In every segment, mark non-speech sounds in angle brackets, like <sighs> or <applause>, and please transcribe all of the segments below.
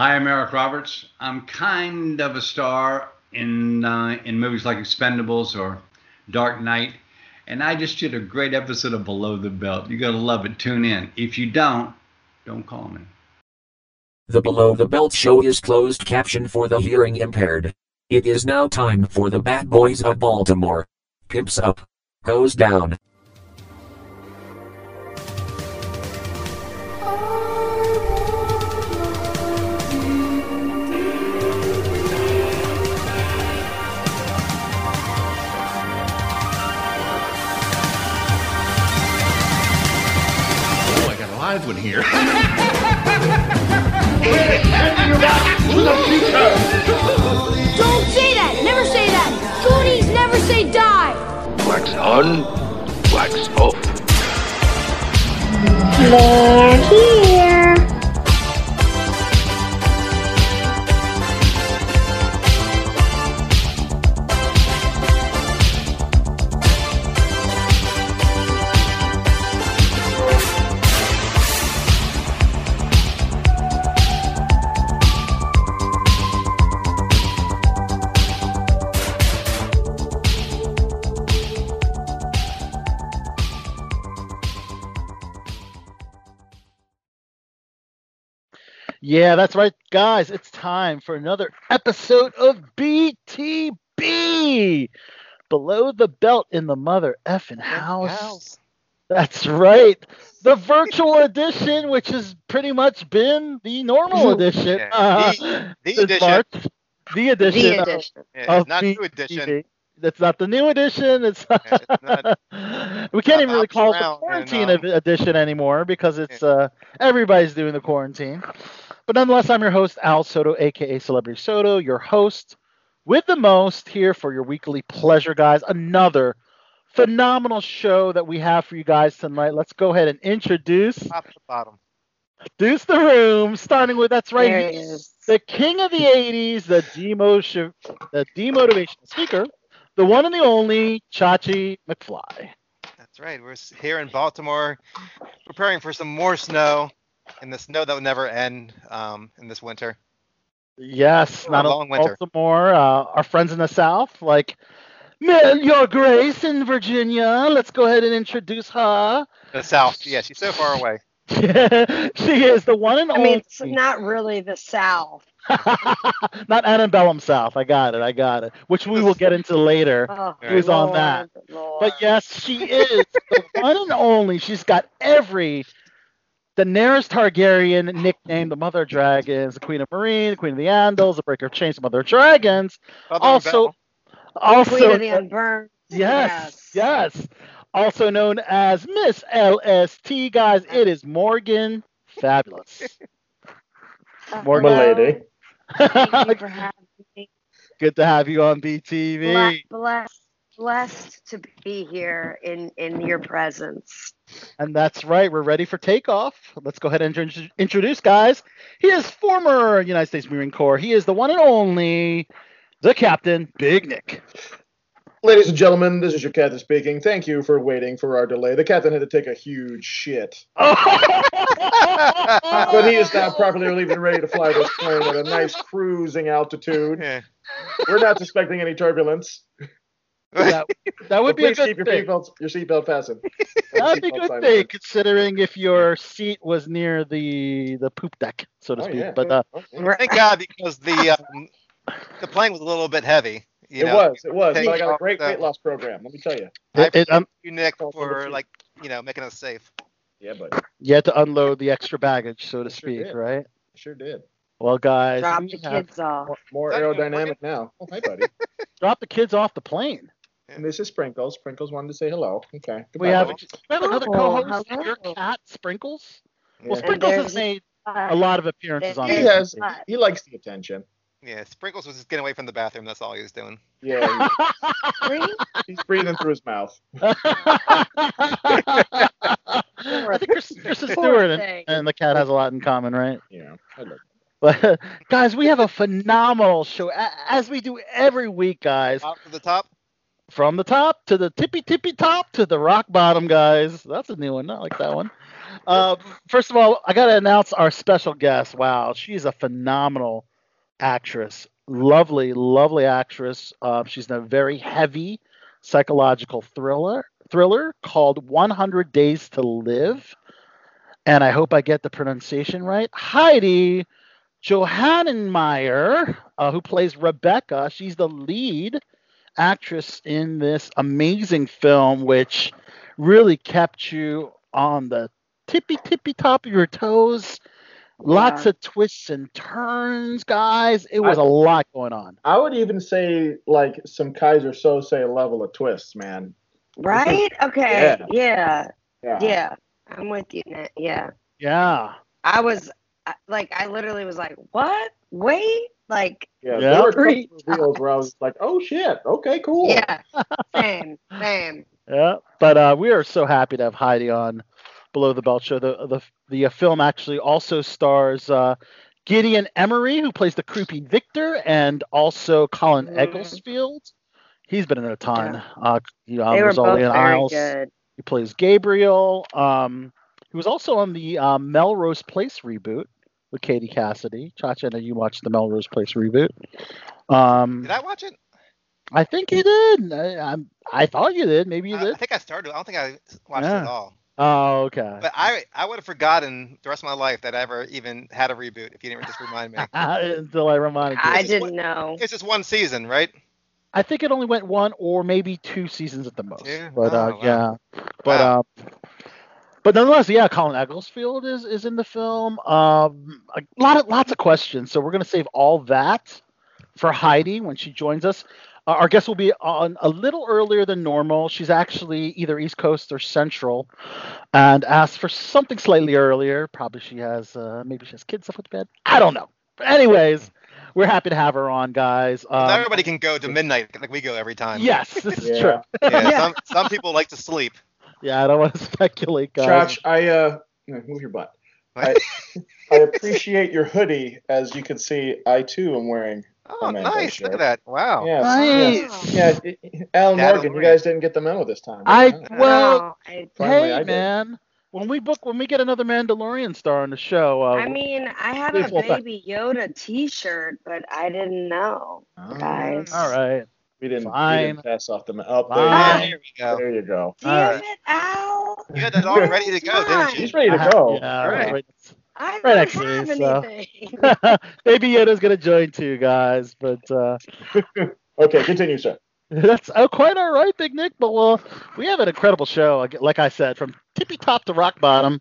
Hi, I'm Eric Roberts. I'm kind of a star in uh, in movies like Expendables or Dark Knight, and I just did a great episode of Below the Belt. You gotta love it. Tune in. If you don't, don't call me. The Below the Belt show is closed caption for the hearing impaired. It is now time for the Bad Boys of Baltimore. Pimps up. Goes down. On, wax off. Yeah, that's right, guys. It's time for another episode of BTB. Below the belt in the mother effing house. That's right. The virtual edition, which has pretty much been the normal edition. Yeah, uh, the- the edition. March. The edition. The of- edition. Yeah, of it's not new BTB. edition. That's not the new edition. It's, Yeah, it's <laughs> not- we can't not even really call it the around and, quarantine um, ed- edition anymore because it's uh, everybody's doing the quarantine. But nonetheless, I'm your host Al Soto, aka Celebrity Soto, your host with the most here for your weekly pleasure, guys. Another phenomenal show that we have for you guys tonight. Let's go ahead and introduce Top to bottom. introduce the room, starting with that's right, There he's he the king of the 80s, the demotion, the demotivational speaker, the one and the only Chachi McFly. That's right. We're here in Baltimore, preparing for some more snow, and the snow that will never end um, in this winter. Yes, not long winter. Baltimore, uh, our friends in the South, like "Ma- Your Grace in Virginia. Let's go ahead and introduce her. The South. Yeah, she's so far away. She is the one and I only. mean, it's not really the South. <laughs> not Antebellum South. I got it. I got it. Which we will get into later. <laughs> Oh, Who's on that? Lord, Lord. But yes, she is the one and only. She's got every Daenerys Targaryen nickname, the Mother of Dragons, the Queen of Meereen, the Queen of the Andals, the Breaker of Chains, the Mother of Dragons. Other Also, also, Queen of the Unburned. yes, yes, also known as Miss LST, guys. It is Morgan Fabulous. <laughs> Morgan. Hello. <laughs> Thank you for having me. Good to have you on BTB. Blessed, blessed, blessed to be here in in your presence. And that's right. We're ready for takeoff. Let's go ahead and introduce, guys. He is former United States Marine Corps. He is the one and only, the Captain, Big Nick. Ladies and gentlemen, this is your captain speaking. Thank you for waiting for our delay. The captain had to take a huge shit. <laughs> But he is now properly relieved and ready to fly this plane at a nice cruising altitude. Yeah. We're not suspecting any turbulence. that, that would So be a please good keep your thing. seatbelts, your seatbelt fastened. <laughs> That'd be a good thing, on. considering if your seat was near the the poop deck, so to Oh, speak. yeah. But uh, Oh, yeah. We're- Thank God because the um, the plane was a little bit heavy. You It know, was, it was. But I got a great weight loss program. Let me tell you. I it, it, um, You Nick for like you know making us safe. Yeah, but you had to unload the extra baggage, so to Sure speak, did. right? sure did. Well, guys, drop we the kids off. More, more you, aerodynamic now. Oh, hi, buddy. <laughs> drop the kids off the plane. and this is Sprinkles. Sprinkles wanted to say hello. Okay. We have, buddy. we have another Oh, co-host, hello. your cat, Sprinkles. Well, Sprinkles has there's- made a lot of appearances on He He has. But- He likes the attention. Yeah, Sprinkles was just getting away from the bathroom. That's all he was doing. Yeah, he's, <laughs> he's breathing through his mouth. <laughs> I think Chris, Kristen Stewart and, and the cat has a lot in common, right? Yeah, I love But <laughs> guys, we have a phenomenal show as we do every week, guys. Top to the top. From the top to the tippy tippy top to the rock bottom, guys. That's a new one. I like that one. Uh, first of all, I got to announce our special guest. Wow, she's a phenomenal actress. Lovely, lovely actress. Uh, she's in a very heavy psychological thriller thriller called 100 Days to Live. And I hope I get the pronunciation right. Heidi Johanningmeier, uh, who plays Rebecca, she's the lead actress in this amazing film, which really kept you on the tippy tippy top of your toes. Lots Yeah. of twists and turns, guys. It was I- a lot going on. I would even say like some Keyser Söze level of twists, man. Right? <laughs> Okay. Yeah. Yeah. Yeah. Yeah. I'm with you, Nat. Yeah. Yeah. I was like, I literally was like, what? Wait? Like, Yeah. Yeah. There were some Three reveals where I was like, oh shit, okay, cool. yeah. Same. Same. <laughs> Yeah, but uh, we are so happy to have Heidi on Below the Belt Show. The the the uh, film actually also stars uh, Gideon Emery, who plays the creepy Victor, and also Colin Mhm. Egglesfield. He's been in a ton. Uh, he, um, They were was both in very Isles. good. He plays Gabriel. Um, he was also on the uh, Melrose Place reboot with Katie Cassidy. Chachi, I know you watched the Melrose Place reboot. Um, Did I watch it? I think you did. I, I'm- I thought you did. Maybe you I, I think I started. I don't think I watched it at all. Oh, okay. But I I would have forgotten the rest of my life that I ever even had a reboot if you didn't just remind me. <laughs> Until I reminded you. I didn't what- know. It's just one season, right? I think it only went one or maybe two seasons at the most. Two? But uh, Oh, wow. yeah, but Wow. uh, but nonetheless, yeah, Colin Egglesfield is is in the film. Um, a lot of lots of questions, so we're gonna save all that for Heidi when she joins us. Uh, our guest will be on a little earlier than normal. She's actually either East Coast or Central, and asked for something slightly earlier. Probably she has uh, maybe she has kids up with the bed. I don't know. But anyways, we're happy to have her on, guys. Not Um, everybody can go to midnight like we go every time. Yes, this is <laughs> Yeah. true. <laughs> Yeah, Some some people like to sleep. Yeah, I don't want to speculate, guys. Chach, I uh, move your butt. I, I appreciate your hoodie. As you can see, I too am wearing. Oh, nice! Look at that! Wow. Yes, Nice. Yeah, yeah. Alan Dad Morgan, you guys didn't get the memo this time. I- huh? Well, I, Finally, hey, I man, when we book, when we get another Mandalorian star on the show, uh, I mean, I have a hold back. baby Yoda T-shirt, but I didn't know, Oh, guys. all right, We didn't, we didn't pass off the. Oh, there, There ah, we you go. go. there you go. Damn All right. it, Al! You had that all ready to go, didn't you? He's ready to I- go. Yeah, All right. right. I Right don't next to me, have so. anything. <laughs> Baby Yoda's gonna join too, guys. But uh, <laughs> Okay, continue, sir. that's oh, quite all right, Big Nick. But well, we have an incredible show. Like- Like I said, from tippy top to rock bottom.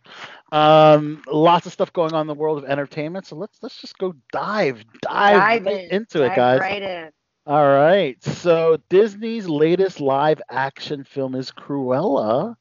Um, lots of stuff going on in the world of entertainment. So let's let's just go dive dive, Dive right in. into it, guys. Right in. All right. So Disney's latest live action film is Cruella,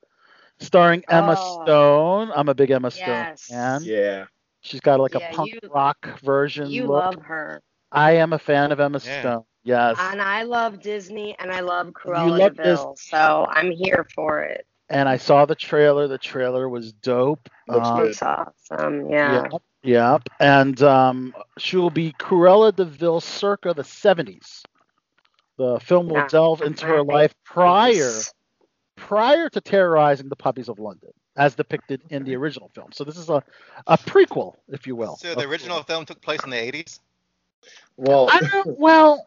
starring Emma Oh. Stone. I'm a big Emma Stone fan. Yeah. She's got like Yeah, a punk you- rock version You look. love her. I am a fan of Emma Yeah. Stone. Yes. And I love Disney and I love Cruella love de Vil, so I'm here for it. And I saw the trailer. The trailer was dope. Looks Um, good. Awesome. Yeah. Yep. Yep. And um, she will be Cruella de Vil circa the 70s. The film will Yeah. delve into her life prior prior to terrorizing the puppies of London, as depicted in the original film. So this is a, a prequel, if you will. So the original film took place in the 80s. Well, I <laughs> don't, well,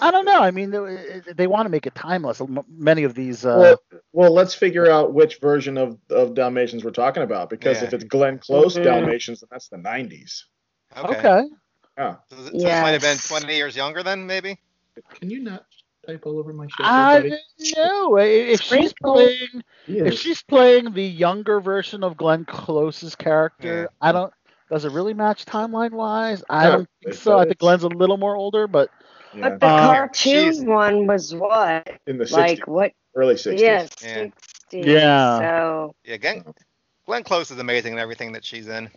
I don't know. I mean, they, they want to make it timeless. Many of these. Uh, well, well, let's figure out which version of, of Dalmatians we're talking about because Yeah. if it's Glenn Close Mhm. Dalmatians, then that's the 90s. Okay. okay. Yeah. So, this- so this might have been 20 years younger then, maybe. Can you not type all over my shit, I buddy? know if she's playing if she's playing the younger version of Glenn Close's character, I don't. Does it really match timeline wise? I No, don't think it so. I think Glenn's a little more older, but Yeah. But the Uh, cartoon she's- one was what? in the 60s, Like what? early 60s. Yes. Yeah. 60s. Yeah. So Yeah, Glenn, Glenn Close is amazing in everything that she's in.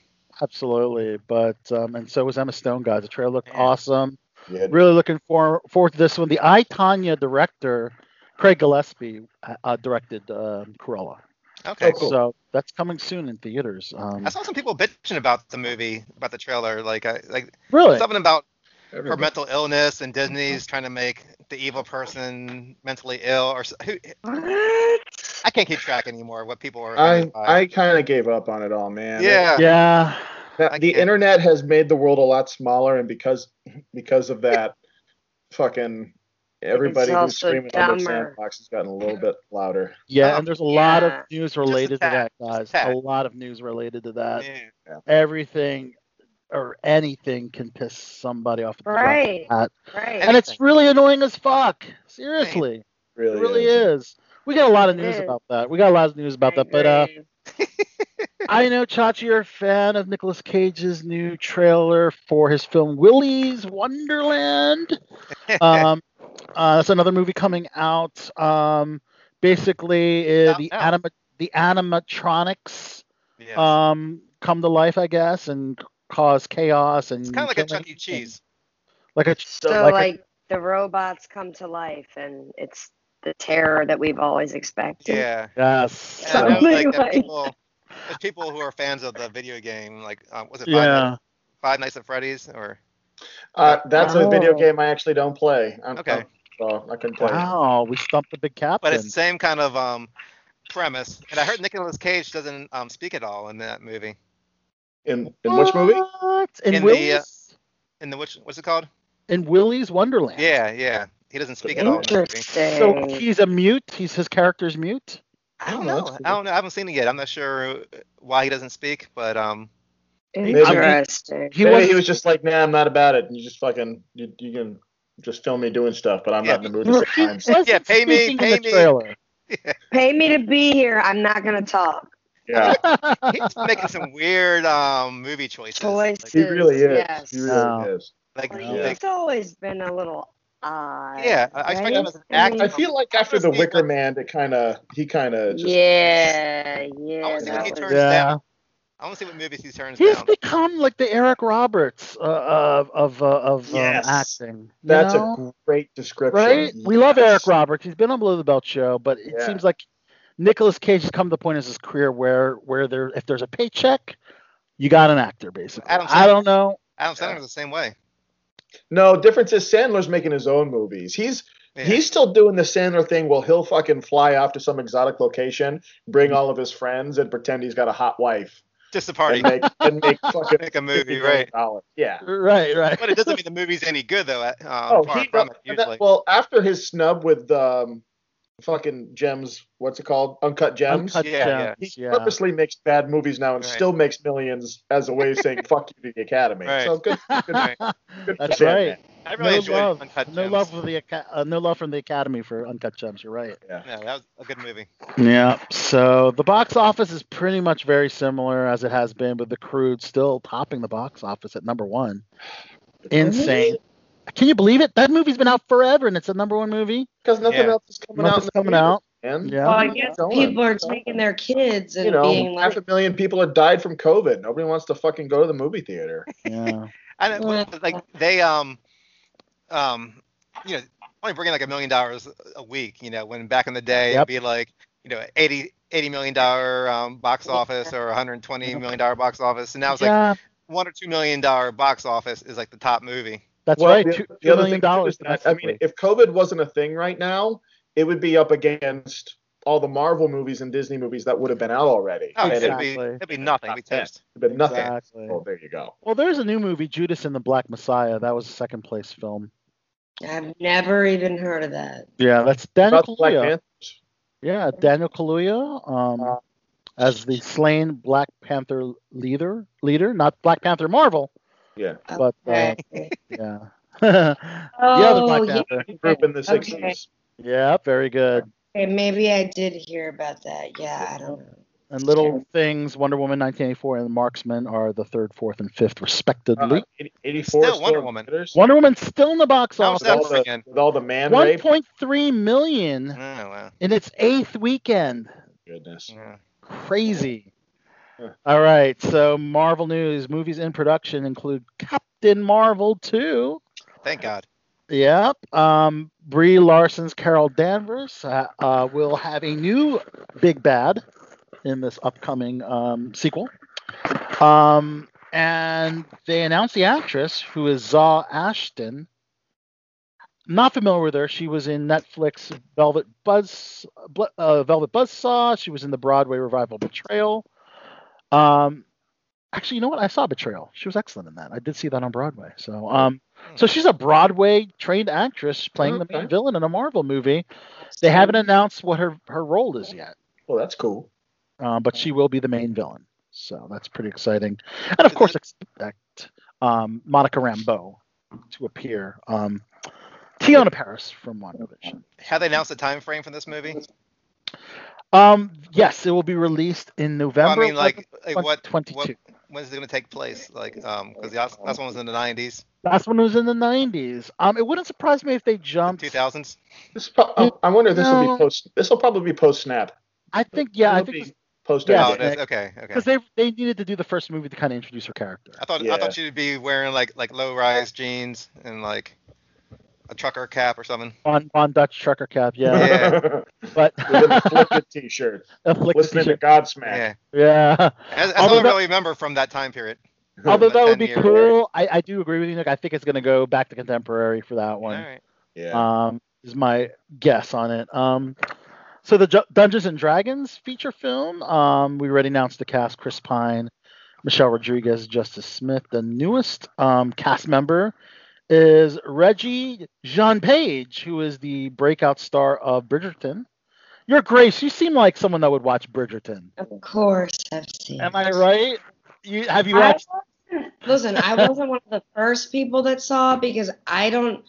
absolutely. But um, and so was Emma Stone, guys. The trailer looked Yeah. awesome. Yeah. Really looking for, forward to this one. The I, Tonya director, Craig Gillespie, uh, uh, directed um, Cruella. Okay, cool. So that's coming soon in theaters. Um, I saw some people bitching about the movie, about the trailer, like uh, like really? something about her mental illness and Disney's trying to make the evil person mentally ill or who what? I can't keep track anymore of what people are. I offended. I kind of gave up on it all, man. yeah. Yeah. That- I the can't- internet has made the world a lot smaller, and because because of that, fucking everybody who's screaming on their dumber. sandbox has gotten a little bit louder. Yeah, Um, and there's a lot of news related to that, tad, a guys. A lot of news related to that. Yeah. Everything or anything can piss somebody off. at the drop of a Right. Right. And it's really annoying as fuck. Seriously. Really, It really is. is. We got a lot of news about that. We got a lot of news about that. But uh agree. <laughs> I know Chachi, you're a fan of Nicolas Cage's new trailer for his film Willy's Wonderland. <laughs> Um, uh, that's another movie coming out. Um, basically, uh, Out the now. anima- the animatronics Yes. um, come to life, I guess, and cause chaos and it's kind of like a killing Chuck E. Cheese. like a so like, like, a, the robots come to life and it's the terror that we've always expected. Yeah. yes. And I know, like, that like- people, there's people who are fans of the video game, like, um, was it Five, Yeah. Nights, Five Nights at Freddy's? Or Uh, that's a video Oh. game I actually don't play. I'm, Okay. I'm- so I couldn't play. Wow, we stumped the big captain. but it's the same kind of um premise. And I heard Nicolas Cage doesn't um speak at all in that movie. In in which movie? In, In the, uh, In the which what's it called? in Willy's Wonderland. Yeah, yeah. He doesn't speak at all in the movie. Interesting. So he's a mute. He's his character's mute. I don't Oh, know. that's cool. I don't know. I haven't seen it yet. I'm not sure why he doesn't speak, but um Interesting. He Maybe was. he was just like, nah, I'm not about it. You just fucking you, you can just film me doing stuff, but I'm not in the mood to sit he behind. wasn't Yeah, pay me, pay me. trailer. <laughs> Pay me to be here. I'm not gonna talk. Yeah, <laughs> he's making some weird um movie choices. Choices. he really is. Yes. He really No. is. Like, Well, like, He's always been a little odd. Yeah, I- I expect him right? as an actor. I feel like after the Wicker Man, it kind of he kind of just Yeah, I yeah. wanna see what he turns Yeah. down. I want to see what movies he turns He's down. become like the Eric Roberts uh, of of uh, of Yes. um, acting. that's know? a great description. right. We love Eric Roberts. He's been on Below the Belt show, but it Yeah. seems like Nicolas Cage has come to the point in his career where where there if there's a paycheck, you got an actor basically. Adam I don't know. Adam Sandler's the same way. No, difference is Sandler's making his own movies. He's Yeah. he's still doing the Sandler thing. Well, he'll fucking fly off to some exotic location, bring all of his friends, and pretend he's got a hot wife, just a party. and make and make <laughs> fucking Make a movie, right? dollars. Yeah. Right, right. But it doesn't mean the movie's any good though. uh, Oh, far he from does- it, that- well after his snub with um, fucking gems. What's it called? Uncut gems. Uncut Yeah, yeah. Gems, He yeah. purposely makes bad movies now and Right. still makes millions as a way of saying <laughs> "fuck you" to the Academy. Right. So good. good, Right. good That's Sandman. right. I really no enjoyed love, Uncut no Gems. love for the uh, no love from the Academy for Uncut Gems. You're right. Yeah, that was a good movie. Yeah. So the box office is pretty much very similar as it has been, with the Croods still topping the box office at number one. Insane. Can you believe it? That movie's been out forever, and it's a number one movie. Because nothing Yeah. else is coming out. in Nothing's the coming theater, out. Man. Yeah. Well, I guess going. people are So, taking their kids and You know, being like, half a million people have died from COVID. Nobody wants to fucking go to the movie theater. <laughs> Yeah. I don't, like they um um you know only bringing like a million dollars a week. You know, when back in the day Yep. it'd be like you know 80 80 million dollar um, box office or 120 million dollar box office, and now it's like one or two million dollar box office is like the top movie. That's Well, right. the- Two, the other million thing dollars. is that, I mean, if COVID wasn't a thing right now, it would be up against all the Marvel movies and Disney movies that would have been out already. Oh, And it'd it'd be Exactly. it'd be nothing. We Yeah. toast. been nothing. Exactly. Oh, there you go. Well, there's a new movie, Judas and the Black Messiah. That was a second place film. I've never even heard of that. Yeah, that's Daniel About the Black Kaluuya. Yeah, Daniel Kaluuya um, as the slain Black Panther leader. Leader, not Black Panther Marvel, Yeah. but uh, Okay. yeah. <laughs> yeah, the Oh, Black yeah. Group in the Okay. 60s. Yeah, very good. Okay, maybe I did hear about that. Yeah, I don't know. And little things, Wonder Woman 1984 and Marksman are the third, fourth, and fifth, respectively. Uh, 84 Still Wonder Woman. in theaters. Wonder Woman's still in the box How was With office. all, the, again? with all the man rape. 1.3 million Oh wow. in its eighth weekend. Goodness. Yeah. Crazy. <laughs> All right, so Marvel news. Movies in production include Captain Marvel 2. Thank God. Yep. Um, Brie Larson's Carol Danvers uh, uh, will have a new big bad in this upcoming um, sequel. Um, and they announced the actress, who is Zawe Ashton, not familiar with her. She was in Netflix Velvet Buzz, uh, Velvet Buzzsaw. She was in the Broadway revival Betrayal. Um, actually, you know what? I saw Betrayal. She was excellent in that. I did see that on Broadway. So, um, so she's a Broadway trained actress playing the main villain in a Marvel movie. They haven't announced what her her role is yet, Well, that's cool. uh, but she will be the main villain. So that's pretty exciting. And of course, expect um, Monica Rambeau to appear. Um, Teyonah Parris from WandaVision. Have they announced the time frame for this movie? Um, yes, it will be released in Well, November. I mean, like, like what, 22. what, when is it going to take place? Like, um, because the last, last one was in the 90s, Last one was in the 90s. Um, it wouldn't surprise me if they jumped. 2000s. This pro- I- I wonder if this will be post. This will probably be post snap. I think, yeah, I It'll think be post. Yeah, oh, Endgame. Nick. that's, okay, okay. because they they needed to do the first movie to kind of introduce her character. I thought I thought she'd be wearing like like low rise jeans and like a trucker cap or something. On on Dutch trucker cap, yeah. Yeah. <laughs> But With an afflicted <laughs> T-shirt, afflicted listening t-shirt. Godsmack. Yeah, yeah. that's, that's Although I that- really remember from that time period. <laughs> Although that would be cool, I, I do agree with you, Nick. I think it's going to go back to contemporary for that one. right. Yeah. um, is my guess on it. Um, so the Ju- Dungeons and Dragons feature film, um, we already announced the cast: Chris Pine, Michelle Rodriguez, Justice Smith. The newest um, cast member is Reggie Jean Page, who is the breakout star of Bridgerton. Your Grace, you seem like someone that would watch Bridgerton. Of course, I've seen. Am I right? You have you watched? wasn't- <laughs> listen, I wasn't one of the first people that saw because I don't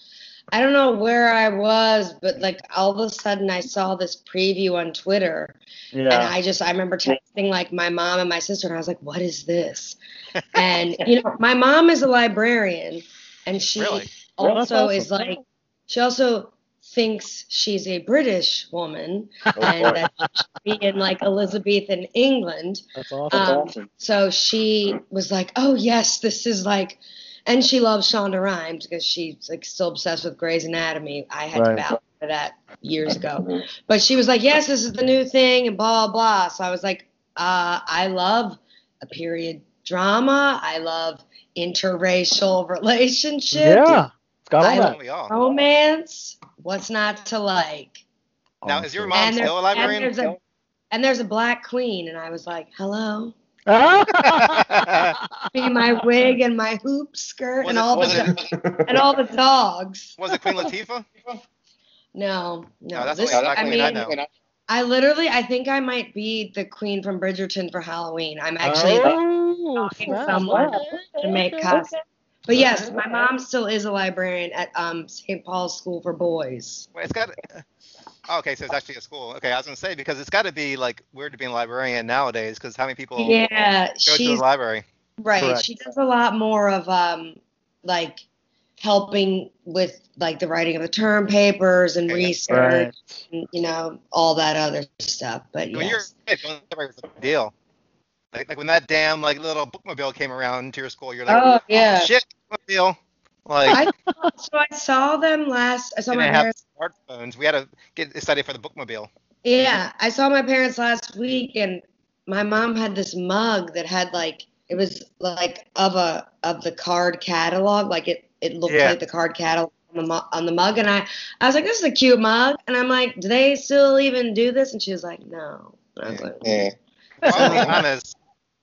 I don't know where I was, but like all of a sudden I saw this preview on Twitter and I just I remember texting like my mom and my sister and I was like, What is this? And you know, my mom is a librarian and she Really? Well, that's also is awesome. like she also thinks she's a British woman Oh, and boy. that she should be in like Elizabethan England. That's awesome. Um, so she was like, "Oh yes, this is like," and she loves Shonda Rhimes because she's like still obsessed with Grey's Anatomy. I had Right. to vouch for that years ago, <laughs> but she was like, "Yes, this is the new thing," and blah blah. blah. So I was like, uh, "I love a period drama. I love interracial relationship. yeah. It's got all I that. All? romance. What's not to like?" Now, is your Awesome. mom and, still a and there's a and there's a black queen, and I was like, "Hello." <laughs> Be my wig and my hoop skirt Was and it- all was the and all the dogs. Was it Queen Latifah? No, no. No, that's this, only I mean, I know. I literally, I think I might be the queen from Bridgerton for Halloween. I'm actually oh, stalking snap. someone Okay, to make okay, costumes. But yes, my mom still is a librarian at um St. Paul's School for Boys. Wait, it's got. Oh, okay, so it's actually a school. Okay, I was gonna say because it's got to be like weird to be a librarian nowadays because how many people Yeah, go to the library? Right. Correct. She does a lot more of um like helping with like the writing of the term papers and Okay. research Right. and you know all that other stuff. But When you're yes. a kid, going to the library was a deal. Like, like when that damn like little bookmobile came around to your school, you're like, Oh, oh yeah. shit, bookmobile. Like, I so I saw them last I saw my have parents smartphones. We had to get excited for the bookmobile. Yeah, I saw my parents last week and my mom had this mug that had like it was like of a of the card catalog, like it it looked Yeah. like the card catalog on the, mu- on the mug and I I was like this is a cute mug and I'm like do they still even do this and she was like no. And I was like, Well, I'll be honest.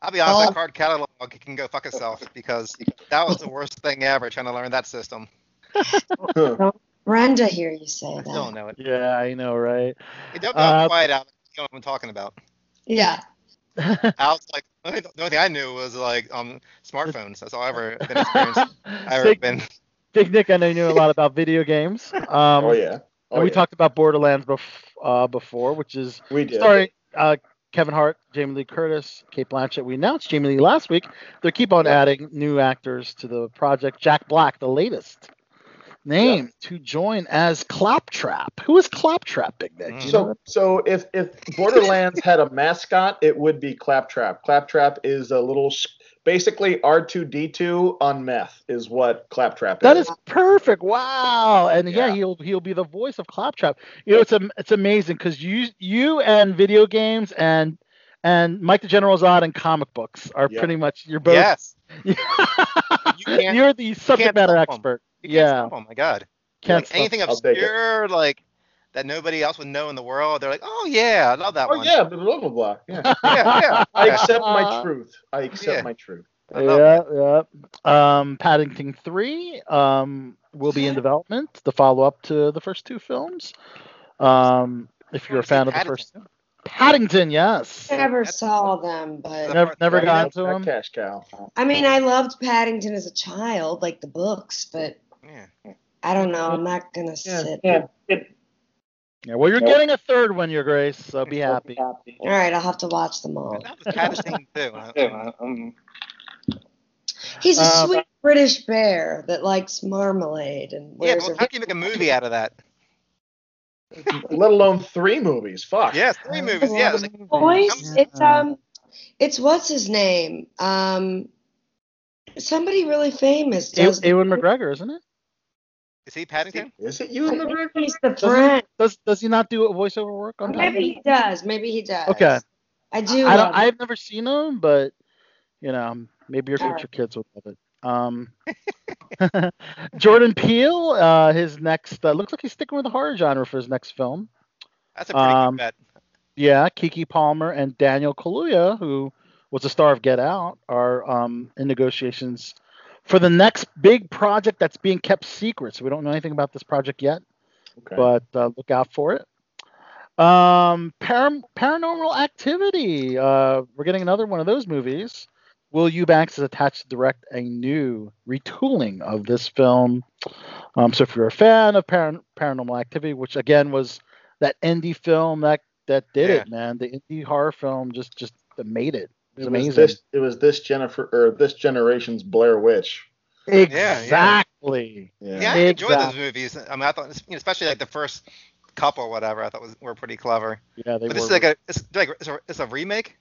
I'll be honest. Oh. That card catalog can go fuck itself because that was the worst thing ever trying to learn that system. Brenda hear you say I still don't know it. Yeah, I know, right? Hey, don't be Uh, quiet, Alex. You know what I'm talking about. Yeah. <laughs> Alex, like, the only, the only thing I knew was like um smartphones. That's all I ever been <laughs> experienced. I ever Big, been. Big Nick, I know you knew a lot about video games. <laughs> Um, oh yeah. Oh, and we yeah. talked about Borderlands bef- uh, before, which is We did. starring uh, Kevin Hart, Jamie Lee Curtis, Cate Blanchett. We announced Jamie Lee last week. They keep on adding new actors to the project. Jack Black, the latest name to join as Claptrap. Who is Claptrap, Big Nick? So, so if if Borderlands had a mascot, it would be Claptrap. Claptrap is a little, s- basically R2D2 on meth is what Claptrap is. That is. is perfect. Wow. And yeah, Yeah. he'll he'll be the voice of Claptrap. You know, it's a, it's amazing because you you and video games and and Mike the General Zod and comic books are Yep. pretty much you're both Yes. <laughs> you can't- are the subject can't matter expert. You Yeah. Oh my god. Can't like stop. anything I'll obscure, like that nobody else would know in the world. They're like, oh yeah, I love that Oh one. yeah, blah blah blah. blah. Yeah. <laughs> yeah, yeah. <laughs> I accept my truth. I accept Yeah. my truth. I love Yeah, yeah. Um, Paddington Three um, will be in development. The follow up to the first two films. Um, if you're a fan of the first two. Paddington, yes. I never saw them, but Never, never got to that them. Cash cow. I mean, I loved Paddington as a child, like the books, but Yeah. I don't know. I'm not gonna Yeah, sit. yeah. Yeah, well, you're getting a third one, Your Grace, so be happy. All right, I'll have to watch them all. That was Paddington too. <laughs> He's a Uh, sweet British bear that likes marmalade and Yeah, but how can you make a movie out of that? Let alone three movies. Fuck. Yeah, three movies. Yeah, it's like, voice. It's um, it's what's his name? Um, somebody really famous A- does. the- Ewan McGregor, isn't it? Is he Paddington? Is it you in the rig? He's the Doesn't- friend. Does Does he not do voiceover work on Maybe he does. Maybe he does. Okay. I do. I don't. I've never seen him, but you know, maybe your future kids would love it. Um, <laughs> <laughs> Jordan Peele, uh, his next uh, looks like he's sticking with the horror genre for his next film. That's a pretty Um, good bet. Yeah, Keke Palmer and Daniel Kaluuya, who was the star of Get Out, are um, in negotiations for the next big project that's being kept secret. So we don't know anything about this project yet, Okay. but uh, look out for it. Um, param- Paranormal Activity. Uh, we're getting another one of those movies. Will Eubanks is attached to direct a new retooling of this film. Um, so if you're a fan of Paran- Paranormal Activity, which again was that indie film that that did Yeah. it, man, the indie horror film just just made it. It was it amazing. was this. It was this Jennifer or this generation's Blair Witch. yeah. exactly. Yeah. Yeah, I enjoyed those movies. I mean, I thought, you know, especially like the first couple, or whatever. I thought was were pretty clever. Yeah, they But were. this is like a, it's like it's a, it's a remake.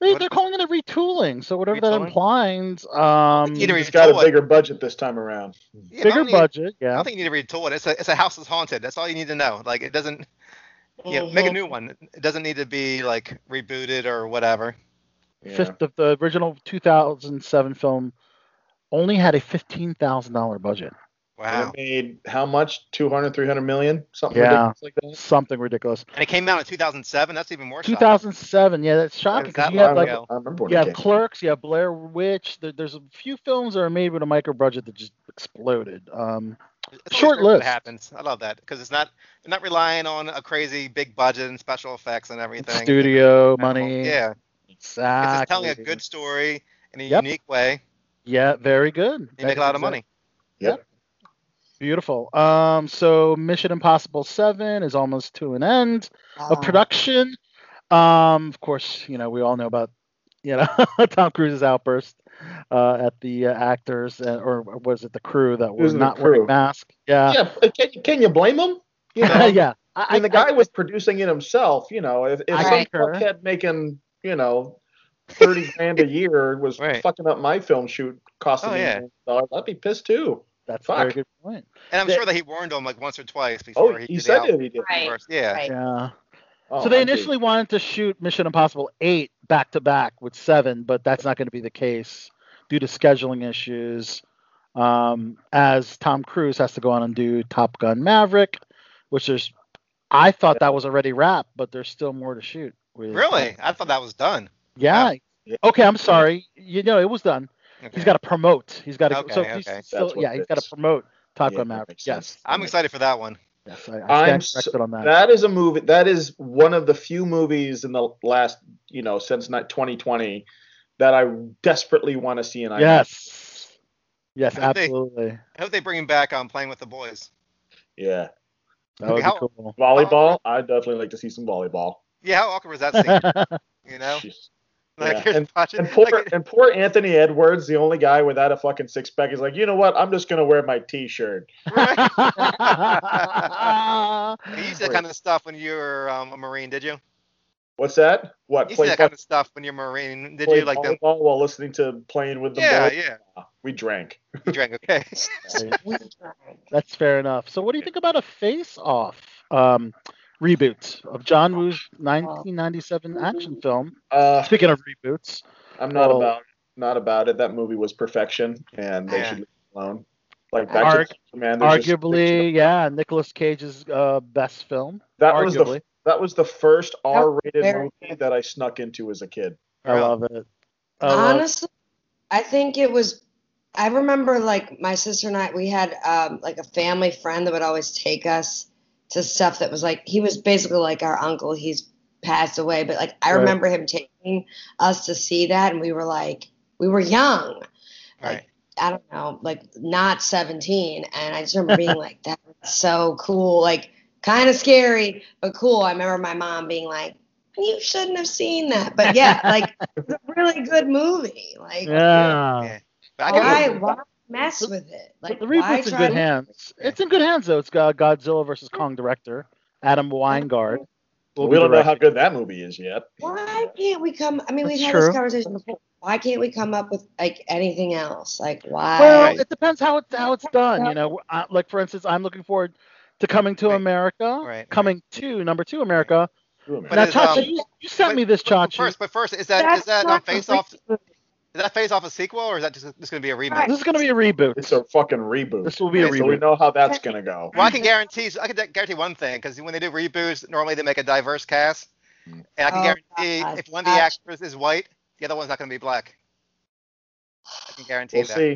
they, what they're calling it a retooling. So whatever that implies. Um, Either He's got a retool it. bigger budget this time around. Yeah, bigger need- budget. I Yeah. don't think you need to retool it. It's a it's a house is haunted. That's all you need to know. Like it doesn't. Yeah, make a new one. It doesn't need to be like rebooted or whatever. Yeah. Fifth, of the original 2007 film only had a fifteen thousand dollar budget. And Wow. it made how much? 200, 300 million? Something Yeah. ridiculous like that? Something ridiculous. And it came out in 2007. That's even more shocking. 2007. Yeah, that's shocking. that you have like. I you have. Clerks, you have Blair Witch. There, there's a few films that are made with a micro budget that just exploded. Um, short great when list. Happens. I love that because it's not they're not relying on a crazy big budget and special effects and everything. studio Minimal. money. Yeah, exactly. it's telling a good story in a Yep. unique way. Yeah, very good. You make a lot of money. Yeah. Beautiful. Um, so Mission Impossible Seven is almost to an end Wow. of production. Um, of course, you know we all know about you know <laughs> Tom Cruise's outburst uh, at the uh, actors uh, or was it the crew that was not wearing masks? Yeah, Yeah, can, can you blame them? You <laughs> know, yeah. I, I mean, the I- guy was producing it himself. You know, if, if I some concur. fuckhead making you know thirty grand a year was <laughs> Right. fucking up my film shoot costing Oh, me yeah. millions dollars, I'd be pissed too. that's a fuck. very good point. And I'm They- sure that he warned them like once or twice before Oh, he, he did said the that he did. Right. outburst. Yeah. Right. Yeah. Oh, so they I'd initially wanted to shoot Mission Impossible 8 back to back with 7, but that's not going to be the case due to scheduling issues. Um, as Tom Cruise has to go on and do Top Gun Maverick, which is, I thought that was already wrapped, but there's still more to shoot. With, Really? I thought that was done. Yeah. Yeah. Okay, I'm sorry. You know, it was done. Okay. He's got to promote. He's got to. Okay, so okay. he's still, yeah, it he's got to promote Top Yeah, Gun Maverick. Yes. I'm excited for that one. Yes, I, I I'm stand so- corrected on that. That is a movie. That is one of the few movies in the last, you know, since not 2020 that I desperately want to see in IMAX. Yes. Yes, I hope they- absolutely. I hope they bring him back on playing with the boys. Yeah. That would be cool. Volleyball. Um, I'd definitely like to see some volleyball. Yeah, how awkward was that scene? <laughs> you know, like Yeah. And- And poor like, and poor Anthony Edwards, the only guy without a fucking six pack, is like, you know what? I'm just gonna wear my T-shirt. <laughs> <laughs> you used that kind of stuff when you were um, a Marine, did you? What's that? What? You used that kind of stuff when you're a Marine, did you? Like them? volleyball while listening to playing with the Yeah, boys? yeah. We drank. We drank, okay. We tried. That's fair enough. So, what do you think about a face-off um, reboot of John Woo's 1997 action film? Uh, Speaking of reboots, I'm not Well- about not about it. That movie was perfection, and they Yeah. should leave it alone. Like Back Arg- to the man. there's just- Arguably, yeah, Nicolas Cage's uh, best film. that was the that was the first R-rated very movie that I snuck into as a kid. I love it. I love- Honestly, I think it was. I remember like my sister and I. We had um, like a family friend that would always take us to stuff that was like he was basically like our uncle. He's passed away, but like I Right. remember him taking us to see that, and we were like we were young. Right. I don't know, like not 17. And I just remember being <laughs> like, that was so cool. Like, kind of scary, but cool. I remember my mom being like, you shouldn't have seen that. But yeah, like, it's a really good movie. Like, yeah. Yeah. But I can why, why mess with it? Like, the why reboot's in good to- hands. It's in good hands though. It's got Godzilla versus Kong director Adam Wingard. will we don't know how good that movie is yet. Why can't we come? I mean, we've had true. this conversation before. Why can't we come up with like anything else? Like, why? Well, it depends how it's how it's done. You know, uh, like for instance, I'm looking forward to coming to Right. America. Right. Coming to number two America. Ooh. But now, is, Chachi, um, you, you sent but- me this, but Chachi. First, but first, is that That's is that um, not a face off? Is reboot. that Face/Off a sequel, or is that just, just going to be a remake? Right. This is going to be a reboot. It's a fucking reboot. This will be a reboot. so we know how that's gonna go. Well, I can guarantee. I can guarantee one thing because when they do reboots, normally they make a diverse cast, and I can Oh, guarantee God. if one of the actors is white, the other one's not going to be black. I can guarantee We'll that see.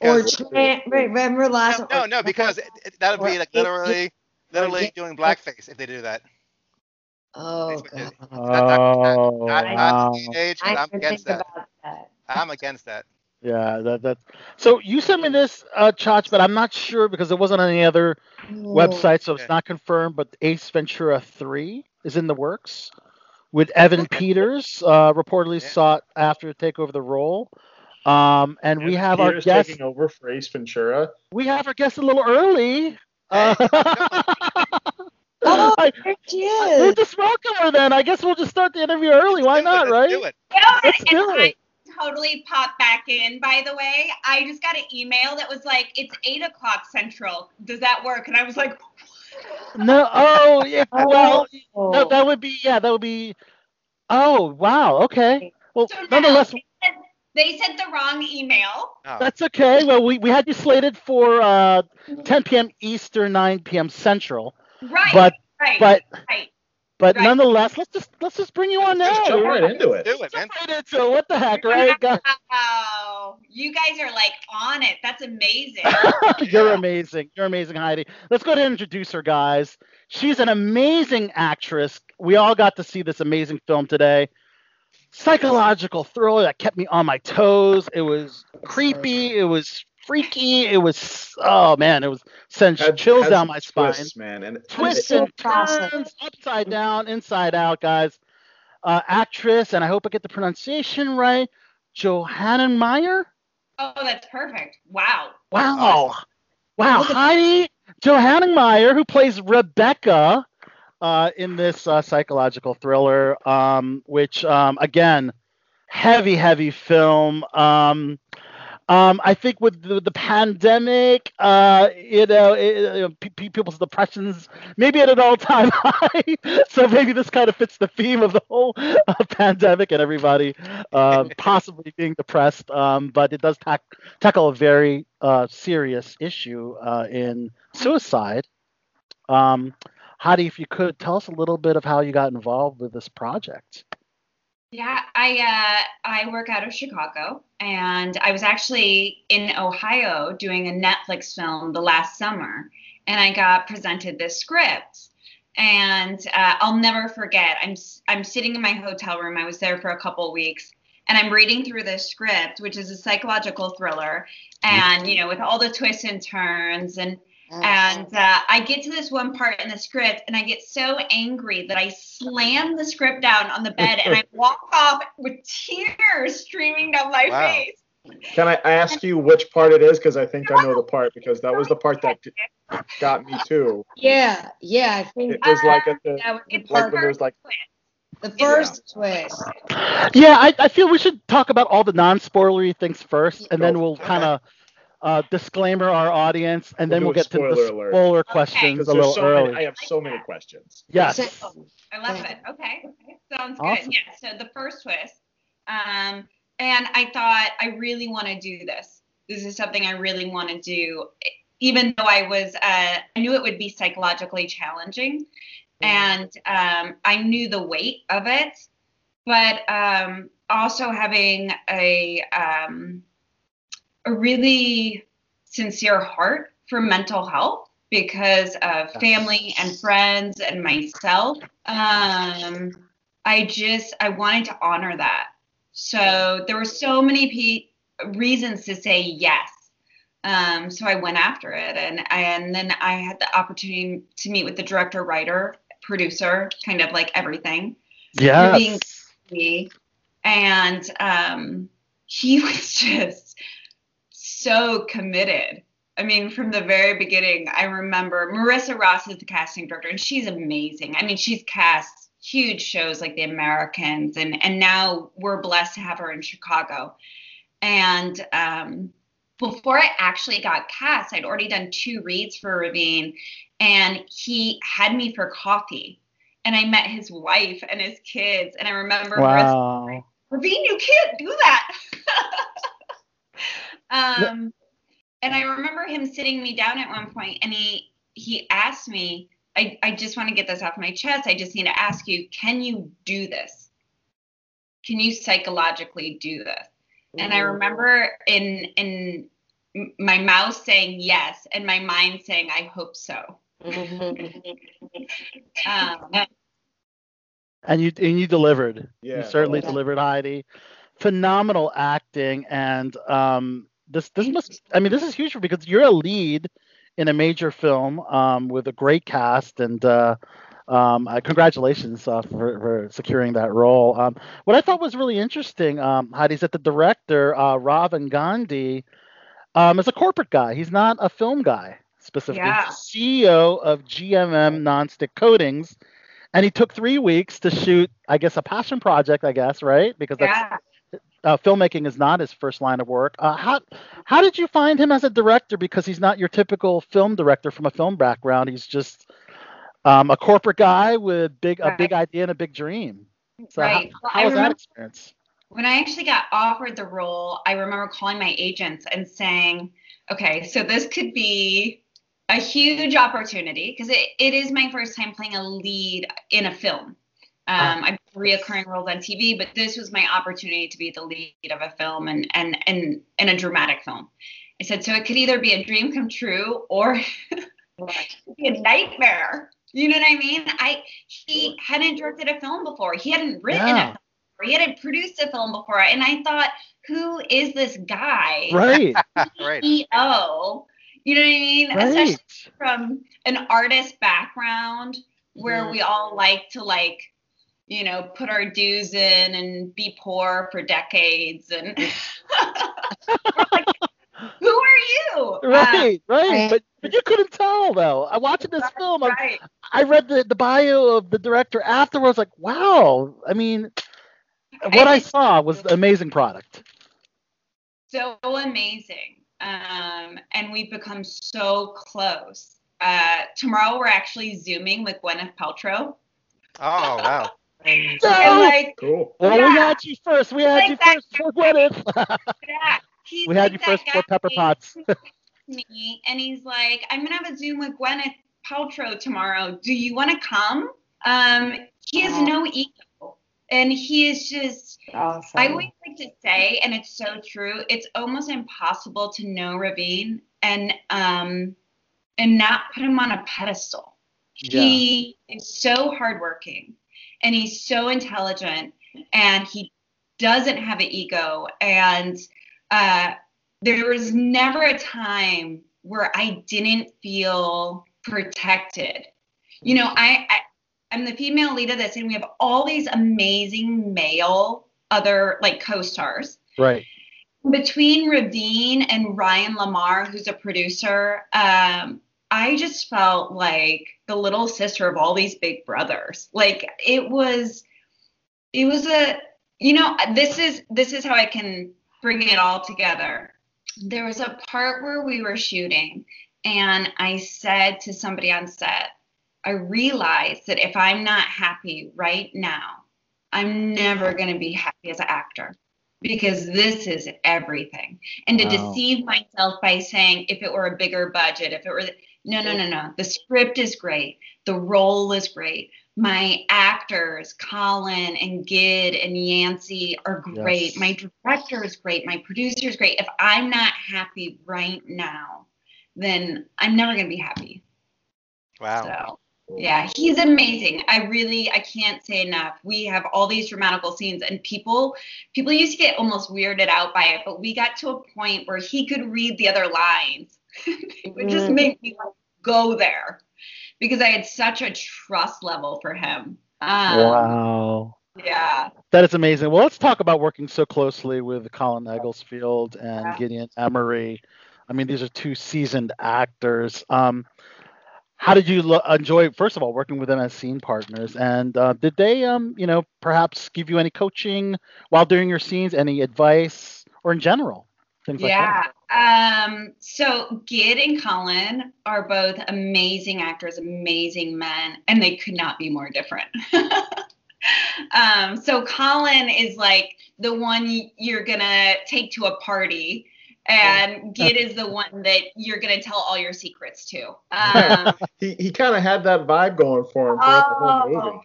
Or because tran- wait, remember last no, no, no, because it, it, that would be like it- literally, literally it- doing blackface if they do that. Oh, That's what God. it- Oh, Not, wow. not the age, I but I'm didn't against think that. about that. I'm against that. Yeah, that that. So you sent me this, uh, Chach, but I'm not sure because it wasn't on any other Ooh. website, so it's not confirmed. But Ace Ventura 3 is in the works with Evan Peters, uh, reportedly Yeah. sought after to take over the role. Um, and we Evan have our guest. taking over for Ace Ventura. We have our guest a little early. Uh, <laughs> <laughs> Oh, I, there she we'll just welcome her then. I guess we'll just start the interview early. Why Let's do it, not, let's right? Do it. Let's do it. Totally popped back in, by the way. I just got an email that was like, it's 8 o'clock central. Does that work? And I was like, <laughs> No. Oh, yeah. <laughs> Well, Oh. no, that would be yeah. That would be. Oh wow. Okay. Well, so nonetheless, they, said, they sent the wrong email. Oh, that's okay. Well, we, we had you slated for uh, 10 p.m. Eastern, 9 p.m. Central, Right. but right. but right. But Right. nonetheless, let's just let's just bring you on now. Just jump right into it. do it, man. Jump right into it. What the heck, right? guys? Wow. You guys are like on it. That's amazing. <laughs> You're amazing. You're amazing, Heidi. Let's go ahead and introduce her, guys. She's an amazing actress. We all got to see this amazing film today. Psychological thriller that kept me on my toes. It was creepy. It was freaky. It was oh man, it was sent Had- chills had down some my spine. twists, man. And Twists still and turns, upside down, inside out, guys. Uh, actress, and I hope I get the pronunciation right. Johanningmeier. oh, that's perfect. Wow. Wow. Wow. Look at- Heidi Johanningmeier, who plays Rebecca uh, in this uh, psychological thriller, um, which, um, again, heavy, heavy film. Um, um, I think with the, the pandemic, uh, you know, it, you know, pe- pe- people's depressions maybe at an all-time <laughs> high. so maybe this kind of fits the theme of the whole uh, pandemic and everybody um, <laughs> possibly being depressed. Um, but it does tack tackle a very uh, serious issue uh, in suicide. Um, Heidi, if you could tell us a little bit of how you got involved with this project. Yeah, I uh, I work out of Chicago, and I was actually in Ohio doing a Netflix film the last summer, and I got presented this script, and uh, I'll never forget. I'm I'm sitting in my hotel room. I was there for a couple weeks, and I'm reading through this script, which is a psychological thriller, and you know, with all the twists and turns and and uh, I get to this one part in the script, and I get so angry that I slam the script down on the bed and I <laughs> walk off with tears streaming down my Wow. face. Can I ask you which part it is? Because I think I know the part because that was the part that <laughs> got me too. Yeah, yeah. I think It was like at the that was the It's like part, when there's like the first twist. Yeah, I, I feel we should talk about all the non-spoilery things first, and then we'll kind of uh, disclaimer our audience, and We'll then we'll get to the spoiler alert. spoiler questions because a little so early. many. I have so many questions. yes. So- I love it. Okay. okay. Sounds Awesome. good. Yeah. So the first twist. Um, and I thought I really want to do this this is something I really want to do, even though I was, uh, I knew it would be psychologically challenging, and um, I knew the weight of it, but um, also having a um, a really sincere heart for mental health because of family and friends and myself. Um, I just I wanted to honor that. So there were so many pe- reasons to say yes. Um, so I went after it, and and then I had the opportunity to meet with the director, writer, producer, kind of like everything. Yeah. Me, and um, he <laughs> was just so committed. I mean, from the very beginning, I remember Marissa Ross is the casting director, and she's amazing. I mean, she's cast huge shows like The Americans, and and now we're blessed to have her in Chicago. And um, before I actually got cast, I'd already done two reads for Ravin, and he had me for coffee. And I met his wife and his kids, and I remember Marissa Ravin, you can't do that. <laughs> um, and I remember him sitting me down at one point, and he he asked me, I, I just want to get this off my chest. I just need to ask you, can you do this? Can you psychologically do this? And I remember in in my mouth saying yes, and my mind saying, I hope so. <laughs> Um, And you and you delivered. Yeah. You certainly delivered, Heidi. Phenomenal acting, and um, this this must. I mean, this is huge for because you're a lead in a major film um, with a great cast, and uh, um, uh, congratulations uh, for, for securing that role. Um, what I thought was really interesting, um, Heidi, is that the director uh, Ravin Gandhi um, is a corporate guy. He's not a film guy specifically. Yeah. He's CEO of GMM Nonstick Coatings and he took three weeks to shoot i guess a passion project i guess right because that's yeah. Uh, filmmaking is not his first line of work. Uh, how how did you find him as a director? Because he's not your typical film director from a film background. He's just um, a corporate guy with big a big idea and a big dream. So Right. how, how was that experience? when I actually got offered the role, I remember calling my agents and saying, okay, so this could be a huge opportunity because it, it is my first time playing a lead in a film. Um, I've reoccurring roles on TV, but this was my opportunity to be the lead of a film and and and in a dramatic film. I said, so it could either be a dream come true or <laughs> be a nightmare. You know what I mean? I he hadn't directed a film before. He hadn't written Yeah. a film before. He hadn't produced a film before. And I thought, who is this guy? <laughs> right <laughs> right. CEO. You know what I mean? Especially right from an artist background where we all like to like, you know, put our dues in and be poor for decades and <laughs> like, who are you? Uh, right right right. but but you couldn't tell though i watching this film I'm, right. I read the, the bio of the director afterwards, like, wow. I mean, what I saw was an amazing product. so amazing. Um, and we've become so close. Uh, tomorrow we're actually zooming with Gwyneth Paltrow. Oh wow. And No! like, Cool. Well, we had you first. We had Like you that first for Gwyneth. <laughs> yeah, we had like you first for Pepper Potts. me, and he's like, I'm gonna have a Zoom with Gwyneth Paltrow tomorrow. Do you want to come? Um, he has no ego, and he is just. Awesome. I always like to say, and it's so true, it's almost impossible to know Ravin and um and not put him on a pedestal. He is so hardworking and he's so intelligent and he doesn't have an ego and uh there was never a time where I didn't feel protected. You know, I, I I'm the female lead of this and we have all these amazing male other like co-stars Right. between Ravin and Ryan Lamar, who's a producer, um, I just felt like the little sister of all these big brothers. Like it was, it was a, you know, this is this is how I can bring it all together. There was a part where we were shooting, and I said to somebody on set, I realized that if I'm not happy right now, I'm never going to be happy as an actor. because this is everything. And to Wow. deceive myself by saying if it were a bigger budget, if it were no, no, no, no. The script is great. The role is great. My actors, Colin and Gid and Yancey, are great. Yes. My director is great. My producer is great. If I'm not happy right now, then I'm never going to be happy. Wow. So, yeah, he's amazing. I really, I can't say enough. We have all these dramatical scenes, and people, people used to get almost weirded out by it, but we got to a point where he could read the other lines. <laughs> it would just make me like, go there because I had such a trust level for him. Um, wow. Yeah. That is amazing. Well, let's talk about working so closely with Colin Egglesfield and Yeah. Gideon Emery. I mean, these are two seasoned actors. Um, how did you lo- enjoy, first of all, working with them as scene partners? And uh, did they, um, you know, perhaps give you any coaching while doing your scenes, any advice, or in general, things like yeah. that? Um, so Gid and Colin are both amazing actors, amazing men, and they could not be more different. <laughs> um, so Colin is like the one you're gonna take to a party, and Gid is the one that you're gonna tell all your secrets to. <laughs> Um, he he kind of had that vibe going for him throughout the whole movie oh,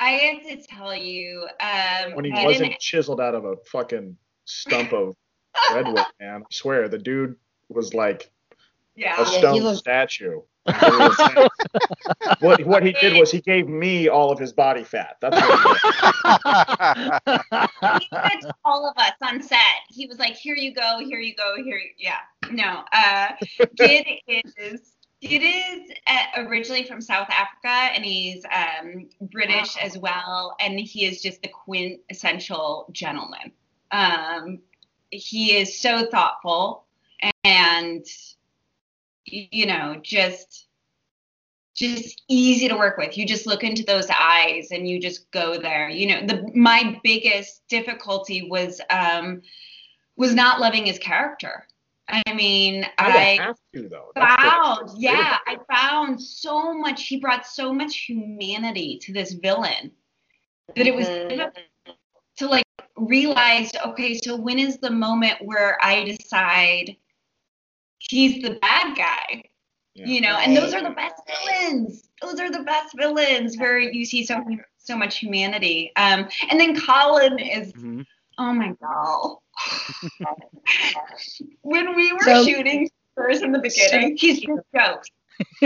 I have to tell you, um, when he wasn't chiseled out of a fucking stump of redwood, man. I swear, the dude was like yeah. a he stone looks- statue. <laughs> what what he did was he gave me all of his body fat. That's what he did. he did to all of us on set. He was like, "Here you go, here you go, here." You, yeah, no. Uh, Gid is Gid is uh, originally from South Africa, and he's um, British as well, and he is just the quintessential gentleman. Um, he is so thoughtful and you know just just easy to work with. You just look into those eyes and you just go there. You know, the my biggest difficulty was um was not loving his character. I mean, I I have to though. That's the- found, yeah, I found so much. He brought so much humanity to this villain that it was Mhm. difficult to like realize. Okay, so when is the moment where I decide he's the bad guy? Yeah. You know, and those are the best villains. Those are the best villains where you see so so much humanity. Um, and then Colin is Mhm. Oh my god. <laughs> when we were So- shooting first in the beginning, he's just jokes.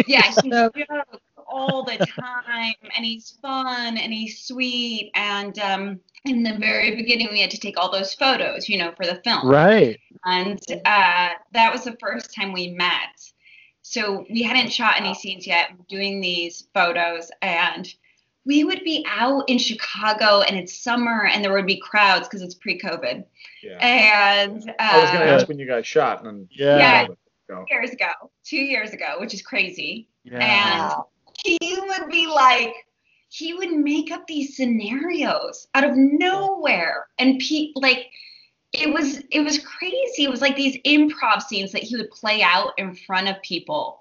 Yeah, he's <laughs> So- jokes all the time, and he's fun and he's sweet. And um, in the very beginning, we had to take all those photos, you know, for the film. Right. And uh, that was the first time we met. So we hadn't shot any scenes yet, doing these photos, and we would be out in Chicago, and it's summer, and there would be crowds because it's pre-COVID. Yeah. And uh, I was gonna ask when you guys shot, and Yeah. Yeah. Go. years ago, two years ago, which is crazy. Yeah. And he would be like, he would make up these scenarios out of nowhere, and pe- like it was it was crazy. It was like these improv scenes that he would play out in front of people.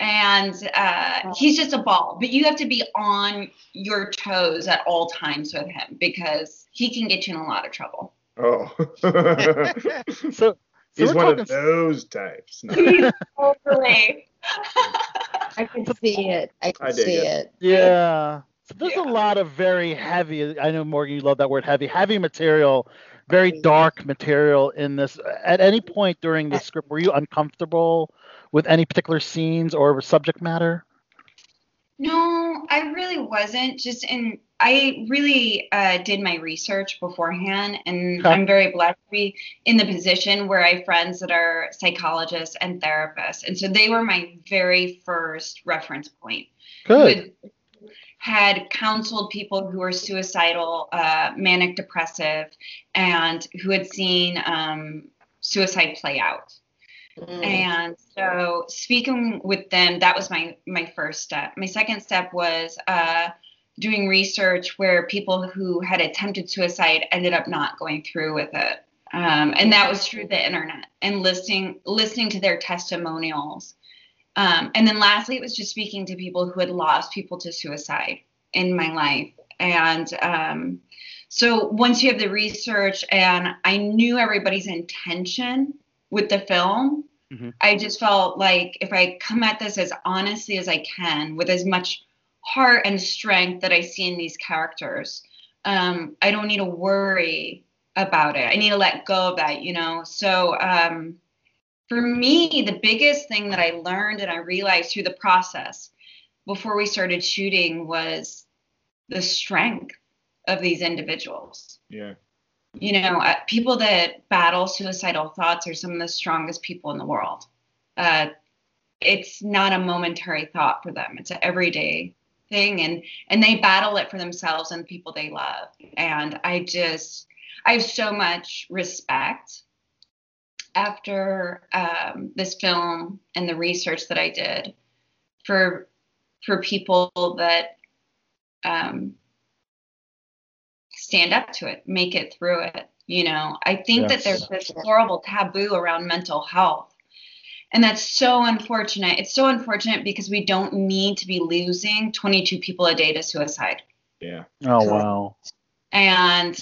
And uh, he's just a ball, but you have to be on your toes at all times with him because he can get you in a lot of trouble. Oh. <laughs> So, so He's we're one talking of those types. No. He's totally. <laughs> I can see it. I can I see it. it. Yeah. So there's Yeah. a lot of very heavy. I know Morgan, you love that word, heavy, heavy material, very dark material in this. At any point during the script, were you uncomfortable with any particular scenes or subject matter? No, I really wasn't. Just in, I really uh, did my research beforehand, and Okay. I'm very blessed to be in the position where I have friends that are psychologists and therapists, and so they were my very first reference point. Good. had, had counseled people who were suicidal, uh, manic depressive, and who had seen um, suicide play out. Mm. And so speaking with them, that was my my first step. My second step was uh, doing research where people who had attempted suicide ended up not going through with it. Um, and that was through the internet and listening listening to their testimonials. Um, and then lastly, it was just speaking to people who had lost people to suicide in my life And um, so once you have the research, and I knew everybody's intention with the film, Mhm. I just felt like if I come at this as honestly as I can, with as much heart and strength that I see in these characters, um, I don't need to worry about it. I need to let go of that, you know. So um, for me, the biggest thing that I learned and I realized through the process before we started shooting was the strength of these individuals. Yeah. You know, uh, people that battle suicidal thoughts are some of the strongest people in the world. Uh, it's not a momentary thought for them; it's an everyday thing, and and they battle it for themselves and the people they love. And I just, I have so much respect after um, this film and the research that I did for for people that um, stand up to it, make it through it. You know, I think that there's this horrible taboo around mental health. And that's so unfortunate. It's so unfortunate because we don't need to be losing 22 people a day to suicide. Yeah. Oh wow. And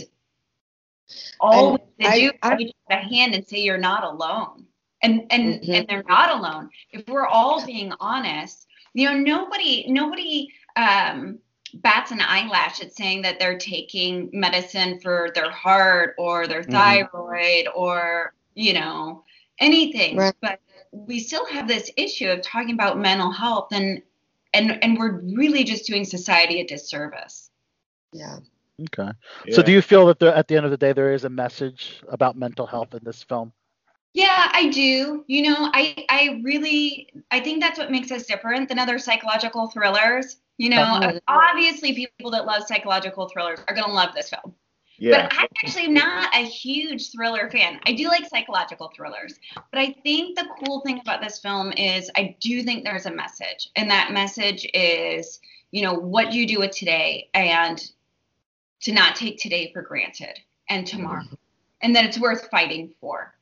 all And they do I- is reach out a hand and say you're not alone. And and Mhm. and they're not alone. If we're all being honest, you know, nobody nobody um bats an eyelash at saying that they're taking medicine for their heart or their Mhm. thyroid or you know anything. Right. But we still have this issue of talking about mental health and and and we're really just doing society a disservice. Yeah. Okay. yeah. So do you feel that there, at the end of the day there is a message about mental health in this film? Yeah, I do. You know, I I really I think that's what makes us different than other psychological thrillers. You know, Definitely. obviously people that love psychological thrillers are going to love this film. Yeah. But I'm actually not a huge thriller fan. I do like psychological thrillers, but I think the cool thing about this film is I do think there's a message, and that message is, you know, what you do with today and to not take today for granted and tomorrow, and that it's worth fighting for,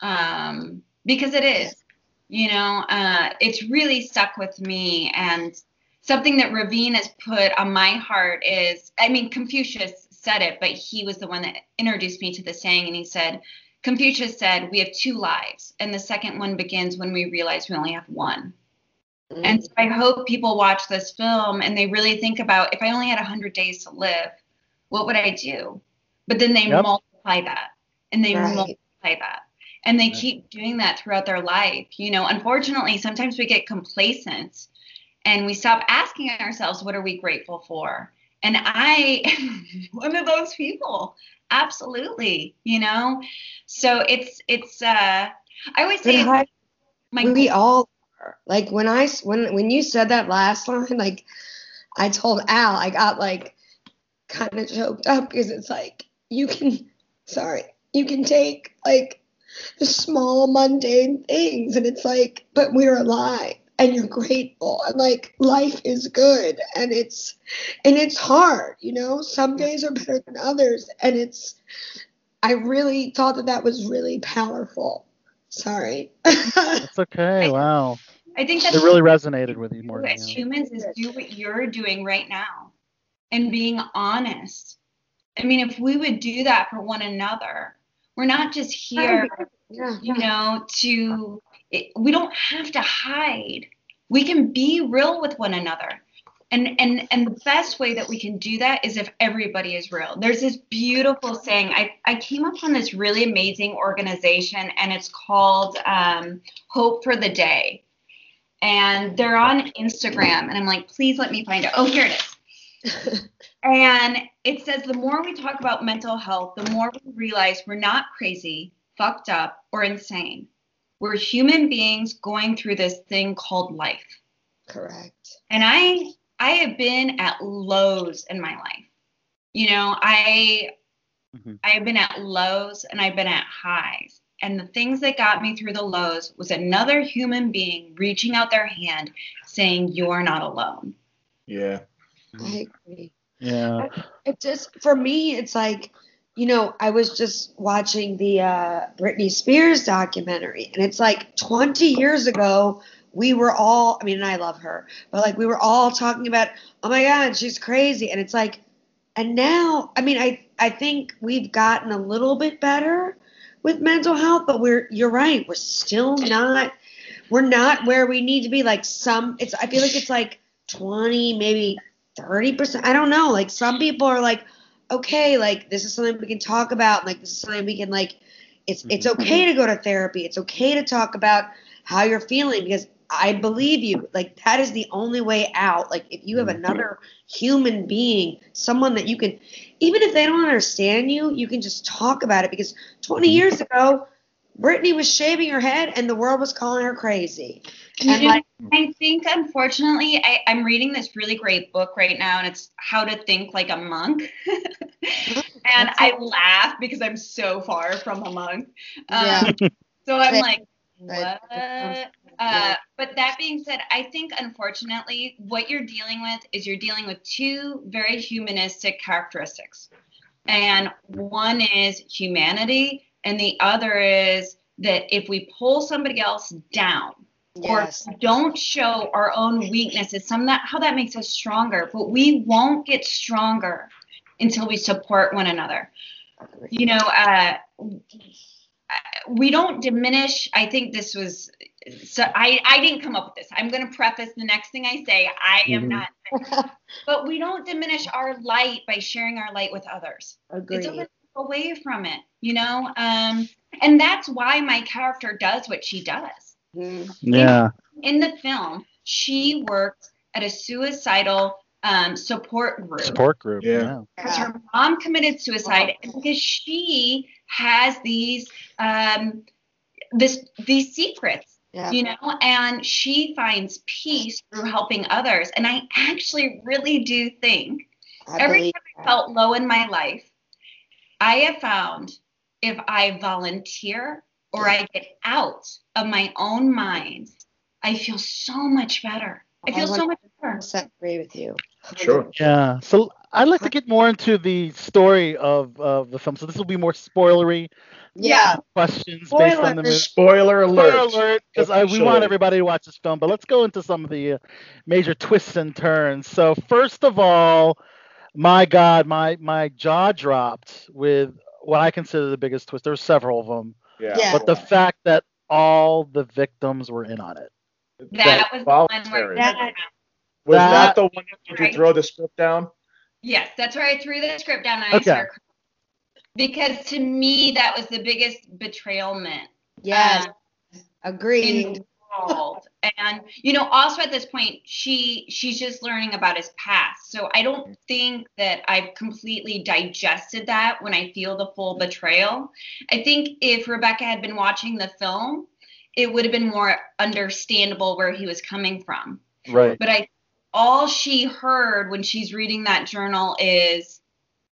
um, because it is. You know, uh, it's really stuck with me, and something that Ravin has put on my heart is, I mean, Confucius said it, but he was the one that introduced me to the saying, and he said, Confucius said, We have two lives, and the second one begins when we realize we only have one. And so I hope people watch this film and they really think about if I only had 100 days to live, what would I do? But then they Yep. multiply that and they Right. multiply that. And they keep doing that throughout their life. You know, unfortunately, sometimes we get complacent and we stop asking ourselves, what are we grateful for? And I am <laughs> one of those people. Absolutely. You know, so it's, it's, uh, I always say, I- my we all are. Like when I when when you said that last <laughs> line, like I told Al, I got like kind of choked up because it's like you can, sorry, you can take like the small mundane things, and it's like, but we're alive, and you're grateful, and like life is good, and it's and it's hard, you know. Some days are better than others, and it's. I really thought that that was really powerful. Sorry. <laughs> It's okay. Wow. I think that It really resonated with you more as you. humans is do what you're doing right now and being honest. I mean, if we would do that for one another, we're not just here, yeah. you know, to, it, we don't have to hide. We can be real with one another. And, and and the best way that we can do that is if everybody is real. There's this beautiful saying. I, I came up on this really amazing organization and it's called um, Hope for the Day and they're on Instagram. And I'm like, please let me find it. Oh, here it is. <laughs> and it says the more we talk about mental health, the more we realize we're not crazy, fucked up, or insane. We're human beings going through this thing called life. Correct. And I I have been at lows in my life. You know, I Mhm. I've been at lows and I've been at highs. And the things that got me through the lows was another human being reaching out their hand saying, You're not alone. Yeah. I agree. Yeah. It just for me, it's like, you know, I was just watching the uh, Britney Spears documentary, and it's like 20 years ago, we were all, I mean, and I love her, but like we were all talking about, oh my God, she's crazy, and it's like and now I mean I I think we've gotten a little bit better with mental health, but we're you're right, we're still not we're not where we need to be. Like some it's I feel like it's like 20, maybe 30%. I don't know. Like some people are like, okay, like this is something we can talk about, like this is something we can like it's it's mm-hmm. okay to go to therapy. It's okay to talk about how you're feeling because I believe you. Like that is the only way out. Like if you have mm-hmm. another human being, someone that you can even if they don't understand you, you can just talk about it because 20 mm-hmm. years ago, Britney was shaving her head and the world was calling her crazy. And like I think unfortunately I, I'm reading this really great book right now and it's How to Think Like a Monk. <laughs> and I laugh because I'm so far from a monk. Um, Yeah. So I'm like, what? Uh, but that being said, I think unfortunately what you're dealing with is you're dealing with two very humanistic characteristics. And one is humanity, and the other is that if we pull somebody else down, yes. or don't show our own weaknesses some that how that makes us stronger but we won't get stronger until we support one another you know uh, we don't diminish i think this was so i i didn't come up with this i'm going to preface the next thing i say i am Mhm. not but we don't diminish our light by sharing our light with others Agreed. it's a little away from it you know um and that's why my character does what she does Mhm. Yeah. in the film, she works at a suicidal um, support group Support group. Yeah. Yeah. because her mom committed suicide and because she has these um, this these secrets Yeah. you know and she finds peace through helping others and i actually really do think I every believe time I felt low in my life, I have found if I volunteer or I get out of my own mind, I feel so much better. I feel so much better. 100% agree with you. Sure. Yeah. So I'd like to get more into the story of, of the film. So this will be more spoilery Yeah. questions based on the movie. Spoiler alert. Spoiler alert, because we want everybody to watch this film. But let's go into some of the uh, major twists and turns. So first of all, my God, my my jaw dropped with what I consider the biggest twist. There's several of them, Yeah. Yeah. but the fact that all the victims were in on it. That was the one where voluntary. That- Was that- that the one that you throw the script down? Yes, that's where I threw the script down and Okay. started. Because to me, that was the biggest betrayalment Yes. um, Agreed. in and you know, also at this point, she she's just learning about his past. So I don't mm-hmm. think that I've completely digested that when I feel the full mm-hmm. betrayal. I think if Rebecca had been watching the film, it would have been more understandable where he was coming from. Right. But I all she heard when she's reading that journal is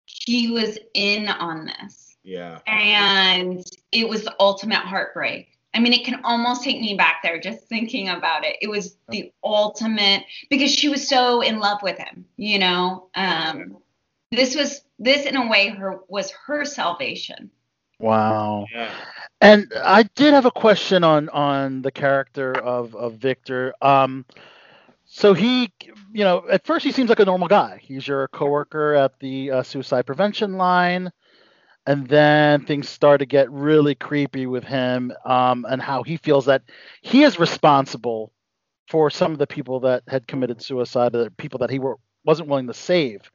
he was in on this Yeah. and it was the ultimate heartbreak. I mean, it can almost take me back there just thinking about it. It was the ultimate because she was so in love with him, you know. Um, this was this in a way her was her salvation. Wow. Yeah. And I did have a question on on the character of of Victor. Um, so he, you know, at first he seems like a normal guy. He's your coworker at the uh, suicide prevention line, and then things start to get really creepy with him, um, and how he feels that he is responsible for some of the people that had committed suicide, the people that he were, wasn't willing to save.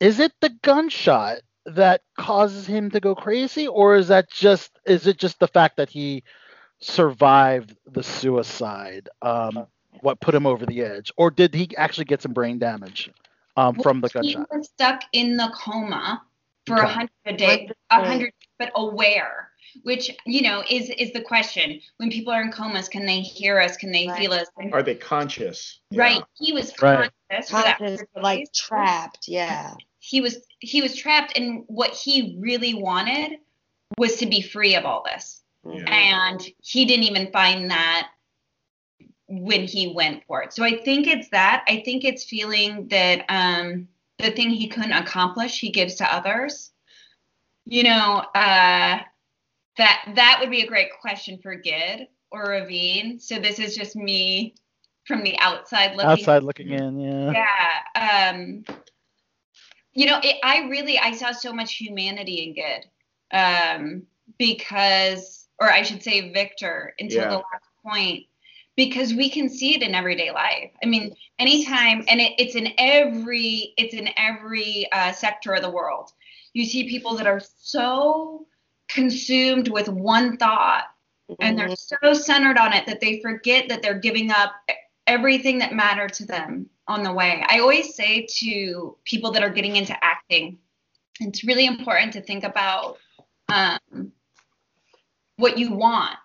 Is it the gunshot that causes him to go crazy, or is that just is it just the fact that he survived the suicide? Um, what put him over the edge, or did he actually get some brain damage um, from the He gunshot? was stuck in the coma for a hundred a day, a hundred, but aware. Which you know is is the question. When people are in comas, can they hear us? Can they Right. feel us? Are they conscious? Yeah. Right. He was Right. conscious for that Conscious, hundred but, like days. trapped. Yeah. He was he was trapped, and what he really wanted was to be free of all this. Yeah. And he didn't even find that when he went for it. So I think it's that. I think it's feeling that um, the thing he couldn't accomplish, he gives to others. You know, uh, that that would be a great question for Gid or Ravin. So this is just me from the outside looking. Outside looking in, yeah. Yeah. Um, you know, it, I really I saw so much humanity in Good, um, because, or I should say, Victor until Yeah. the last point, because we can see it in everyday life. I mean, anytime, and it, it's in every it's in every uh, sector of the world. You see people that are so consumed with one thought and they're so centered on it that they forget that they're giving up everything that mattered to them on the way. I always say to people that are getting into acting, it's really important to think about um, what you want.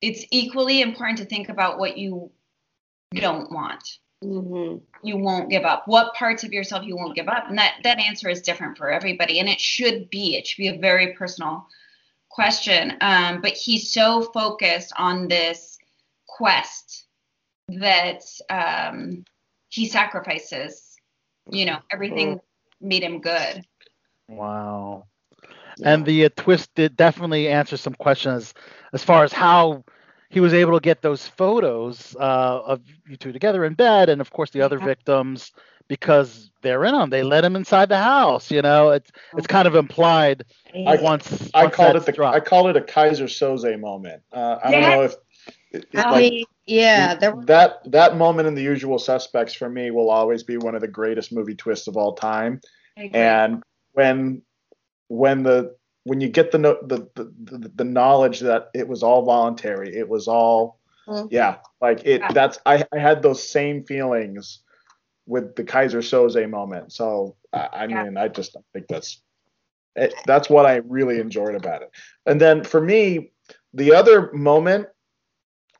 It's equally important to think about what you don't want. hmm You won't give up. What parts of yourself you won't give up, and that that answer is different for everybody, and it should be. It should be a very personal question. Um, but he's so focused on this quest that um, he sacrifices. You know, everything made him good. Wow. And the uh, twist did definitely answer some questions as far as how he was able to get those photos uh, of you two together in bed, and of course the other Yeah. victims because they're in them. They let him inside the house. You know, it's it's kind of implied I- once. I once called it the dropped. I called it a Keyser Söze moment. Uh, I don't know if it, it, I like mean, yeah, there were that that moment in The Usual Suspects for me will always be one of the greatest movie twists of all time. And when when the when you get the the, the the knowledge that it was all voluntary, it was all Mhm. yeah, like it. Yeah. That's I I had those same feelings with the Keyser Söze moment. So I, I Yeah. mean, I just think that's it, that's what I really enjoyed about it. And then for me, the other moment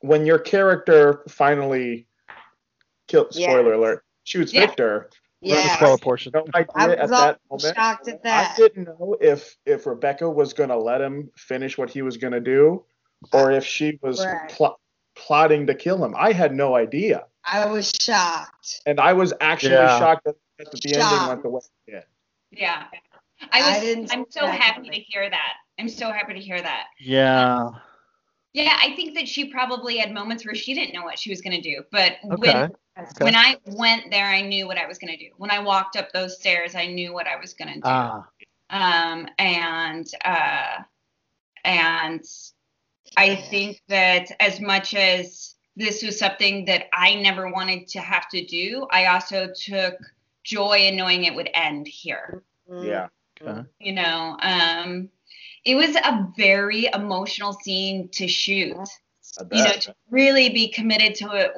when your character finally kill spoiler Yes. alert shoots Yeah. Victor. The yeah. spoiler portion. No idea I at was that all moment. shocked at that. I didn't know if if Rebecca was going to let him finish what he was going to do, or if she was Right. pl- plotting to kill him. I had no idea, I was shocked. and I was actually Yeah. shocked that, that the ending went the way it did. Yeah. I was I didn't I'm so happy to hear that. I'm so happy to hear that. Yeah. Yeah, I think that she probably had moments where she didn't know what she was going to do, but Okay. when when I went there, I knew what I was going to do. When I walked up those stairs, I knew what I was going to do. Ah. um, and uh, and I think that as much as this was something that I never wanted to have to do, I also took joy in knowing it would end here. Mm. Yeah, You know, um, it was a very emotional scene to shoot. You know, to really be committed to it,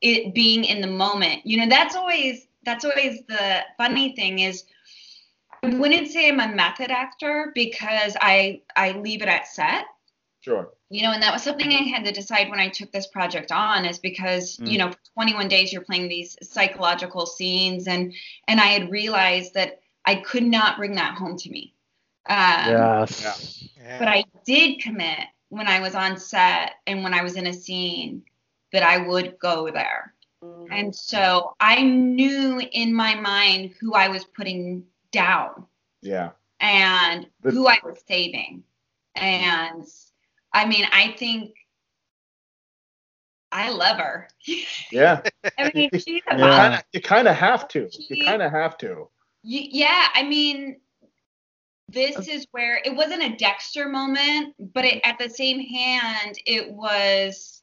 it being in the moment. You know, that's always that's always the funny thing is I wouldn't say I'm a method actor because I I leave it at set. sure. You know, and that was something I had to decide when I took this project on is because, Mm. you know, 21 days you're playing these psychological scenes and and I had realized that I could not bring that home to me. Um, Yes. Yeah. but I did commit when I was on set and when I was in a scene that I would go there. Mhm. And so I knew in my mind who I was putting down Yeah, and who I was saving. And I mean, I think I love her. yeah. <laughs> I mean, she's a Yeah. You kind of you kind of have to. You kind of have to. Y- Yeah, I mean, this is where it wasn't a Dexter moment, but it, at the same hand, it was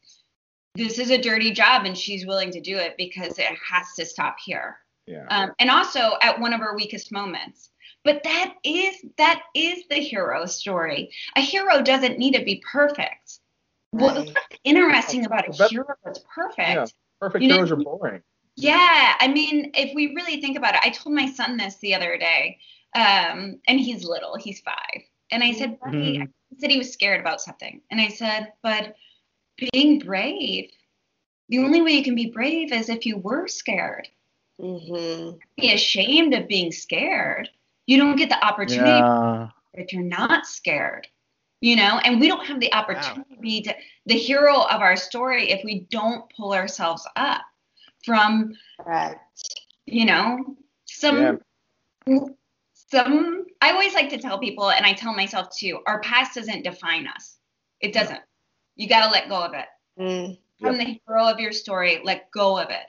this is a dirty job and she's willing to do it because it has to stop here. Yeah. Um, and also at one of her weakest moments. But that is that is the hero story. A hero doesn't need to be perfect. What's interesting about a hero that's perfect Yeah. Perfect You know- heroes are boring. yeah, I mean, if we really think about it, I told my son this the other day, um, and he's little, he's five, and I said, Buddy, Mhm. he said he was scared about something, and I said, but being brave, the only way you can be brave is if you were scared. Mhm. Be ashamed of being scared. You don't get the opportunity Yeah. if you're not scared you know and we don't have the opportunity to be the, the hero of our story if we don't pull ourselves up from Right. you know some some i always like to tell people and i tell myself too our past doesn't define us it doesn't you got to let go of it Mm. from the hero of your story let go of it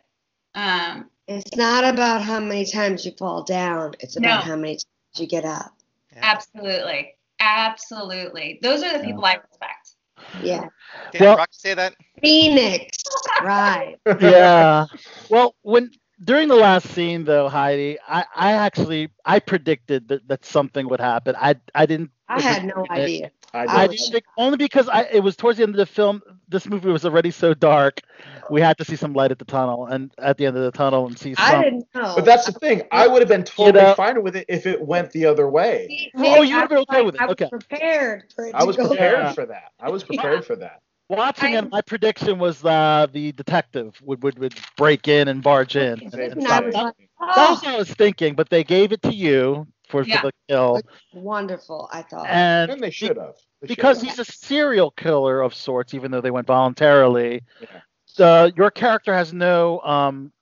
um, It's not about how many times you fall down. It's about No. how many times you get up. Yeah. Absolutely. Absolutely. Those are the people I respect. Yeah. Did Well- Rock say that? Phoenix. <laughs> Right. yeah. Well, when during the last scene though, Heidi, I, I actually I predicted that, that something would happen. I I didn't. I had no idea. I I did. didn't think only because I it was towards the end of the film. This movie was already so dark. We had to see some light at the tunnel, and at the end of the tunnel, and see Some. I didn't know. But that's the thing. I would have been totally know- fine with it if it went the other way. See, Oh, you would've been I was okay with it. I was Okay. prepared for it I was prepared Yeah. for that. I was prepared for that. Watching I- it, my prediction was uh, the detective would, would would break in and barge in. And, and And I was it. like, That's oh, what I was thinking, but they gave it to you for, Yeah. for the kill, wonderful. I thought. and And they should have. They should because have. he's a serial killer of sorts, even though they went voluntarily. Yeah. Uh, your character has no um,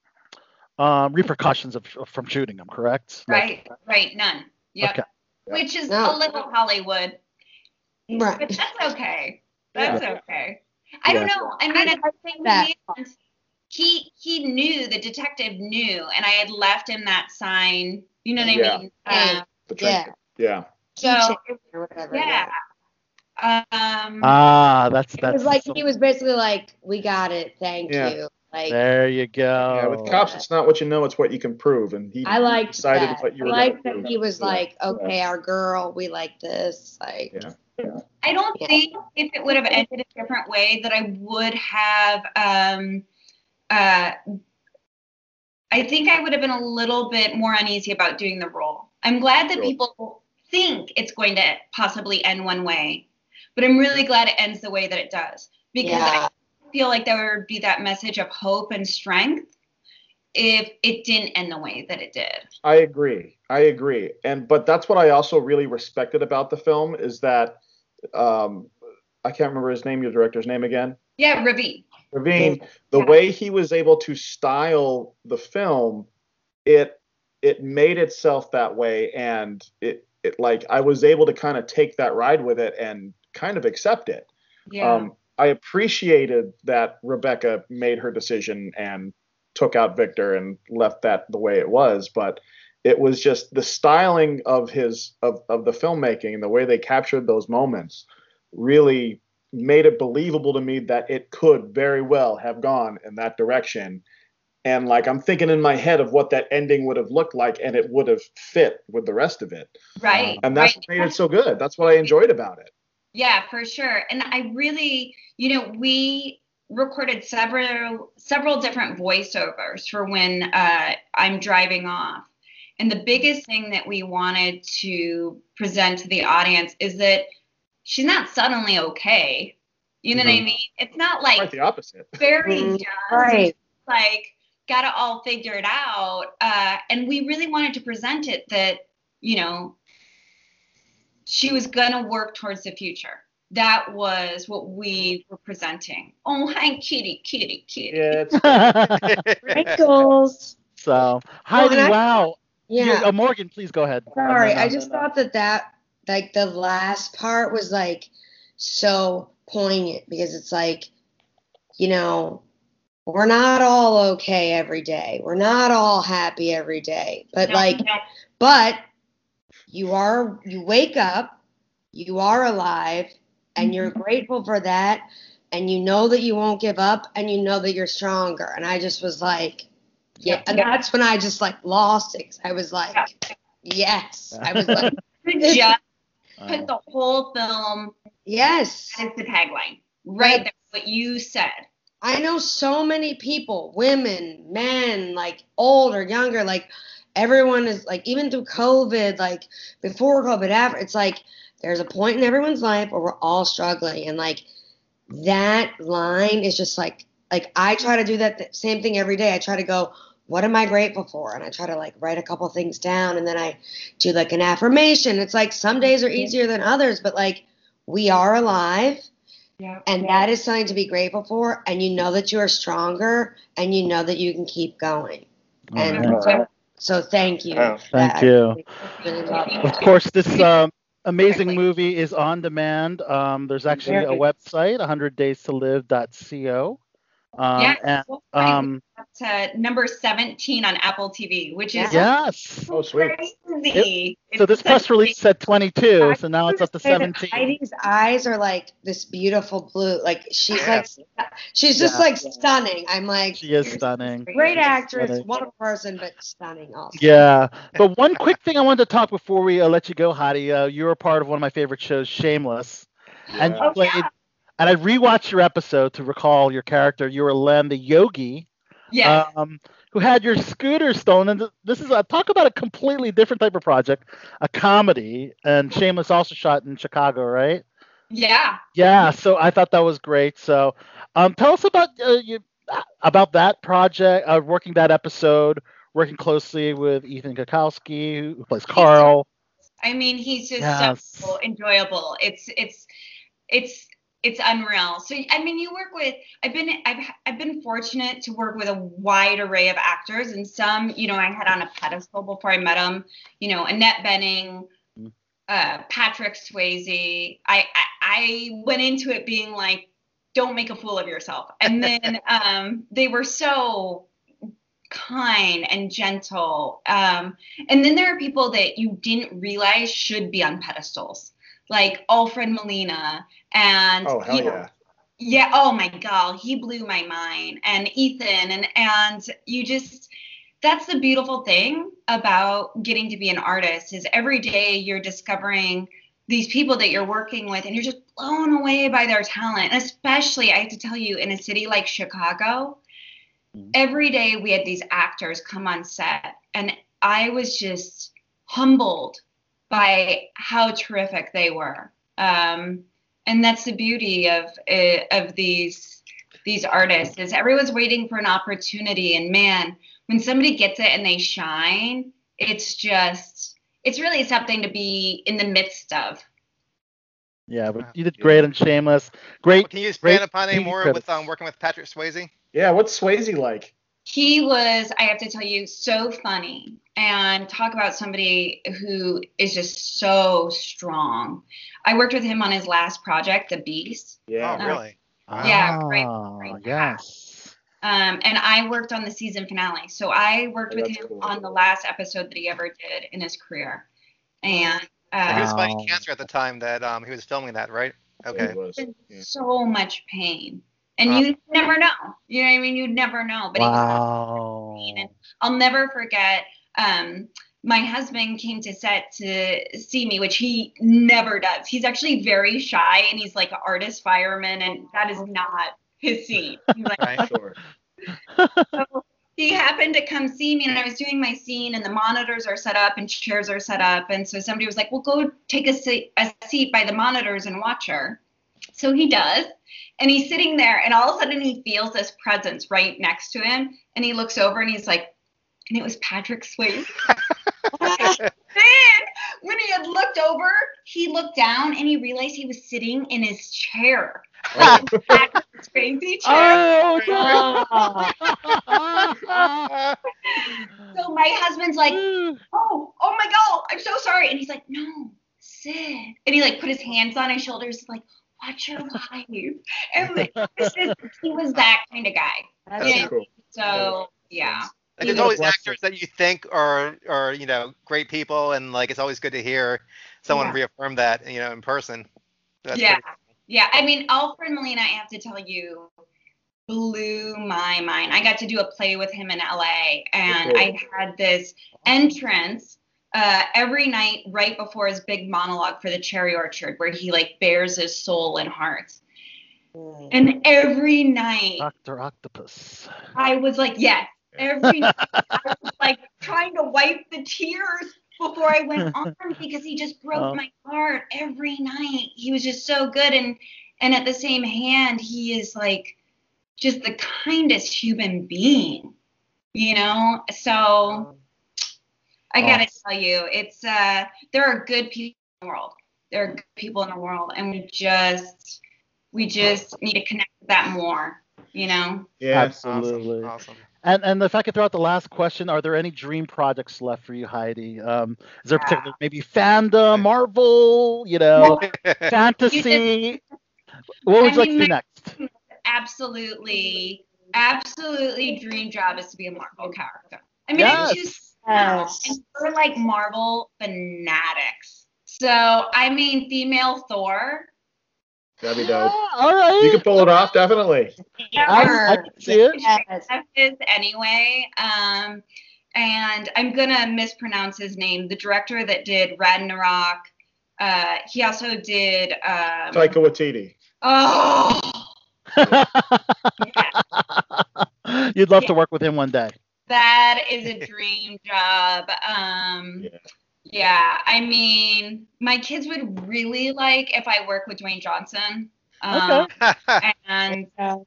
um, repercussions of, from shooting him, correct? Like- Right. Right. None. Yep. Okay. Which is No. a little Hollywood. But that's okay. That's okay. I don't know. I mean, I at the same that. Hand, he he knew the detective knew, and I had left him that sign. You know what Yeah. I mean? Yeah. Um, The Yeah. trinket. Yeah. so whatever. yeah. Um. Ah, that's that's. It was like he was basically like, "We got it, thank Yeah. you." Like there you go. Yeah, with cops, it's not what you know, it's what you can prove. And he I liked decided that. what you I were liked that prove. he was Yeah. like, "Okay, our girl, we like this." Like, Yeah. I don't Yeah. think if it would have ended a different way that I would have um uh I think I would have been a little bit more uneasy about doing the role. I'm glad that Sure. people think it's going to possibly end one way, but I'm really glad it ends the way that it does because Yeah. I feel like there would be that message of hope and strength if it didn't end the way that it did. I agree. I agree. And but that's what I also really respected about the film is that um I can't remember his name, your director's name again. Yeah, Ravin. Ravin, the Yeah. way he was able to style the film, it it made itself that way and it it like I was able to kind of take that ride with it and kind of accept it. Yeah. Um, I appreciated that Rebecca made her decision and took out Victor and left that the way it was, but it was just the styling of his of, of the filmmaking and the way they captured those moments really made it believable to me that it could very well have gone in that direction. And like I'm thinking in my head of what that ending would have looked like and it would have fit with the rest of it. right. And that's right. what made it so good. That's what I enjoyed about it. Yeah, for sure. And I really, you know, we recorded several several different voiceovers for when uh, I'm driving off. And the biggest thing that we wanted to present to the audience is that she's not suddenly okay. You know what I mean? It's not like Quite the opposite. very Mhm. done, right. like got it all figured out. Uh, and we really wanted to present it that, you know, she was gonna work towards the future. That was what we were presenting. Oh, hi, kitty, kitty, kitty. Yeah, it's <laughs> Wrinkles. so Heidi, and I- wow. Yeah. You- uh, Morgan, please go ahead. Sorry, No, no, I no, just no. thought that that like the last part was like so poignant because it's like, you know, we're not all okay every day. We're not all happy every day. But like, but you are you wake up, you are alive, and you're mm-hmm. grateful for that, and you know that you won't give up, and you know that you're stronger. And I just was like, yeah, and that's when I just like lost it. I was like, yes, I was like, <laughs> just put the whole film yes. as the tagline. Right there, what you said. I know so many people, women, men, like old or younger, like everyone is like even through COVID, like before COVID, after it's like there's a point in everyone's life where we're all struggling and like that line is just like like I try to do that th- same thing every day. I try to go, what am I grateful for? And I try to like write a couple things down and then I do like an affirmation. It's like some days are easier than others, but like we are alive Yeah. and that is something to be grateful for and you know that you are stronger and you know that you can keep going and Alright. so, so thank you Oh, thank that. you. Really. Of course, this um, amazing movie is on demand. Um, there's actually a website, 100daystolive.co. Um, Yeah. and, Well, um, to number 17 on Apple TV, which is Yes. Oh, sweet. crazy. So It's this press release said 22, so now it's up to 17. Heidi's eyes are like this beautiful blue. Like she's Yes. like, she's just Yeah. like stunning. I'm like, She is stunning. great actress, Stunning. wonderful person, but stunning also. Yeah, but one quick thing I wanted to talk before we uh, let you go, Heidi. Uh, you were part of one of my favorite shows, Shameless, and you Yeah. And I rewatched your episode to recall your character. You were Len, the yogi, Yes. um, who had your scooter stolen. And this is a talk about a completely different type of project, a comedy. And Shameless also shot in Chicago, right? yeah. Yeah, so I thought that was great. So, um, tell us about uh, you about that project, uh, working that episode, working closely with Ethan Cutkosky, who who plays Carl. I mean, he's just Yes. so enjoyable. It's it's it's it's unreal. So I mean, you work with I've been I've I've been fortunate to work with a wide array of actors, and some you know I had on a pedestal before I met them. You know, Annette Bening, uh, Patrick Swayze. I, I I went into it being like, don't make a fool of yourself, <laughs> and then um, they were so kind and gentle. Um, and then there are people that you didn't realize should be on pedestals, like Alfred Molina and Oh hell you know, yeah. yeah, oh my god, he blew my mind. And Ethan and and you just that's the beautiful thing about getting to be an artist is every day you're discovering these people that you're working with and you're just blown away by their talent. And especially I have to tell you in a city like Chicago, mm-hmm. every day we had these actors come on set and I was just humbled by how terrific they were. Um, and that's the beauty of uh, of these these artists is everyone's waiting for an opportunity and man when somebody gets it and they shine it's just it's really something to be in the midst of Yeah, but you did great on Shameless. Great. Can you great expand upon any more credits. with um, working with Patrick Swayze? Yeah, what's Swayze like? He was i have to tell you so funny and talk about somebody who is just so strong i worked with him on his last project the beast Yeah. Oh, really? Yeah, great- Ah, great yes. Um, and I worked on the season finale. So I worked Oh, with him cool. on the last episode that he ever did in his career. And He uh, was fighting cancer at the time that um, he was filming that, right? Okay. It was. Yeah. so much pain. And Wow. you never know. You know what I mean? You'd never know. But Wow. and I'll never forget. Um, my husband came to set to see me, which he never does. He's actually very shy, and he's like an artist fireman, and that is not his scene. He's <laughs> like, Right. Sure. <laughs> so he happened to come see me, and I was doing my scene, and the monitors are set up and chairs are set up, and so somebody was like, "Well, go take a seat, a seat by the monitors and watch her." So he does, and he's sitting there, and all of a sudden he feels this presence right next to him, and he looks over and he's like, and it was Patrick Swayze. <laughs> <laughs> then when he had looked over, he looked down and he realized he was sitting in his chair. <laughs> Oh. Like Patrick Swayze chair. Oh no! Oh. So my husband's like, <sighs> oh, oh my God, I'm so sorry. And he's like, no, Sid. And he like put his hands on his shoulders, like, watch your life. And like, it he was <laughs> that kind of guy. That's Yeah. cool. So yeah. Like He there's always actors that you think are are you know great people, and like it's always good to hear someone Yeah. reaffirm that you know in person. That's yeah. pretty- Yeah. I mean, Alfred Molina, I have to tell you, blew my mind. I got to do a play with him in LA, and Cool. I had this entrance uh, every night right before his big monologue for the Cherry Orchard, where he like bears his soul and heart. Mm. And every night Doctor Octopus. I was like, yes. Every night I was <laughs> like trying to wipe the tears before I went <laughs> on because he just broke Oh. my heart every night. He was just so good and and at the same hand he is like just the kindest human being. You know? So I gotta tell you, it's uh there are good people in the world. There are good people in the world and we just we just need to connect with that more, you know? Yeah. Absolutely. Awesome. awesome. And and if I could throw out the last question, are there any dream projects left for you, Heidi? Um, is there a particular maybe fandom, Marvel, you know, <laughs> fantasy? What would I you like to do next? absolutely absolutely dream job is to be a Marvel character. I mean, Yes. I choose now, Yes. and we're like Marvel fanatics. So I mean, female Thor. That'd be Yeah, dope. <gasps> all right. You can pull it off, definitely. I, I can see it. Yes. Of his anyway. Um, and I'm gonna mispronounce his name. The director that did Ragnarok. Uh, he also did. Um, Taika Waititi. oh, <laughs> You'd love to work with him one day. That is a dream <laughs> job. Um, Yeah. yeah, I mean, my kids would really like if I work with Dwayne Johnson. Um, and <laughs>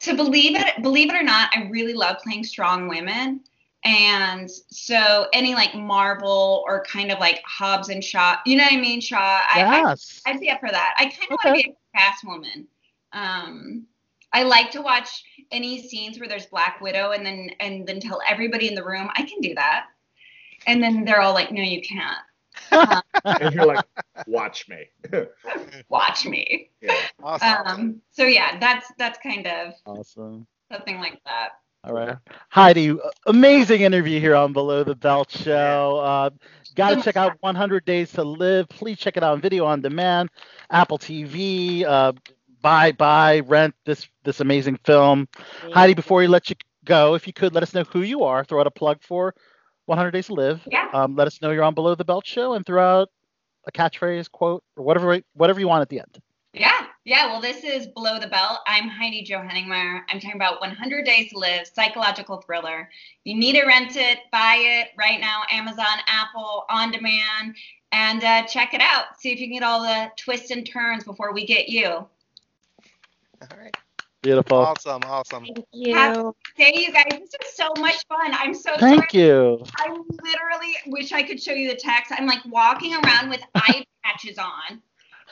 to believe it believe it or not i really love playing strong women and so any like marvel or kind of like hobbs and shaw you know what i mean shaw I, Yes. I, i'd be up for that i kind of Okay. want to be a fast woman um i like to watch any scenes where there's black widow and then and then tell everybody in the room i can do that and then they're all like no you can't <laughs> And you're like, watch me. <laughs> watch me yeah. awesome. um so yeah that's that's kind of Awesome. something like that All right. Heidi, amazing interview here on Below the Belt Show. Uh, Got to check out 100 Days to Live. Please check it out on video on demand, Apple TV. Uh, buy, buy, rent this this amazing film. Heidi, before we let you go, if you could let us know who you are, throw out a plug for 100 Days to Live. Yeah. Um, let us know you're on Below the Belt Show and throw out a catchphrase, quote, or whatever whatever you want at the end. Yeah, yeah. Well, this is Below the Belt. I'm Heidi Johanningmeier. I'm talking about 100 Days to Live, psychological thriller. You need to rent it, buy it right now, Amazon, Apple, on demand, and uh, check it out. See if you can get all the twists and turns before we get you. All right. Beautiful. Awesome. Awesome. Thank you. Hey, you guys, this is so much fun. I'm so Thank sorry. you. I literally wish I could show you the text. I'm like walking around with <laughs> eye patches on,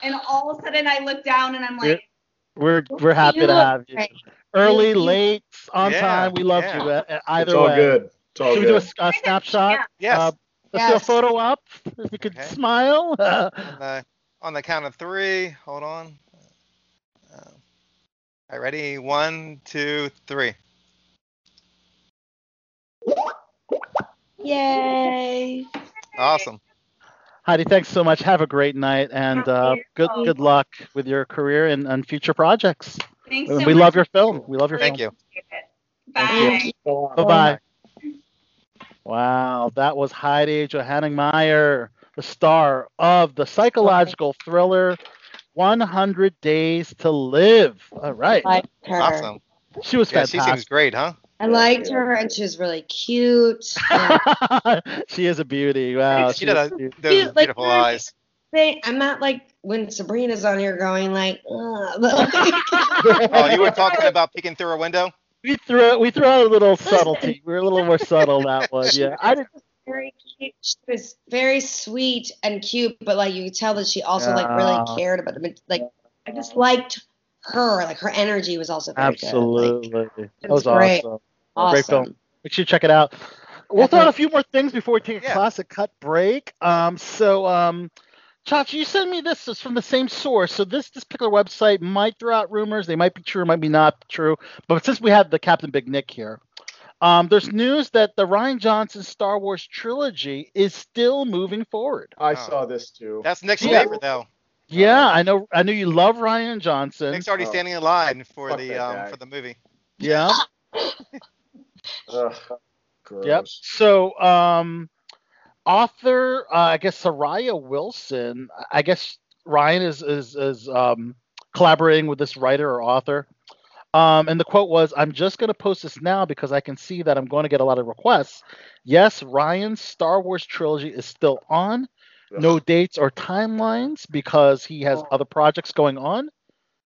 and all of a sudden I look down and I'm like, We're we're happy You to have you. great. Early, late, on Yeah, time. We love yeah. you. Uh, uh, either It's all way. good. It's all Should we do a, good. s- a snapshot? Yeah. Yes. Uh, let's do a photo up. If you could Okay. smile. <laughs> on, the, on the count of three. Hold on. All right. Ready? One, two, three. Yay. Awesome. Heidi, thanks so much. Have a great night, and uh, good good luck with your career and, and future projects. thanks we so much. love your film. We love your film. Thank film. you. Bye. Bye bye. Wow, that was Heidi Johanningmeier, the star of the psychological thriller 100 Days to Live. All right. Liked her. Awesome. She was Yeah, she fantastic. seems great, huh? I liked her and she was really cute. And <laughs> she is a beauty. Wow. She she did a, a those Cute, like, beautiful very- eyes. they, I'm not like when Sabrina's on here going like, Ugh, <laughs> Oh, you were talking about peeking through a window? We threw we threw out a little subtlety. We were a little more subtle that one. Yeah. I did very cute. She was very sweet and cute, but like you could tell that she also like really cared about them. Like I just liked her. Like her energy was also very absolutely. good. that it was was great. awesome. Like, Great film. Make sure you check it out. We'll throw out a few more things before we take a Yeah. classic cut break. Um, so, um, Chachi, you sent me this. It's from the same source. So this this particular website might throw out rumors. They might be true, might be not true. But since we have the Captain Big Nick here, um, there's news that the Rian Johnson Star Wars trilogy is still moving forward. I Oh. saw this too. That's Nick's Yeah. favorite, though. Yeah, I know. I know you love Rian Johnson. Nick's already Oh. standing in line for Fuck the um for the movie. Yeah. <laughs> Ugh, gross. Yep. So, um, author, uh, I guess Soraya Wilson. I guess Rian is is is um, collaborating with this writer or author. Um, and the quote was, "I'm just going to post this now because I can see that I'm going to get a lot of requests. Yes, Rian's Star Wars trilogy is still on. No dates or timelines because he has other projects going on,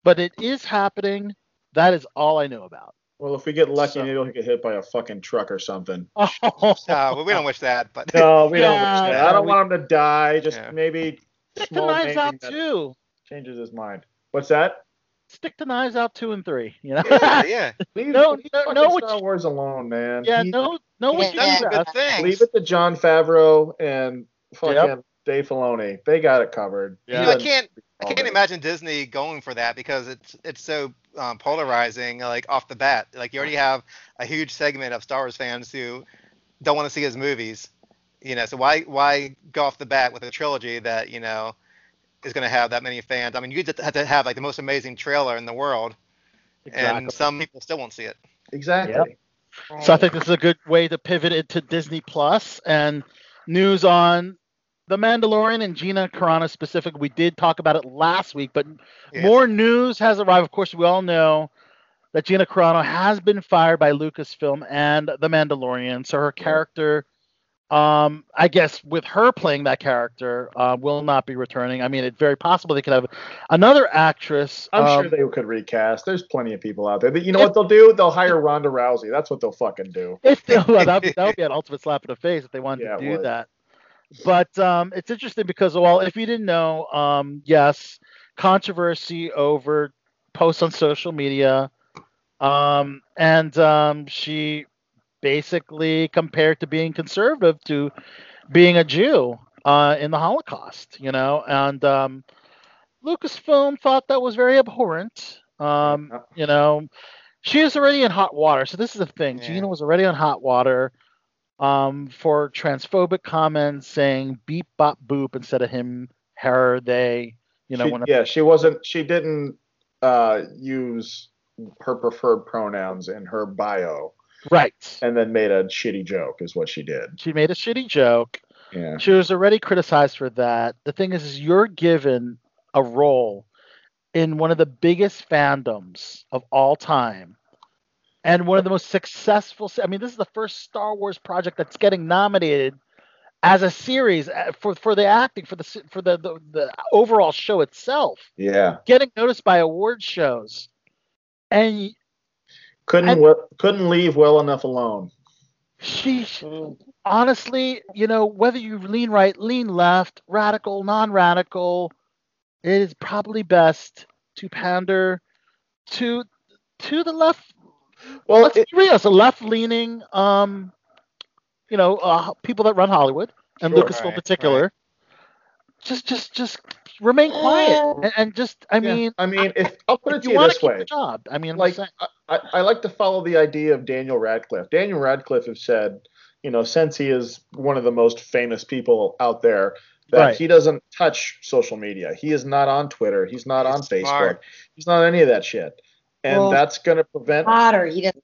but it is happening. That is all I know about." Well, if we get lucky, So- maybe he'll get hit by a fucking truck or something. <laughs> Uh, well, we don't wish that, but No, we don't. Wish that. I don't we- want him to die. Just Yeah. maybe Stick to small Knives Out too. changes his mind. What's that? Stick to Knives Out two and three. You know. yeah, yeah. <laughs> Leave, No, leave no, no, what Star you- Wars alone, man. Yeah, He- no, no, what you Yeah. Done do good best. Leave it to Jon Favreau and fucking Yep. Dave Filoni. They got it covered. You know, I can't I can't imagine Disney going for that because it's it's so um, polarizing like off the bat. Like you already have a huge segment of Star Wars fans who don't want to see his movies. You know, so why why go off the bat with a trilogy that you know is going to have that many fans? I mean, you just have to have like the most amazing trailer in the world, Exactly. and some people still won't see it. Exactly. Yep. So I think this is a good way to pivot into Disney Plus and news on The Mandalorian and Gina Carano specific. We did talk about it last week, but Yeah. more news has arrived. Of course, we all know that Gina Carano has been fired by Lucasfilm and The Mandalorian. So her character, um, I guess, with her playing that character, uh, will not be returning. I mean, it's very possible they could have another actress. I'm um, sure they could recast. There's plenty of people out there. You know what they'll do? They'll hire Ronda Rousey. That's what they'll fucking do. If they, well, that would, that would be <laughs> an ultimate slap in the face if they wanted Yeah, to do that. But um, it's interesting because, well, if you didn't know, um, yes, controversy over posts on social media, um, and um, she basically compared to being conservative to being a Jew uh, in the Holocaust, you know, and um, Lucasfilm thought that was very abhorrent. Um, you know, she is already in hot water. So this is the thing. Yeah. Gina was already on hot water um, for transphobic comments saying beep bop boop instead of him, her, they. You know, She- when yeah, she wasn't. She didn't uh, use her preferred pronouns in her bio, right. and then made a shitty joke. Is what she did. She made a shitty joke. Yeah. She was already criticized for that. The thing is, is you're given a role in one of the biggest fandoms of all time. And one of the most successful. I mean, this is the first Star Wars project that's getting nominated as a series uh, for for the acting for the for the the, the overall show itself, Yeah. getting noticed by award shows, and Couldn't And- we- couldn't leave well enough alone. she honestly, you know, whether you lean right, lean left, radical, non-radical, it is probably best to pander to to the left. Well, let's it- be real, it's a left-leaning, um, you know, uh, people that run Hollywood and Sure. Lucasfilm in Right, particular. Just, just, just remain quiet Uh, and, and just, I yeah, mean, I mean, if I'll put it to you you this way, job, I mean, I'm like saying- I, I I like to follow the idea of Daniel Radcliffe. Daniel Radcliffe has said, you know, since he is one of the most famous people out there, that Right. he doesn't touch social media. He is not on Twitter. He's not He's on Facebook. smart. He's not any of that shit. And Well, that's going to prevent Potter, he doesn't.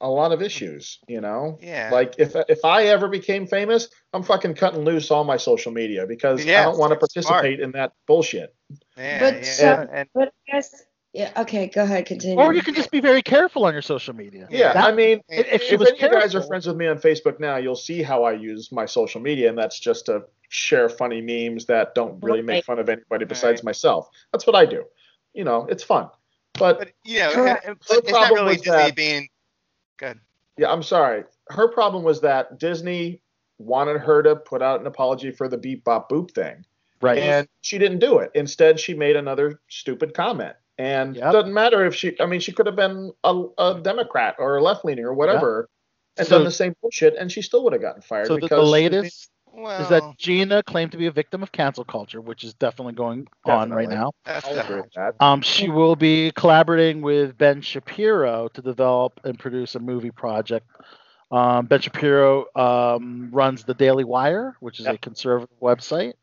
A lot of issues, you know? Yeah. Like if if I ever became famous, I'm fucking cutting loose all my social media because I don't want to smart. participate in that bullshit. yeah, But yeah. so- and But I guess, yeah, okay, go ahead, continue. or you can just be very careful on your social media. Yeah, That- I mean, if- if if any of you guys are friends with me on Facebook now, you'll see how I use my social media, and that's just to share funny memes that don't really make fun of anybody besides myself. That's what I do. You know, it's fun. But but you know, Correct. and- it's not problem really was Disney that- being good. yeah, I'm sorry. Her problem was that Disney wanted her to put out an apology for the beep bop boop thing, right. and she didn't do it. Instead, she made another stupid comment. And Yep. it doesn't matter if she, I mean, she could have been a, a Democrat or a left leaning or whatever and So- done the same bullshit, and she still would have gotten fired. so because the latest Well, is that Gina claimed to be a victim of cancel culture, which is definitely going on right now. that's definitely- Um, she will be collaborating with Ben Shapiro to develop and produce a movie project. Um, ben Shapiro um, runs the Daily Wire, which is a conservative website.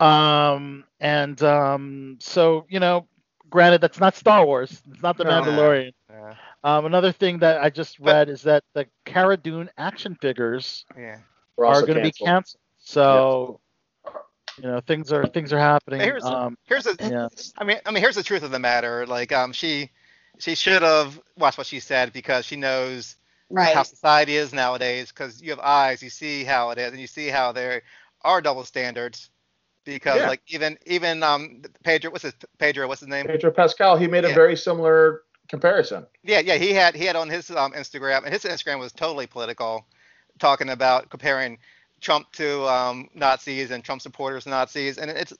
Um, and um, so, you know, granted, that's not Star Wars. It's not The No. Mandalorian. Yeah, Um, another thing that I just But- read is that the Cara Dune action figures yeah. We're are going to be canceled. canceled. So, you know, things are things are happening. Here's- Um, Here's the, yeah. I mean, I mean, here's the truth of the matter. Like, um, she, she should have watched what she said because she knows right. how society is nowadays. Because you have eyes, you see how it is, and you see how there are double standards. Because Yeah. like even even um Pedro, what's his Pedro, what's his name? Pedro Pascal, he made a very similar comparison. Yeah, yeah, he had he had on his um, Instagram, and his Instagram was totally political, talking about comparing Trump to um, Nazis and Trump supporters to Nazis, and it's.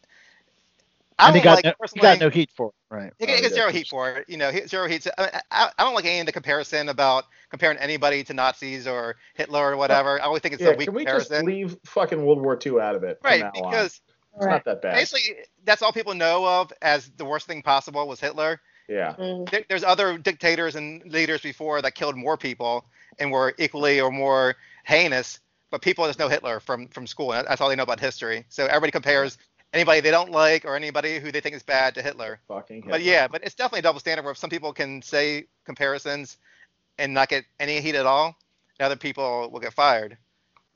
I and he don't got, like no, he personally. got no heat for it. Right. He gets Oh, yeah, zero heat for it. You know, he- zero heat. I, I, I don't like any of the comparison about comparing anybody to Nazis or Hitler or whatever. I always think it's Yeah, a weak can we just leave fucking World War II out of it right, now on? because It's not that bad. basically that's all people know of as the worst thing possible was Hitler. Yeah. Mm. there, there's other dictators and leaders before that killed more people and were equally or more heinous, but people just know Hitler from from school. That's all they know about history. So everybody compares anybody they don't like or anybody who they think is bad to Hitler. Fucking. But yeah, but it's definitely a double standard where some people can say comparisons and not get any heat at all, and other people will get fired.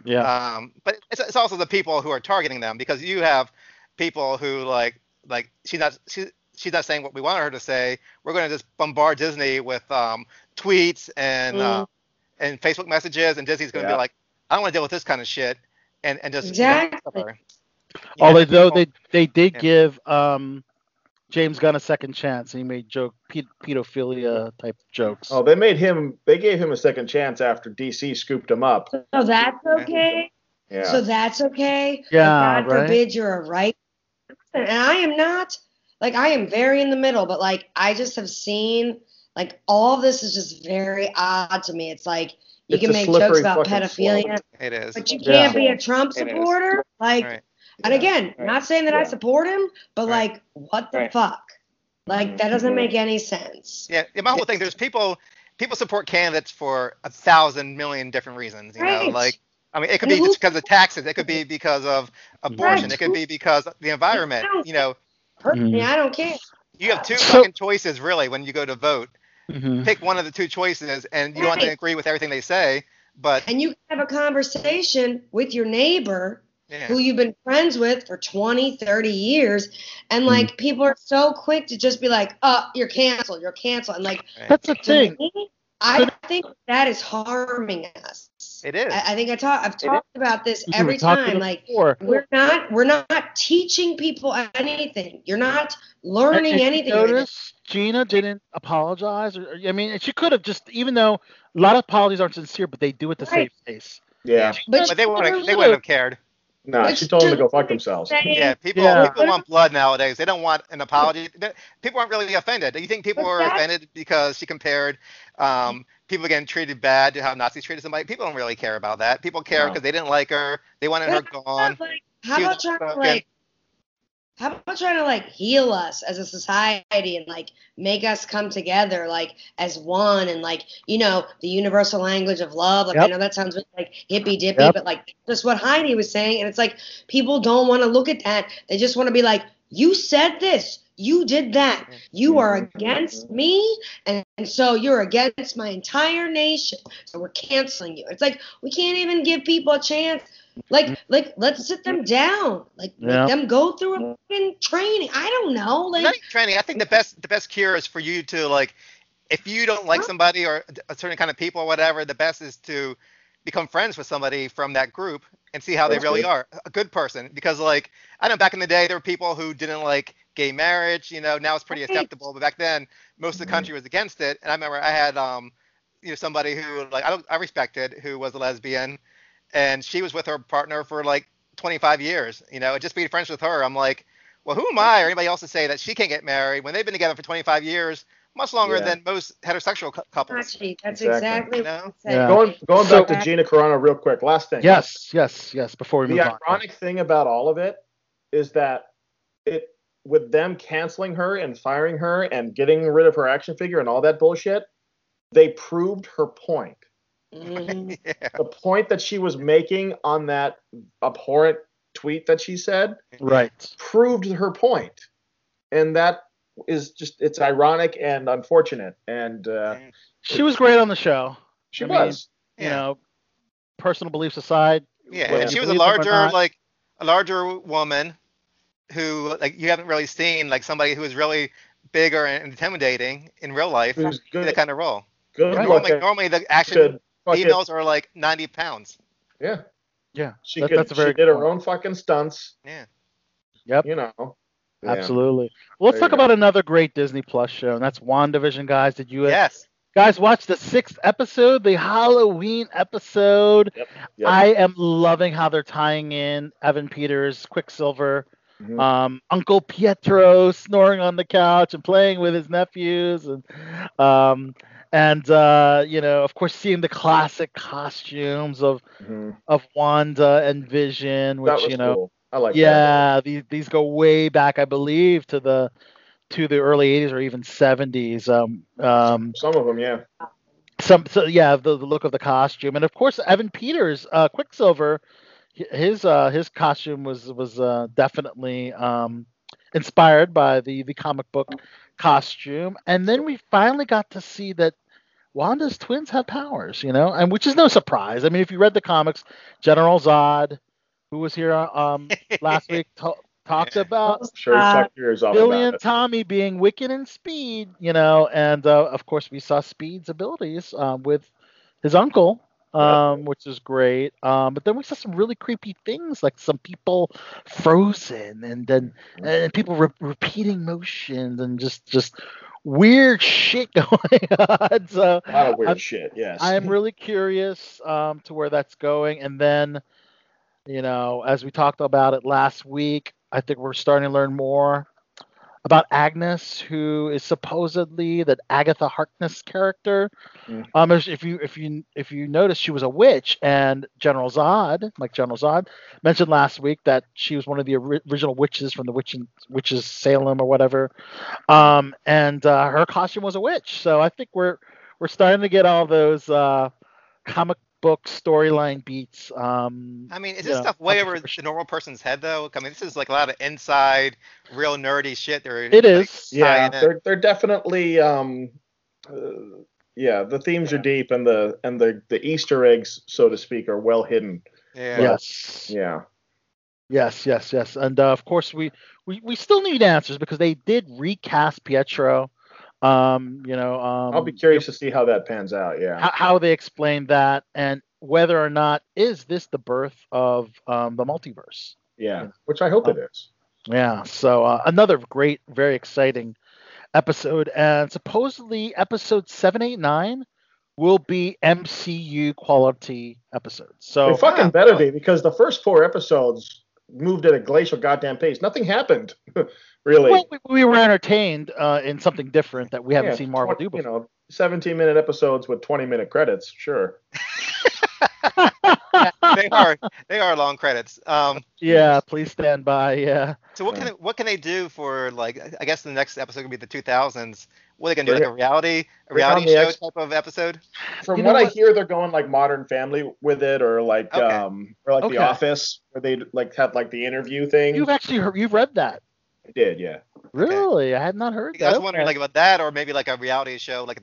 Yeah. Um, but it's, it's also the people who are targeting them because you have people who like like she's not she, she's not saying what we want her to say. We're going to just bombard Disney with um, tweets and uh, and Facebook messages, and Disney's going to Yeah. be like, I don't want to deal with this kind of shit, and and just you know, Exactly. Although Yeah, though people- they they did Yeah. give um James Gunn a second chance. And he made joke pedophilia type jokes. Oh, they made him. They gave him a second chance after DC scooped him up. So that's okay. Yeah. So that's okay. Yeah, God right. forbid you're a right person. And I am not. Like I am very in the middle, but like I just have seen like all of this is just very odd to me. It's like you It's can make jokes about pedophilia, slope. It is. but you can't be a Trump supporter. Like Right. and Yeah. again, Right. not saying that I support him, but Right. like what the Right. fuck? Like that doesn't Mhm. make any sense. Yeah, yeah, my whole thing. There's people people support candidates for a thousand million different reasons. You know, like I mean, it could be just because of taxes. It could be because of abortion. It could be because of the environment. You know, Personally, Mhm. I don't care. you have two So- fucking choices really when you go to vote. Mhm. Pick one of the two choices, and you don't have to agree with everything they say. But And you have a conversation with your neighbor yeah, who you've been friends with for 20, 30 years. And Hmm. like people are so quick to just be like, oh, you're canceled, you're canceled. And like, That's the thing. me, I think that is harming us. It is. I, I think I talk, I've talked about this We every time. Like, before. we're not, we're not teaching people anything. You're not learning And- and anything. Notice Gina didn't apologize. Or, or- I mean, she could have just, even though a lot of apologies aren't sincere, but they do it to Right. save face. Yeah. But but they wouldn't. could've- They wouldn't have cared. No, but she told them to go fuck themselves. Yeah, people Yeah. people want blood nowadays. They don't want an apology. People aren't really offended. Do you think people But were offended because she compared um, people getting treated bad to how Nazis treated somebody? People don't really care about that. People care No. because they didn't like her. They wanted her gone. Like, how about trying to like how about trying to like heal us as a society and like make us come together like as one and like you know the universal language of love like i know that sounds really, like hippy dippy Yep. but like that's what heidi was saying and it's like people don't want to look at that they just want to be like you said this you did that you are against me and, and so you're against my entire nation so we're canceling you it's like we can't even give people a chance like like let's sit them down like Yeah. make them go through a fucking training i don't know like Not training. I think the best the best cure is for you to like, if you don't like Huh? somebody or a certain kind of people or whatever, the best is to become friends with somebody from that group and see how That's they really good. are. A good person, because like I know back in the day there were people who didn't like gay marriage. You know, now it's pretty Right. acceptable, but back then most of the country was against it. And I remember I had um, you know, somebody who like I I respected who was a lesbian, and she was with her partner for like 25 years. You know, and just being friends with her, I'm like, well, who am I or anybody else to say that she can't get married when they've been together for 25 years, much longer Yeah. than most heterosexual cou- couples. Actually, that's Exactly. exactly You what know? I said. Yeah. Going going So- back to Gina Carano real quick. Last thing. Yes, yes, yes. Before we The move on. The ironic thing about all of it is that it with them canceling her and firing her and getting rid of her action figure and all that bullshit, they proved her point. Mhm. <laughs> yeah. The point that she was making on that abhorrent tweet that she said Right. proved her. And that is just it's ironic and unfortunate. And uh, She was great on the show. she I mean, was. You know, personal beliefs aside. Yeah, and she was a believe them or larger, like a larger woman who like you haven't really seen like somebody who is really bigger and intimidating in real life Who's in good, that kind of role. good Normally, looking. normally the action Could fucking- females are like 90 pounds. Yeah. Yeah, She that- could. that's a very she did good her point. own fucking stunts. Yeah. Yep. You know. Yeah. Absolutely. Well, let's There talk go. about another great Disney Plus show, and that's WandaVision, guys. Did you uh, Yes. guys watch the sixth episode, the Halloween episode? Yep. I am loving how they're tying in Evan Peters, Quicksilver, Mhm. um, Uncle Pietro snoring on the couch and playing with his nephews, and um, and uh, you know, of course, seeing the classic costumes of Mhm. of Wanda and Vision, which you know, cool. I like that. yeah, these these go way back, I believe, to the to the early 80s or even 70s. Um, um, Some of them, yeah. some so yeah the, the look of the costume and of course evan peters uh quicksilver his uh his costume was was uh definitely um inspired by the the comic book costume. And then we finally got to see that wanda's twins have powers you know? And which is no surprise. I mean if you read the comics general zod who was here um <laughs> last week ta- talked about I'm sure Uh, Chuck Year's all Billy about and it. Tommy being Wiccan and Speed, you know, and uh, of course we saw Speed's abilities um, with his uncle, um, which is great. Um, but then we saw some really creepy things, like some people frozen, and then and people re- repeating motions, and just just weird shit <laughs> going on. So A lot of weird I'm- shit, yes. I am <laughs> really curious um, to where that's going. And then, you know, as we talked about it last week, I think we're starting to learn more about Agnes, who is supposedly that Agatha Harkness character. Mm. Um, if you if you if you notice, she was a witch, and General Zod, like General Zod, mentioned last week that she was one of the original witches from the witch in, witches Salem or whatever. Um, and uh, her costume was a witch. So I think we're we're starting to get all those uh, comic book storyline beats. Um, I mean, is this know, stuff way over the normal person's head though? I mean, this is like a lot of inside, real nerdy shit. They're It like, is. yeah, they're they're definitely um, uh, yeah. The themes are deep, and the and the the Easter eggs, so to speak, are well hidden. Yeah. Yes. Yeah, Yes, yes, yes. And uh, of course, we, we we still need answers because they did recast Pietro. Um, you know, um, I'll be curious to see how that pans out. Yeah, how, how they explain that and whether or not is this the birth of um, the multiverse. yeah, which I hope it is. Yeah. So uh, another great, very exciting episode, and supposedly episode seven, eight, nine will be MCU quality episodes. So They fucking better be because the first four episodes moved at a glacial goddamn pace. Nothing happened, <laughs> really. well, we, we were entertained uh, in something different that we haven't Yeah, seen Marvel 20 do before. You know, 17 minute episodes with 20 minute credits. Sure. <laughs> they are they are long credits. Um, Yeah, please stand by. Yeah. so what can it, what can they do for like I guess the next episode could be the 2000s. What are they gonna do like a reality a reality show X- type of episode? From You know what, I hear, they're going like Modern Family with it, or like Okay. um, or like Okay. The Office, where they like have like the interview thing. You've actually heard, you've read that. I did, yeah. Really? I had not heard I that. was wondering like about that or maybe like a reality show like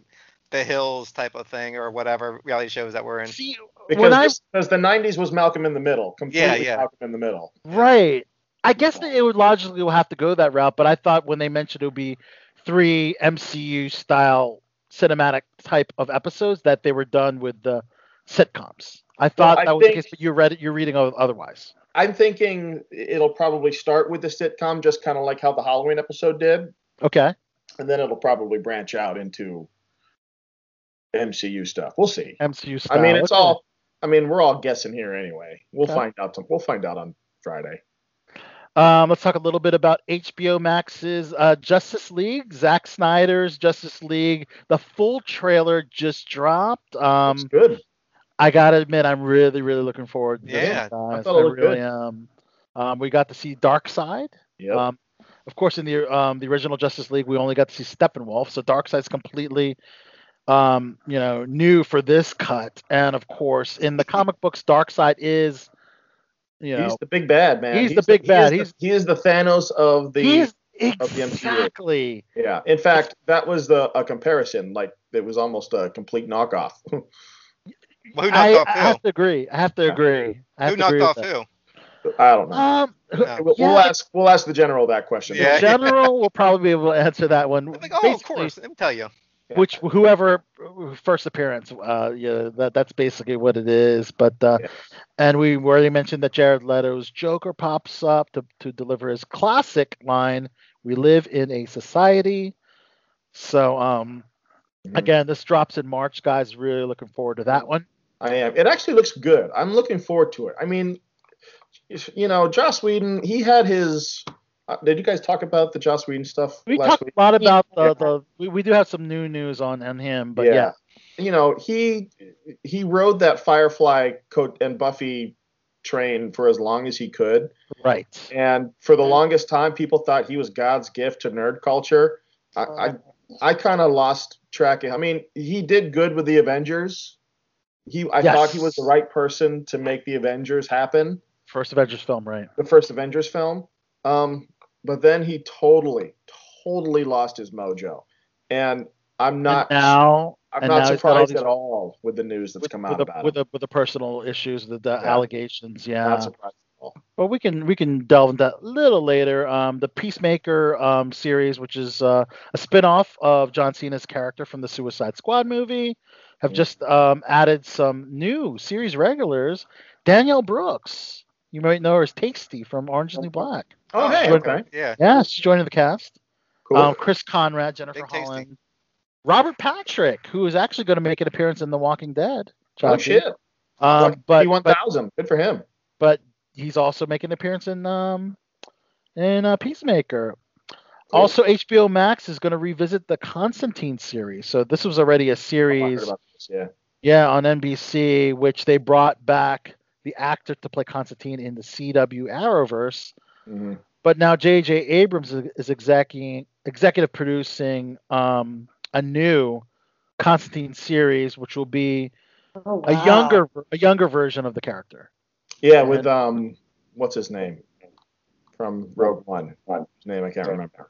The Hills type of thing or whatever reality shows that we're in. See, Because when I because the 90s was Malcolm in the Middle, completely yeah. Malcolm in the Middle. right, I guess that it would logically will have to go that route. But I thought when they mentioned it would be three MCU style cinematic type of episodes that they were done with the sitcoms. I thought I that was the think- case, but you read it. You're reading otherwise. I'm thinking it'll probably start with the sitcom, just kind of like how the Halloween episode did, Okay. and then it'll probably branch out into MCU stuff. We'll see. MCU style. I mean, it's Okay. all. I mean, we're all guessing here anyway. We'll Okay. find out. We'll find out on Friday. Um, let's talk a little bit about HBO Max's uh, Justice League. Zack Snyder's Justice League. The full trailer just dropped. Um, It's good. I gotta admit, I'm really, really looking forward to this, Yeah, guys. thought it I looked really good. am. Um, we got to see Darkseid. Yep. Um, of course, in the um, the original Justice League, we only got to see Steppenwolf. So Dark Darkseid's completely, um, you know, new for this cut. And of course, in the comic books, Darkseid is, you know, he's the big bad man. he's the big he bad. Is the, he is the Thanos of the. he's the MCU. exactly. yeah. In fact, that was the a comparison. Like it was almost a complete knockoff. <laughs> Well, who knocked I, off I who? have to agree. I have to agree. Have Who to knocked agree off with who? I don't know. Um, Yeah. we'll, yeah, we'll ask. We'll ask the general that question. Yeah. the general will probably be able to answer that one. Like, oh, of course. Let me tell you. Which whoever first appearance uh yeah that that's basically what it is but uh Yeah. and we already mentioned that jared leto's joker pops up to, to deliver his classic line we live in a society so um Mhm. again this drops in march guys really looking forward to that one I am. It actually looks good. I'm looking forward to it. I mean, you know, Joss Whedon. He had his. Uh, did you guys talk about the Joss Whedon stuff we last talked week? a lot about Yeah. the, the we, we do have some new news on on him but yeah, You know, he he rode that Firefly coat and Buffy train for as long as he could. Right. And for the longest time, people thought he was God's gift to nerd culture. I, I, I kind of lost track. Of, I mean, he did good with the Avengers. He, I Yes. thought he was the right person to make the Avengers happen, First Avengers film, right? the first Avengers film. Um, but then he totally, totally lost his mojo, and I'm not. and now, I'm not all surprised these- at all with the news that's with, come with out the, about with him. the with the personal issues, the, the Yeah. allegations. Yeah. Not surprised at all. Well, we can we can delve into that a little later. Um, the Peacemaker um, series, which is uh, a spin-off of John Cena's character from the Suicide Squad movie, have Mm. just um, added some new series regulars. Danielle Brooks, you might know her as Tasty from Orange is the New Black. Oh, hey, Good. okay, Yeah. Yeah, she's joining the cast. cool. Um, Chris Conrad, Jennifer Big Tasty. Holland, Robert Patrick, who is actually going to make an appearance in The Walking Dead. oh shit! Um, but, P one but thousand. Good for him. but he's also making an appearance in um in uh, Peacemaker. Also, HBO Max is going to revisit the Constantine series. So this was already a Oh, I heard series, this, yeah. yeah, on NBC, which they brought back the actor to play Constantine in the CW Arrowverse. Hmm But now J.J. Abrams is, is executing, executive producing um, a new Constantine series, which will be Oh, a younger a younger version of the character. Yeah, with um, what's his name from Rogue One? His name I can't remember.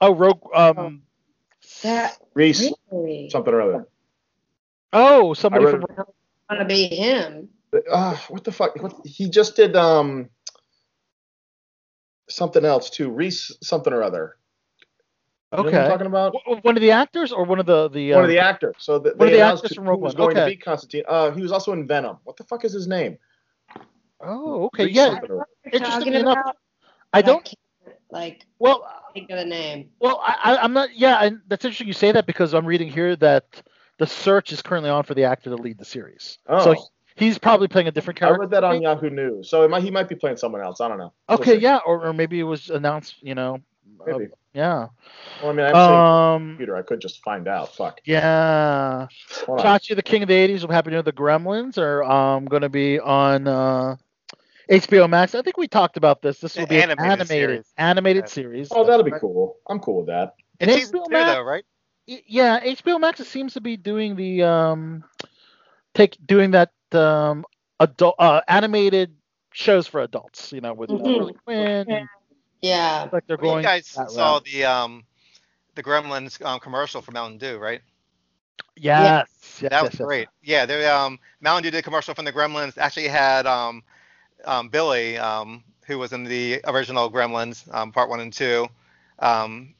Oh, Rogue. Um, That Reese really something or other. oh, somebody I from read- want to be him. Uh, what the fuck? What, he just did um something else too. Reese something or other. You know what I'm Okay. talking about One of the actors or one of the the one uh, of the actors. So the, one of the actors who from Rogue was One. going to Okay. be Constantine. Uh, he was also in Venom. What the fuck is his name? Oh, okay. Reese Yeah. something or other. You're Interestingly talking enough, about, I don't. can't, like Well, think of the name. well, I, I- I'm not. Yeah, and that's interesting you say that because I'm reading here that the search is currently on for the actor to lead the series. Oh, So he's probably playing a different character. I read that on Yahoo News. So it might, he might be playing someone else. I don't know. We'll Okay, yeah, or, or maybe it was announced. You know. uh, Maybe. yeah. Well, I mean, I'm saying Um. computer. I could just find out. Fuck. Yeah. Hold on. Chachi, the King of the '80s, will happen to the Gremlins are um going to be on uh, HBO Max. I think we talked about this. This will The be an animated animated series. animated Yeah. series. Oh, that'll be cool. I'm cool with that. And It's HBO two, Max, though, right? yeah, HBO Max seems to be doing the um, take doing that um adult uh, animated shows for adults. You know, with Mhm. Harley Quinn. Yeah. like they're Well, going. you guys saw route. the um the Gremlins um, commercial for Mountain Dew, right? Yes. yes That was yes, yes. great. Yeah, they um Mountain Dew did a commercial from the Gremlins. Actually had um um Billy um who was in the original Gremlins um part one and two um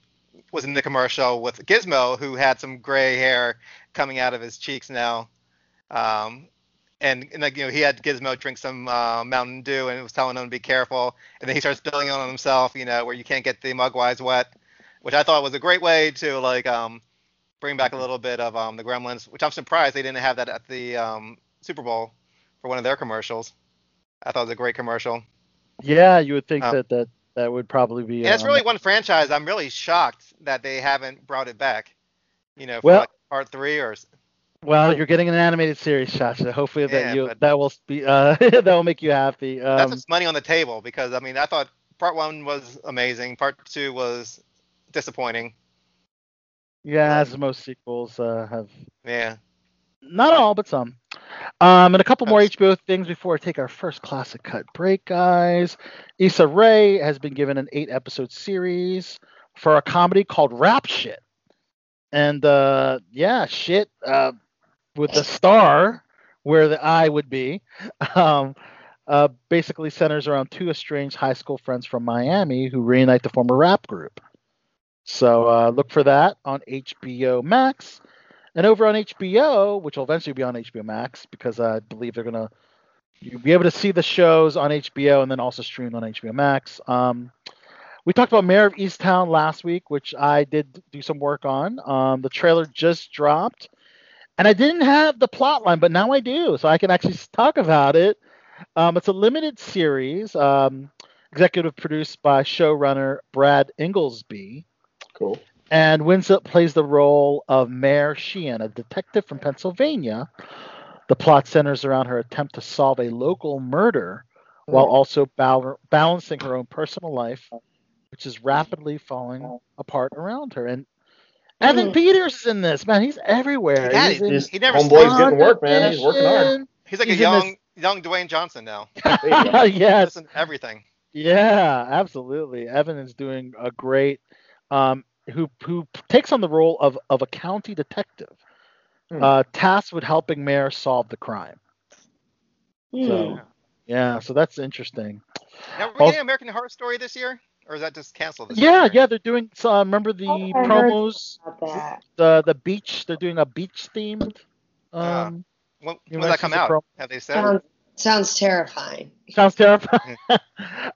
was in the commercial with Gizmo who had some gray hair coming out of his cheeks now. Um and, and like you know he had Gizmo drink some uh, Mountain Dew and was telling him to be careful and then he starts spilling it on himself you know where you can't get the mogwais wet which I thought was a great way to like um bring back a little bit of um, the Gremlins, which I'm surprised they didn't have that at the um, Super Bowl for one of their commercials. I thought it was a great commercial. Yeah, you would think Um, that that that would probably be. And it's um, really one franchise I'm really shocked that they haven't brought it back. You know, for Well- like part three or Well, you're getting an animated series, Sasha. Hopefully that Yeah, you but- that will be uh <laughs> that will make you happy. that's Um, money on the table because I mean I thought part one was amazing, part two was disappointing. yeah, as most sequels uh, have Yeah. not all, but some. Um, and a couple more HBO things before I take our first classic cut break, guys. Issa Rae has been given an eight episode series for a comedy called Rap Shit. And uh, yeah, shit uh, with the star where the eye would be. Um, uh, basically centers around two estranged high school friends from Miami who reunite to form a rap group. So uh, look for that on HBO Max. And over on HBO, which will eventually be on HBO Max, because I believe they're gonna you'll be able to see the shows on HBO and then also streamed on HBO Max. Um, we talked about Mare of Easttown last week, which I did do some work on. Um, the trailer just dropped, and I didn't have the plot line, but now I do, so I can actually talk about it. Um, it's a limited series, um, executive produced by showrunner Brad Inglesby. Cool. And Winslet plays the role of Mare Sheehan, a detective from Pennsylvania. The plot centers around her attempt to solve a local murder while also bal- balancing her own personal life, which is rapidly falling apart around her. And Evan Peters is in this man. He's everywhere. Yeah, He's in he's- he never Homeboy's getting work, man. He's working hard. He's like He's a in this- young young Dwayne Johnson now. There <laughs> yes. Listen everything. Yeah, absolutely. Evan is doing a great um who who takes on the role of of a county detective. Hmm. Uh tasked with helping Mare solve the crime. Hmm. So yeah, so that's interesting. Now, were we Also- getting American Horror Story this year, or is that just canceled? This Yeah, year? yeah, they're doing so uh, remember the I heard promos the the beach, they're doing a beach themed Yeah. um When, when will that come out? pro- Have they said? Sounds, sounds terrifying. sounds terrifying. <laughs> uh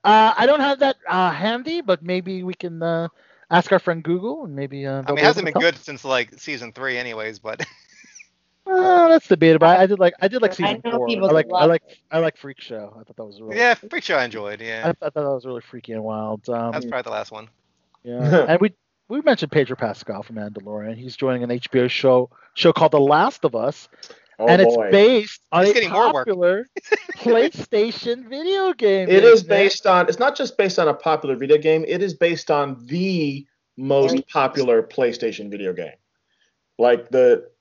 I don't have that uh handy, but maybe we can uh ask our friend Google and maybe uh I mean, it hasn't been to good since like season three, anyways. But <laughs> Uh, that's debatable. I, I did like I did like season know four. I like I like it. I like Freak Show. I thought that was really yeah, Freak Show I enjoyed. Yeah, I thought that was really freaky and wild. Um, that's probably the last one. yeah, <laughs> and we we mentioned Pedro Pascal from Mandalorian. He's joining an HBO show show called The Last of Us, Oh and boy. it's based on He's a more popular <laughs> PlayStation video game. It is Nick. based on. It's not just based on a popular video game. It is based on the most popular PlayStation video game. Like the it-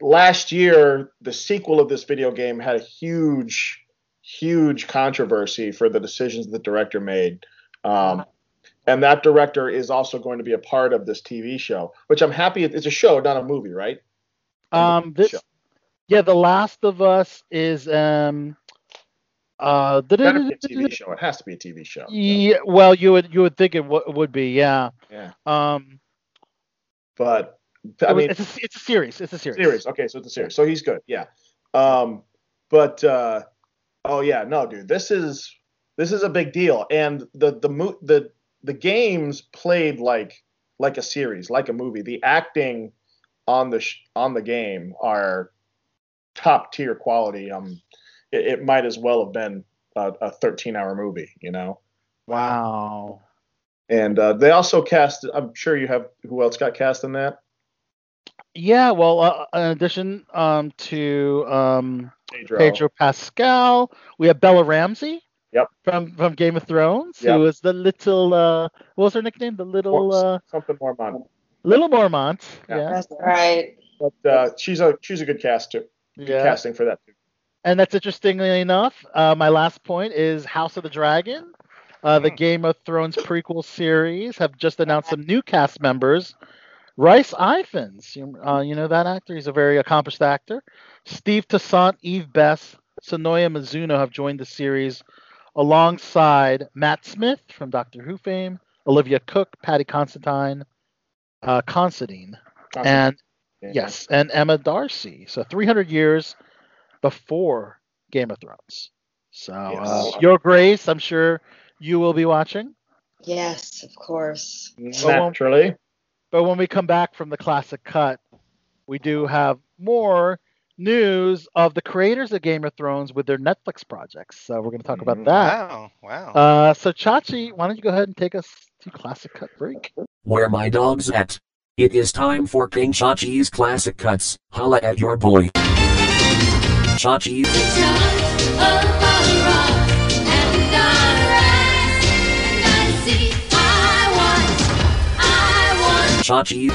last year, the sequel of this video game had a huge, huge controversy for the decisions the director made. Um, and that director is also going to be a part of this TV show, which I'm happy. It's a show, not a movie, right? Um, this Show. yeah, The Last of Us is um uh a <laughs> TV show. It has to be a TV show. yeah, well you would you would think it w- would be yeah Yeah. um But I mean, it's a, it's a series it's a series Series. Okay, so it's a series. So he's good. Yeah. Um, but uh, oh yeah, no, dude, this is this is a big deal, and the the mo- the the games played like like a series, like a movie. The acting on the sh- on the game are top tier quality. Um, it, it might as well have been a, a 13 hour movie, you know. wow And uh, they also cast. I'm sure you have who else got cast in that? Yeah well uh, in addition um to um Pedro. Pedro Pascal we have Bella Ramsey Yep. from from Game of Thrones Yep. who was the little uh what was her nickname the little uh Something more fun. little Mormont Yeah. yeah That's right. But uh, she's a she's a good cast too. Good yeah casting for that too. And that's interestingly enough, uh, my last point is House of the Dragon. Uh, the Hmm. Game of Thrones prequel series have just announced some new cast members. Rhys Ifans, you, uh, you know that actor? He's a very accomplished actor. Steve Toussaint, Eve Best, Sonoya Mizuno have joined the series alongside Matt Smith from Doctor Who fame, Olivia Cooke, Paddy Constantine, uh, Considine, and Yeah. Yes, and Emma Darcy. So 300 years before Game of Thrones. So, uh, Your Grace, I'm sure you will be watching. Yes, of course. naturally. But when we come back from the classic cut, we do have more news of the creators of Game of Thrones with their Netflix projects. So we're going to talk about Mhm. that. Wow, wow. Uh, so Chachi, why don't you go ahead and take us to classic cut break? Where my dog's at. It is time for King Chachi's classic cuts. Holla at your boy. Chachi. Chachi.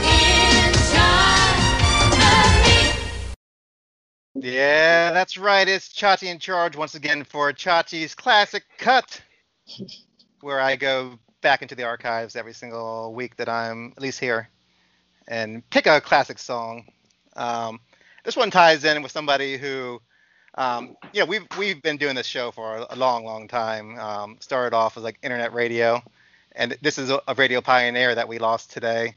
Yeah, that's right. It's Chachi in charge once again for Chachi's Classic Cut, where I go back into the archives every single week that I'm at least here and pick a classic song. Um, this one ties in with somebody who, um, you know, we've we've been doing this show for a, a long, long time. Um, started off as like internet radio, and this is a, a radio pioneer that we lost today.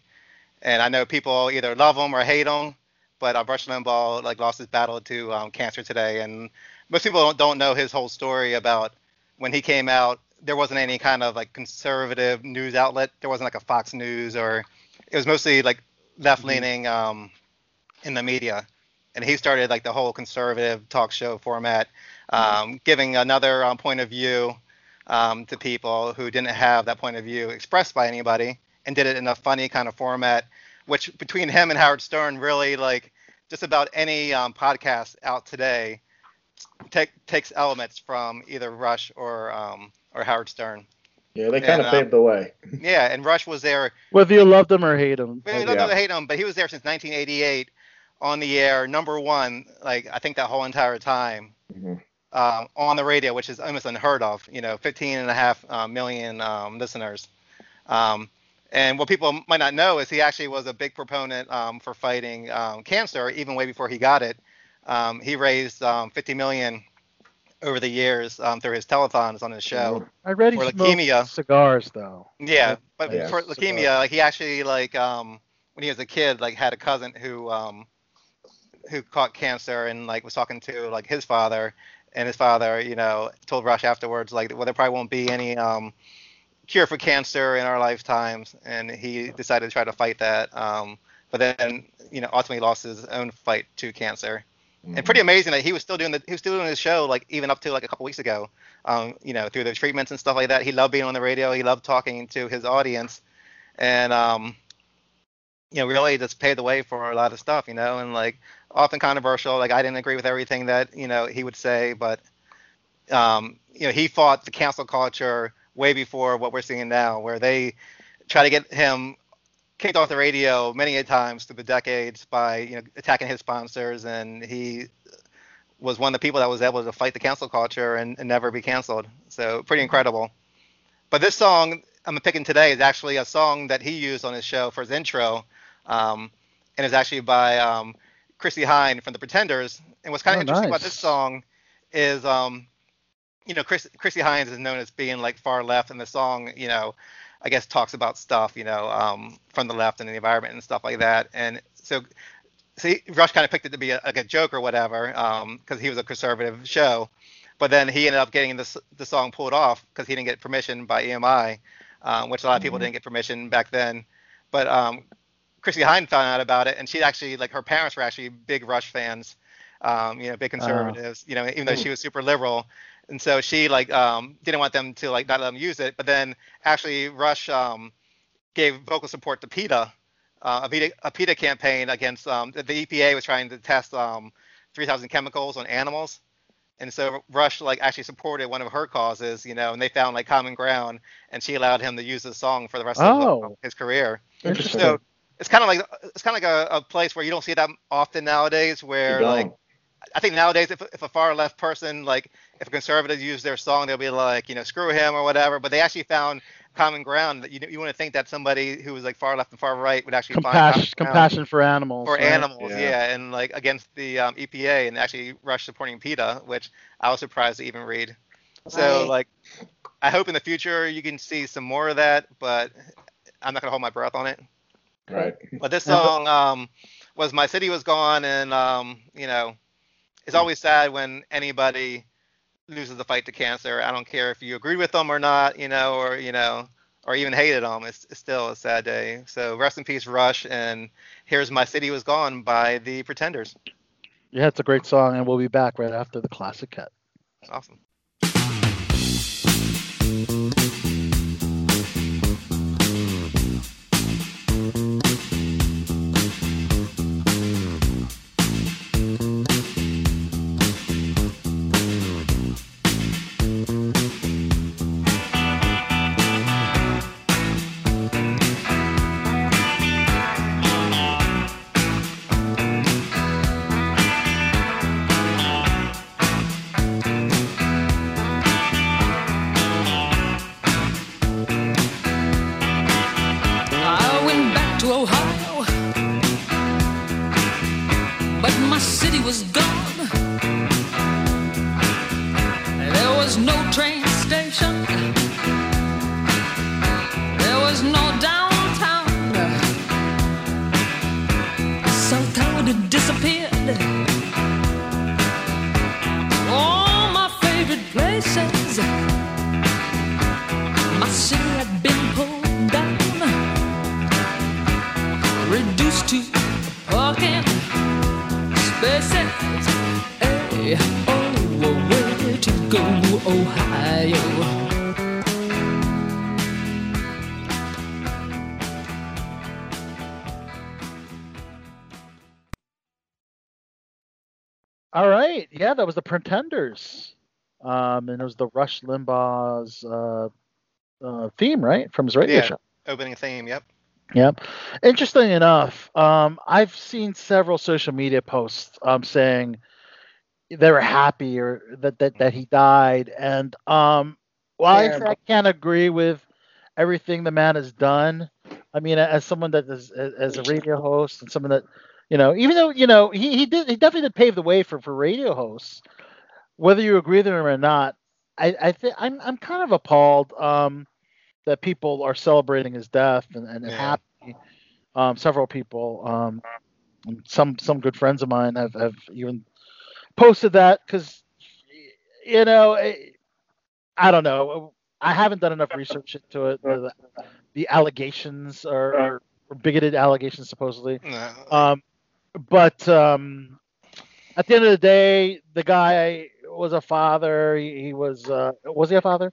And I know people either love him or hate him but uh, Rush Limbaugh like lost his battle to um, cancer today, and most people don't, don't know his whole story about when he came out. There wasn't any kind of like conservative news outlet. There wasn't like a Fox News or it was mostly like left leaning um, in the media, and he started like the whole conservative talk show format, um, giving another um, point of view um, to people who didn't have that point of view expressed by anybody, and did it in a funny kind of format which between him and Howard Stern really like just about any um, podcast out today take, takes elements from either Rush or um, or Howard Stern. Yeah, they kind And, of um, paved the way. <laughs> Yeah, and Rush was there. Whether you loved him or hate him. We Oh, don't yeah. to hate him, but he was there since 1988 on the air, number one. Like I think that whole entire time Mhm. um, on the radio, which is almost unheard of. You know, 15 and a half uh, million um, listeners. Um, and what people might not know is he actually was a big proponent um, for fighting um, cancer, even way before he got it. Um, he raised um, 50 million over the years um, through his telethons on his show. I read he For leukemia. cigars though. Yeah, but Yeah, for leukemia, like he actually like um when he was a kid, like had a cousin who um who caught cancer and like was talking to like his father, and his father, you know, told Rush afterwards like, well, there probably won't be any um cure for cancer in our lifetimes, and he decided to try to fight that. Um, but then you know ultimately lost his own fight to cancer. And pretty amazing that he was still doing the he was still doing his show like even up to like a couple weeks ago. Um, you know, through the treatments and stuff like that. He loved being on the radio. He loved talking to his audience, and um, you know, really just paved the way for a lot of stuff. You know, and like often controversial. Like I didn't agree with everything that you know he would say, but um, you know, he fought the cancel culture way before what we're seeing now, where they try to get him kicked off the radio many a times through the decades by you know attacking his sponsors, and he was one of the people that was able to fight the cancel culture and, and never be canceled. So pretty incredible. But this song I'm picking today is actually a song that he used on his show for his intro, um, and it's actually by um, Chrissie Hynde from the Pretenders. And what's kind of Oh, interesting about this song is, um, you know, Chris, Chrissy Hines is known as being like far left, and the song, you know, I guess talks about stuff, you know, um, from the left and the environment and stuff like that. And so, he, Rush kind of picked it to be a, like a joke or whatever, because he was a conservative show. But then he ended up getting this the song pulled off because he didn't get permission by EMI, um, which a lot of people didn't get permission back then. But um, Chrissie Hynde found out about it, and she actually like her parents were actually big Rush fans, um, you know, big conservatives, you know, even though she was super liberal. And so she like um, didn't want them to like not let them use it. But then actually Rush um, gave vocal support to PETA, uh, a PETA, a PETA campaign against um, the, the EPA was trying to test um, 3,000 chemicals on animals. And so Rush like actually supported one of her causes, you know, and they found like common ground, and she allowed him to use the song for the rest of Oh. his career. Interesting. So it's kind of like it's kind of like a, a place where you don't see that often nowadays. Where like. I think nowadays, if, if a far left person, like if a conservative use their song, they'll be like, you know, screw him or whatever. But they actually found common ground. That you you want to think that somebody who was like far left and far right would actually find Compassion, common ground compassion for animals. for right? animals, Yeah. yeah. and like against the um, EPA and actually Rush supporting PETA, which I was surprised to even read. So Right. like, I hope in the future you can see some more of that, but I'm not gonna hold my breath on it. Right. But this song um, was "My City Was Gone," and um, you know, it's always sad when anybody loses the fight to cancer. I don't care if you agree with them or not, you know, or you know, or even hated them. It's, it's still a sad day. So rest in peace, Rush. And here's "My City Was Gone" by the Pretenders. Yeah, it's a great song, and we'll be back right after the classic cut. Awesome. Yeah, that was the Pretenders. Um, and it was the Rush Limbaugh's uh, uh, theme, right, from his radio Yeah. show. Opening theme. Yep. Yep. Interesting enough, um, I've seen several social media posts um, saying they were happy or that that, that he died, and um, while I, Terrible. I can't agree with everything the man has done, I mean, as someone that is as as a radio host and someone that you know, even though you know he, he did he definitely did pave the way for for radio hosts, whether you agree with him or not, I I think I'm I'm kind of appalled. Um, that people are celebrating his death and, and Yeah. happy. Um, several people, um, some some good friends of mine have, have even posted that because you know I don't know I haven't done enough research into it. The, the allegations are, are bigoted allegations supposedly. Um, but um, at the end of the day, the guy was a father. He, he was uh, was he a father?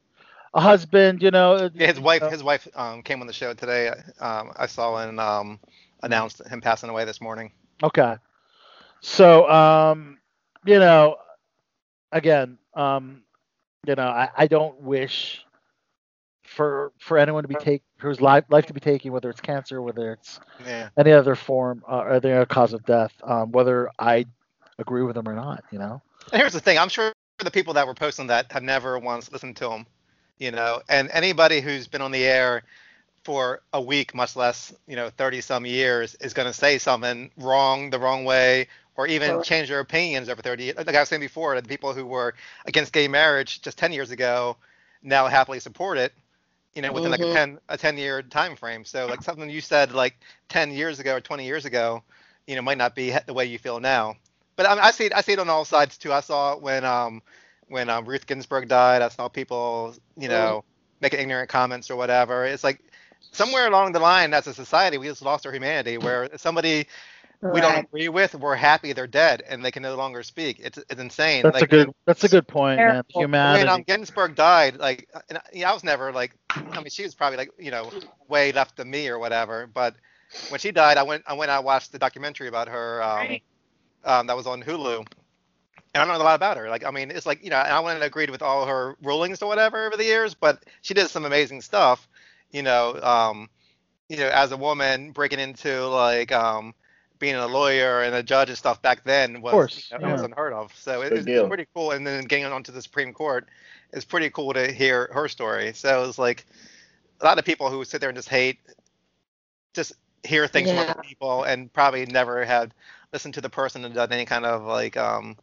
A husband, you know. Yeah, his wife. uh, His wife um, came on the show today. Um, I saw and um, announced him passing away this morning. Okay. So, um, you know, again, um, you know, I, I don't wish for for anyone to be take whose life life to be taken, whether it's cancer, whether it's Yeah. any other form uh, or any other cause of death, um, whether I agree with them or not. You know. And here's the thing: I'm sure the people that were posting that have never once listened to him, you know. And anybody who's been on the air for a week, much less you know 30 some years, is going to say something wrong the wrong way, or even Correct. change their opinions over 30. years. Like I was saying before, the people who were against gay marriage just 10 years ago now happily support it. You know, within like a Mhm. 10 a 10 year time frame. So like something you said like 10 years ago or 20 years ago, you know, might not be the way you feel now. But I, I see it. I see it on all sides too. I saw it when um when um, Ruth Ginsburg died. I saw people, you know, making ignorant comments or whatever. It's like somewhere along the line, as a society, we just lost our humanity. Where somebody we don't agree with, we're happy they're dead and they can no longer speak. It's it's insane. That's like, a good. That's a good point, man. Terrible. Humanity. when um, Ginsburg died, like, and I, you know, I was never like, I mean, she was probably like, you know, way left of me or whatever. But when she died, I went, I went out and watched the documentary about her, um, Right. um, that was on Hulu, and I learned a lot about her. Like, I mean, it's like, you know, and I wouldn't agree with all her rulings or whatever over the years, but she did some amazing stuff, you know, um, you know, as a woman breaking into like, um, being a lawyer and a judge and stuff back then was, course, you know, it was unheard of. So it, Big it's deal. pretty cool. And then getting onto the Supreme Court is pretty cool to hear her story. So it's like a lot of people who sit there and just hate, just hear things from other people and probably never had listened to the person and done any kind of like um,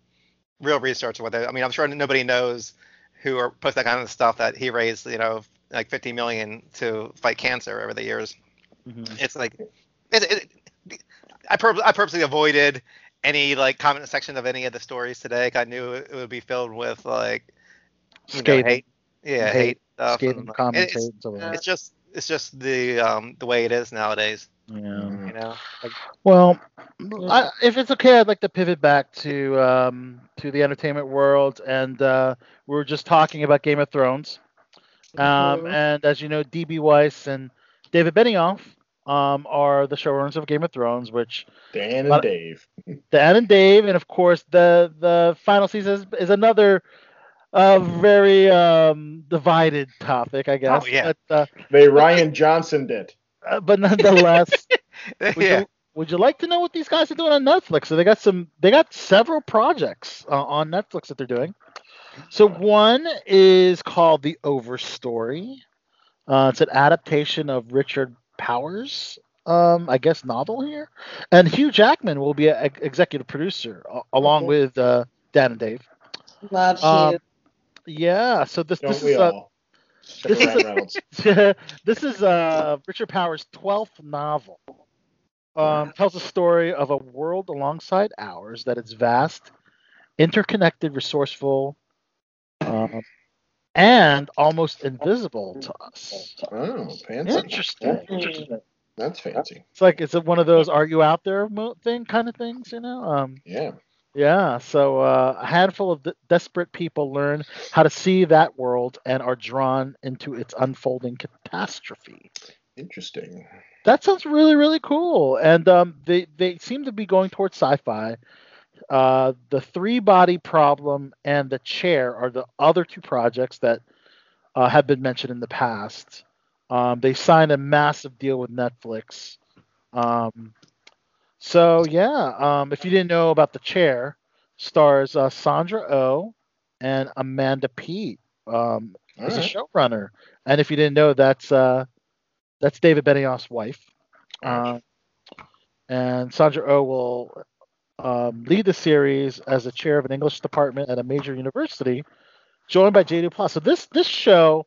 real research or whatever. I mean, I'm sure nobody knows who are post that kind of stuff that he raised, you know, like 50 million to fight cancer over the years. Mhm. It's like, it, it, I, purp- I purposely avoided any like comment section of any of the stories today. 'cause I knew it would be filled with like, you know, hate, yeah, Hate, hate stuff. Scathing and, like, comments, it's, hate and it's just, it's just the um the way it is nowadays. Yeah. You know, like, Well, I, if it's okay, I'd like to pivot back to um, to the entertainment world, and uh, we were just talking about Game of Thrones. Um. And as you know, DB Weiss and David Benioff um, are the showrunners of Game of Thrones, which Dan and But- Dave. <laughs> Dan and Dave, and of course the the final season is, is another uh, very um, divided topic, I guess. Oh yeah. But, uh, They Rian Johnson did. uh, but nonetheless. <laughs> Would, you, would you like to know what these guys are doing on Netflix? So they got some, they got several projects uh, on Netflix that they're doing. So one is called The Overstory. Uh, it's an adaptation of Richard Powers, um, I guess, novel here, and Hugh Jackman will be an executive producer a- along Mhm. with uh, Dan and Dave. Love Um, Hugh. Yeah. So this Don't this is uh, this is a- <laughs> this is uh, Richard Powers' 12th novel. Um, tells a story of a world alongside ours that is vast, interconnected, resourceful, um, and almost invisible to us. Oh, fancy. Interesting. Interesting. that's fancy. It's like it's one of those "Are you out there?" thing kind of things, you know. Um, Yeah. yeah. So uh, a handful of de- desperate people learn how to see that world and are drawn into its unfolding catastrophe. Interesting. That sounds really really cool, and um, they they seem to be going towards sci-fi Uh, the Three Body Problem and The Chair are the other two projects that uh, have been mentioned in the past. Um, they signed a massive deal with Netflix. Um, so yeah, um, if you didn't know about The Chair, stars uh, Sandra Oh and Amanda Peet um, as a showrunner. And if you didn't know, that's uh, that's David Benioff's wife. Uh, and Sandra Oh will um, lead the series as the chair of an English department at a major university, joined by Jay Duplass. So this this show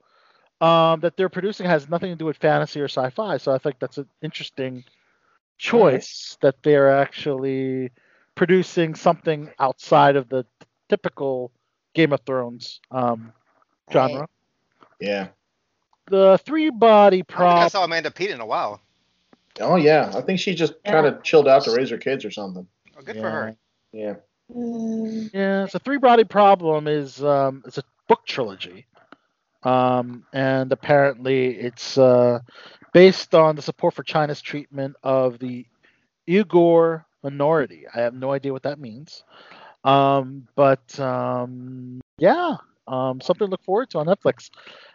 um, that they're producing has nothing to do with fantasy or sci-fi. So I think that's an interesting choice that they're actually producing something outside of the typical Game of Thrones um, genre. Yeah. The three body I I saw Amanda Peet in a while. Oh yeah. I think she just kind of chilled out to raise her kids or something. Oh, good for her. Yeah. Yeah, so Three Body Problem is um, it's a book trilogy, um, and apparently it's uh, based on the support for China's treatment of the Uyghur minority. I have no idea what that means, um, but um, yeah, um, something to look forward to on Netflix.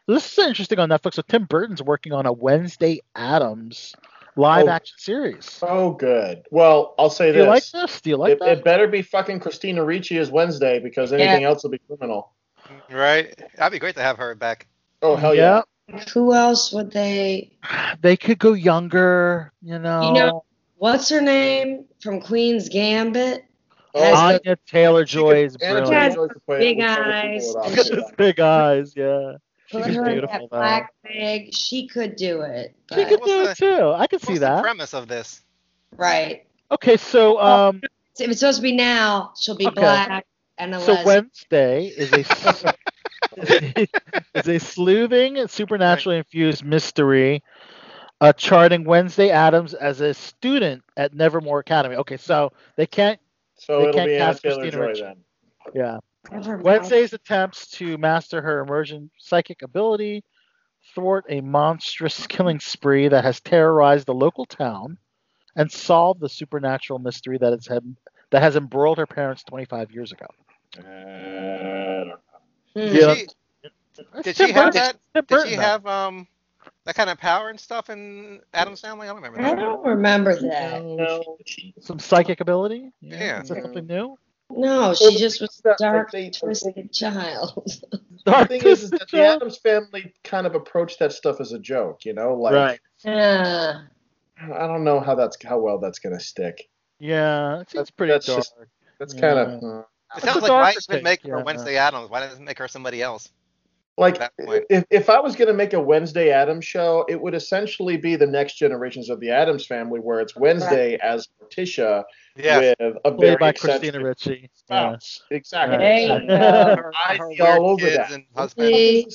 This is interesting on Netflix. So Tim Burton's working on a Wednesday Addams live Oh. action series. So good. Well, I'll say this Do you like this. this? Do you like it, that? it better be fucking Christina Ricci as Wednesday because anything Yeah. else will be criminal. Right? That'd be great to have her back. Oh hell yeah. Who else would they? They could go younger, you know. You know, what's her name from Queen's Gambit? Oh, Has the Anya Taylor Joy is brilliant. Has Taylor-Joy could play it big with other people eyes, without and Look it. at those big eyes, yeah. She's put her in beautiful that though. black wig. She could do it. She could What's do the- it too. I could What's see the that. premise of this? right. Okay, so um, If it's supposed to be now, she'll be Okay. black and a so lesbian. Wednesday is a <laughs> is a sleuthing supernaturally infused mystery, uh, charting Wednesday Addams as a student at Nevermore Academy. Okay, so they can't, So They it'll can't be Anna cast Taylor Christina Joy Ricci. then. yeah. Never mind. Wednesday's attempts to master her emergent psychic ability thwart a monstrous <laughs> killing spree that has terrorized the local town and solve the supernatural mystery that has had that has embroiled her parents 25 years ago. Uh, Hmm. Did Yeah. she, did she have that? Did she have um that kind of power and stuff in Addams Family? I don't remember That. I don't remember that. no, some psychic ability? Yeah. Is that something new? No, she the just was a dark, they- twisted child. <laughs> The thing is, is that the Addams family kind of approached that stuff as a joke, you know? Like, right. yeah. I don't know how that's how well that's gonna stick. Yeah, it seems That's- pretty that's dark. just- That's kind of uh, It sounds like why darker even make her yeah. Wednesday Addams? Why doesn't make her somebody else? Like At that point. if if I was gonna make a Wednesday Addams show, it would essentially be the next generations of the Addams family, where it's Wednesday as Morticia Yes. with a Played very by Christina Ricci. Yeah. Exactly. There you Right. go. Her, I'd be all over kids that. and husband. See?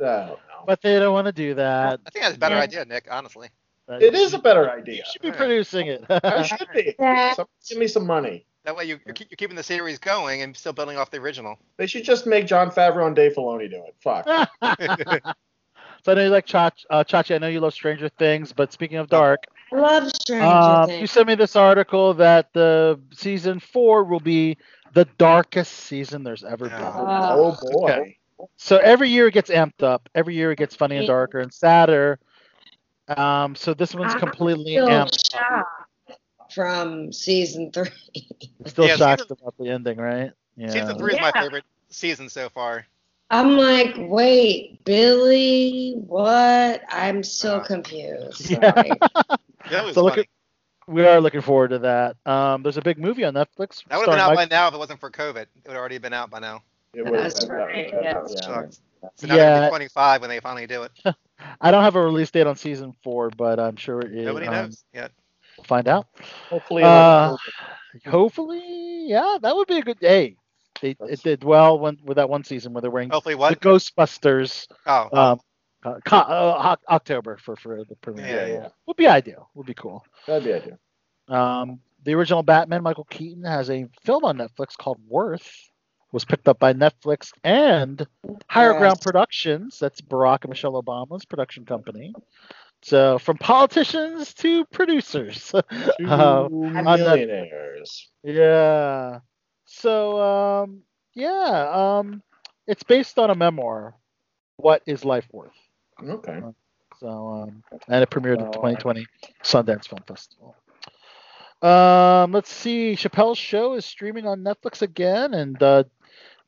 I don't know. But they don't want to do that. I think that's a better Yeah. idea, Nick. Honestly. It is a better idea. You should be producing it. I should be. That- Somebody give me some money. That way you, you're, keep, you're keeping the series going and still building off the original. They should just make Jon Favreau and Dave Filoni do it. Fuck. <laughs> so I know you like Chach, uh, Chachi. I know you love Stranger Things, but speaking of dark, I love Stranger um, you sent me this article that the season four will be the darkest season there's ever been. Yeah. Oh boy. Okay. So every year it gets amped up. Every year it gets funny and darker and sadder. Um, so this one's I'm completely amped. shocked from season three. <laughs> Still Yeah, shocked season- about the ending, right? Yeah. Season three is my favorite season so far. I'm like, wait, Billy, what? I'm so Uh, confused. Yeah. Sorry. <laughs> That was So look at- We are looking forward to that. Um, there's a big movie on Netflix. that would have been starring out by now if it wasn't for COVID. It would have already been out by now. It would- That's that- that- right, that- yes. yeah. Sucks. So now Yeah. 25 when they finally do it. <laughs> I don't have a release date on season four, but I'm sure it is. Nobody um, knows yet. We'll find out. Hopefully. Uh, hopefully, yeah, that would be a good. Hey, they, it did well when with that one season where they're wearing Hopefully the what? Ghostbusters. Oh, oh, Um, uh, co- uh, October for for the premiere. Yeah, yeah, yeah. Would be ideal. Would be cool. That'd be ideal. Um, the original Batman, Michael Keaton, has a film on Netflix called Worth. Was picked up by Netflix and Higher Yes. Ground Productions. That's Barack and Michelle Obama's production company. So from politicians to producers. <laughs> Two Uh, on Netflix. millionaires. Yeah. So um yeah, um it's based on a memoir. What is life worth? Okay. So um and it premiered at the Well, I- 2020 Sundance Film Festival. Um let's see Chappelle's show is streaming on Netflix again and uh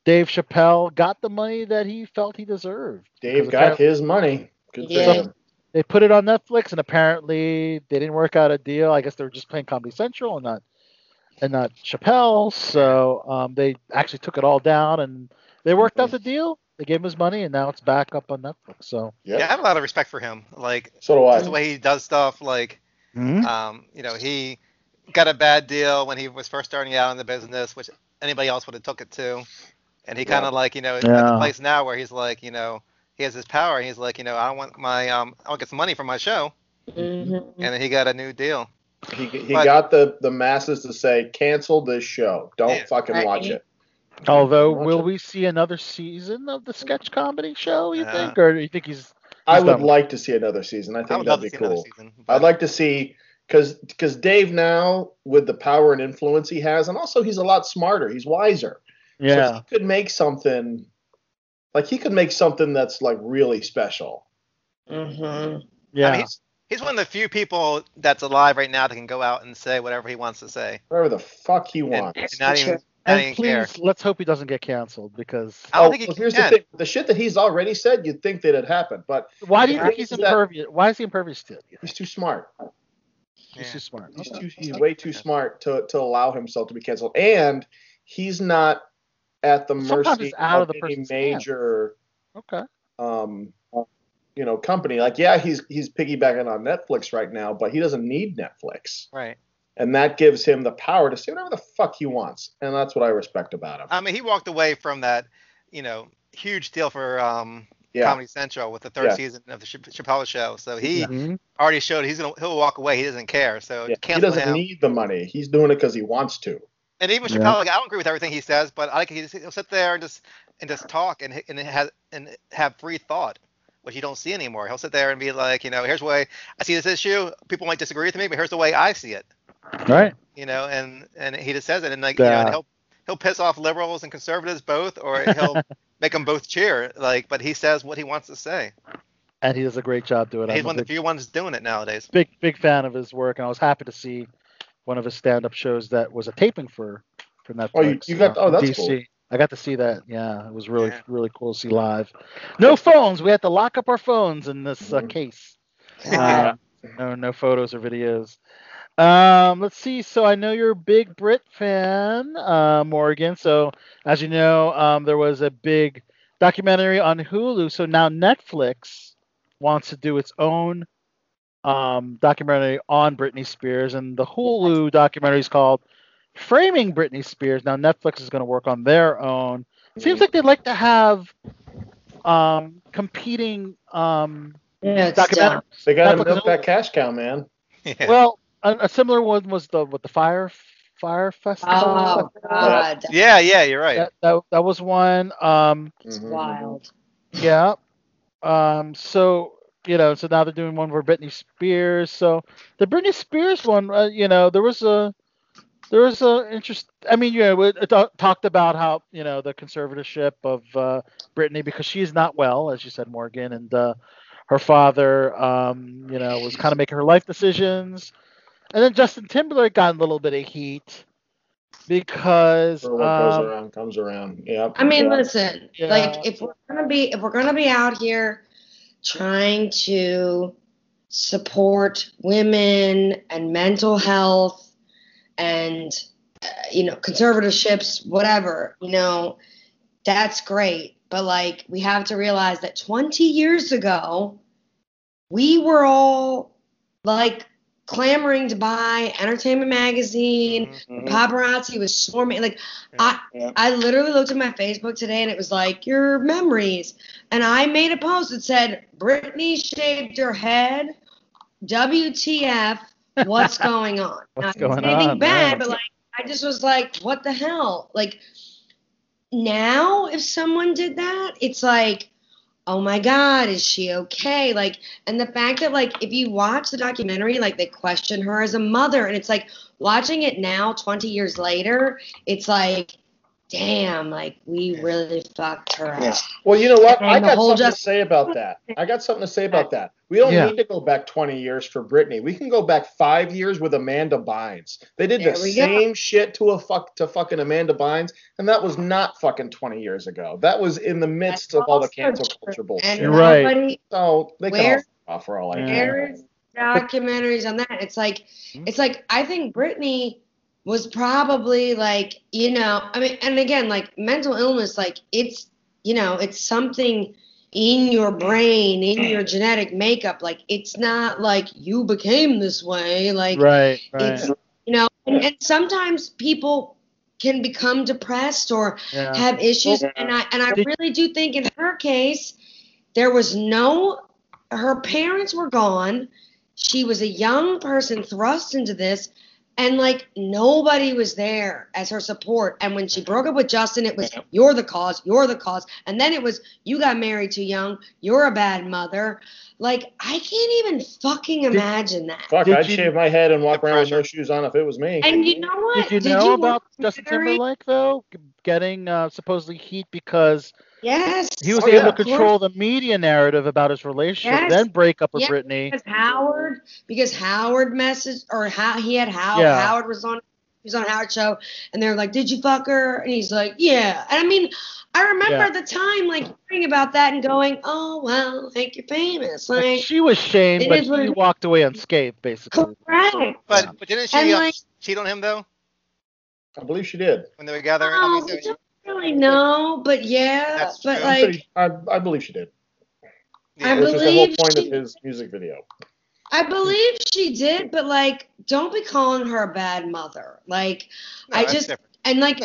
Dave Chappelle got the money that he felt he deserved. Dave got his money. Good for Yeah. him. They put it on Netflix, and apparently they didn't work out a deal. I guess they were just playing Comedy Central and not and not Chappelle. So um, they actually took it all down, and they worked out the deal. They gave him his money, and now it's back up on Netflix. So Yeah. Yeah, I have a lot of respect for him. Like So do just the way he does stuff. Like Mhm. um, you know, he got a bad deal when he was first starting out in the business, which anybody else would have took it to. And he kind of like, you know, is at the place now where he's like, you know, he has his power. And he's like, you know, I want my, um, I want to get some money from my show. Mhm. And then he got a new deal. He, he But- got the, the masses to say, cancel this show. Don't Yeah. fucking Right. watch it. although, Watch will it. we see another season of the sketch comedy show? You Yeah. think, or do you think he's? I would done. like to see another season. I I think would love that'd be cool. season. I'd like to see because because Dave now with the power and influence he has, and also he's a lot smarter. He's wiser. So Yeah, he could make something like he could make something that's like really special. Mhm. yeah. I mean, he's, he's one of the few people that's alive right now that can go out and say whatever he wants to say. Whatever the fuck he wants. and not even, not and even please, care. let's hope he doesn't get canceled because. I don't Oh, think he well, here's can. the thing: the shit that he's already said, you'd think that it happened, but Why do you the think he's is that- impervious? Why is he impervious still? he's too smart. He's Yeah. too smart. He's Okay. too he's way too smart to to allow himself to be canceled, and he's not at the mercy out of the any person's hands. major Okay. um you know company. Like yeah, he's he's piggybacking on Netflix right now, but he doesn't need Netflix, Right. and that gives him the power to say whatever the fuck he wants, and that's what I respect about him. I mean, he walked away from that, you know, huge deal for um, Yeah, Comedy Central with the third Yeah. season of the Chappelle show. So he Mhm. already showed he's gonna he'll walk away. He doesn't care. So yeah. he doesn't him. need the money. He's doing it because he wants to. And even Yeah. Chappelle, like I don't agree with everything he says, but I like he he'll sit there and just and just talk and and have and have free thought, which you don't see anymore. He'll sit there and be like, you know, here's the way I see this issue. People might disagree with me, but here's the way I see it. Right. You know, and and he just says it, and like you know, and he'll he'll piss off liberals and conservatives both, or he'll <laughs> make them both cheer. Like, but he says what he wants to say. And he does a great job doing it. He's I'm one of the few ones doing it nowadays. big big fan of his work, and I was happy to see one of his stand-up shows that was a taping for for Netflix. Oh, you- you got- uh, oh, that's DC. cool. I got to see that. Yeah, it was really Yeah. really cool to see live. No phones. We had to lock up our phones in this uh, Mhm. case. <laughs> Um, no no photos or videos. Um, let's see. So I know you're a big Brit fan, uh, Morgan. So as you know, um, there was a big documentary on Hulu. So now Netflix wants to do its own um, documentary on Britney Spears, and the Hulu documentary is called "Framing Britney Spears." Now Netflix is going to work on their own. Seems like they'd like to have um, competing um, Yeah, documentaries. They got to milk is- that cash cow, man. Yeah. Well, a, a similar one was the with the fire fire festival. Oh God, yeah, yeah, you're right. that, that, that was one. Um, it's wild. yeah. Um, so you know, so now they're doing one for Britney Spears. So the Britney Spears one, uh, you know, there was a there was a interest. I mean, you know, it, it talked about how you know the conservatorship of uh, Britney because she's not well, as you said, Morgan, and uh, her father, um, you know, was kind of making her life decisions. And then Justin Timberlake got a little bit of heat because For what goes um, around comes around. Yeah. I mean, yeah. listen, Yeah. like if we're gonna be if we're gonna be out here trying to support women and mental health and uh, you know conservatorships, whatever, you know, that's great. But like we have to realize that 20 years ago, we were all like clamoring to buy Entertainment Magazine. Mhm. Paparazzi was swarming. Like I, Yeah. I literally looked at my Facebook today and it was like your memories, and I made a post that said Britney shaved her head. WTF? What's <laughs> going on? What's Not going anything on, bad, but like I just was like, what the hell? Like now, if someone did that, it's like, oh my god is she okay? Like and the fact that like if you watch the documentary like they question her as a mother and it's like watching it now 20 years later it's like damn like we really fucked her up Yeah. Well, you know what? And I the got something just- to say about that. I got something to say about that. We don't Yeah. need to go back 20 years for Britney. We can go back five years with Amanda Bynes. They did There the we go. same shit to a fuck to fucking Amanda Bynes, and that was not fucking 20 years ago. That was in the midst of all the also cancel true. culture bullshit. and You're right. So they can Where- all off for all I Yeah. care. there is documentaries on that. It's like it's like I think Britney was probably like, you know, I mean and again, like mental illness, like it's you know, it's something in your brain, in your genetic makeup. Like it's not like you became this way. Like right, right. it's you know, and, and sometimes people can become depressed or Yeah. have issues and I and I really do think in her case there was no her parents were gone. She was a young person thrust into this and like nobody was there as her support. And when she broke up with Justin, it was you're the cause, you're the cause. And then it was you got married too young, you're a bad mother. Like I can't even fucking imagine that. Fuck, Did I'd you- shave my head and walk The around with no shoes on if it was me. And you know what? Did you know about Justin Mary? Timberlake though, getting uh, supposedly heat because Yes. he was Oh, able yeah. to control the media narrative about his relationship, Yes. then break up with Yeah, Britney. because Howard because Howard messaged or how he had Howard Yeah. Howard was on he was on Howard show and they're like, Did you fuck her? And he's like, Yeah. And I mean, I remember Yeah. at the time like hearing about that and going, Oh well, like you're famous. Like, Like she was shamed, it but is what he walked away unscathed, basically. correct. But but didn't she And, uh, like- cheat on him though I believe she did. when they were together? I Oh, mean, we don't really know, but yeah. That's but true. I'm like pretty- I, I believe she did. yeah. I Which is the whole believe point she- of his music video. I believe she did, but like don't be calling her a bad mother. Like No, I just different. and like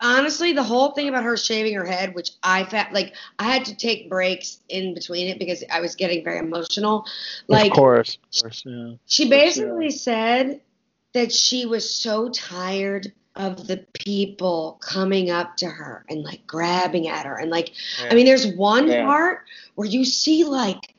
honestly the whole thing about her shaving her head which i felt like i had to take breaks in between it because i was getting very emotional like of course, of course, yeah. she basically said that she was so tired of the people coming up to her and like grabbing at her and like Yeah. i mean there's one Yeah. part where you see like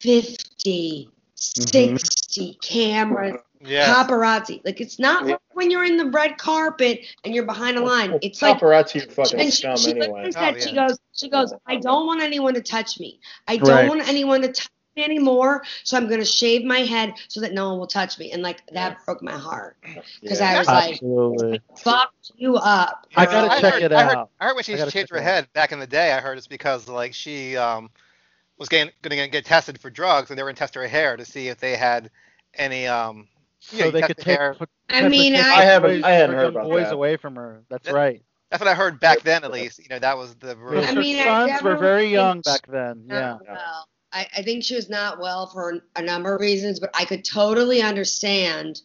50 60 cameras Yeah. paparazzi like it's not like when you're in the red carpet and you're behind a line Well, it's like paparazzi are fucking and she, scum she anyway. literally said, Oh, she goes, she goes, I don't want anyone to touch me. I don't Right. want anyone to touch me anymore. So I'm gonna shave my head so that no one will touch me. And like that broke my heart because Yeah. I was like, Absolutely. fucked you up. I gotta check heard, it I heard, out. I heard when she I gotta changed her head back in the day. I heard it's because like she um was getting going to get tested for drugs, and they were going to test her hair to see if they had any um. So Yeah, you they could the take. hair. put- I mean, potential I haven't- I hadn't heard about boys that. away from her. That's That- right. That's what I heard back then, at least. You know, that was the. Because I her mean, I sons were very young back then. Yeah. Well. I, I think she was not well for a number of reasons, but I could totally understand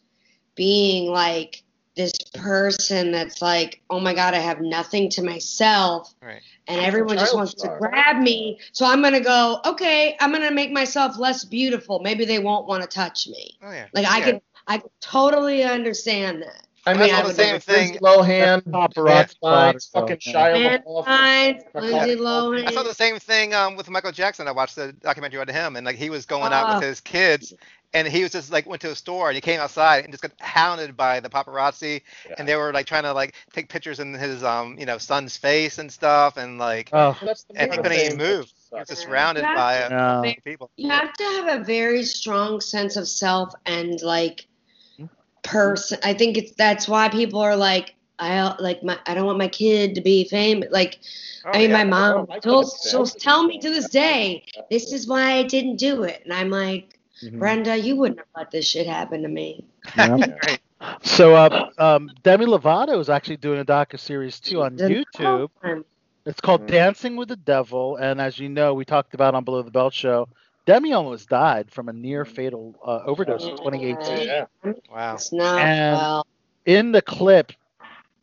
being like this person that's like, oh my God, I have nothing to myself. Right. And everyone just Child wants to grab me. So I'm gonna go, okay, I'm gonna make myself less beautiful. Maybe they won't want to touch me. Oh yeah. Like I Yeah. could, I could totally understand that. I mean, all I the would same look at thing. Lindsay Lohan, Paparazzi Matt fucking so, Shia Matt LaBeouf. Bynes, Lindsay I saw the same thing um, with Michael Jackson. I watched the documentary on him, and like he was going out Oh. with his kids, and he was just like went to a store and he came outside and just got hounded by the paparazzi, and they were like trying to like take pictures in his um you know son's face and stuff, and like Oh, That's and he couldn't even move. that He was just surrounded by uh, no. people. you have to have a very strong sense of self and like person. I think it's that's why people are like, I like my, I don't want my kid to be famous. Like, Oh, I mean, yeah. my mom, Oh, she'll, she'll tell me to this <laughs> day, this is why I didn't do it, and I'm like, Mhm. Brenda, you wouldn't have let this shit happen to me. Yeah. <laughs> So, uh, um, Demi Lovato is actually doing a docu series too on YouTube. It's called Mhm. Dancing with the Devil, and as you know, we talked about on Below the Belt show. Demi almost died from a near fatal uh, overdose in 2018. Yeah. Wow. It's not And- well. In the clip,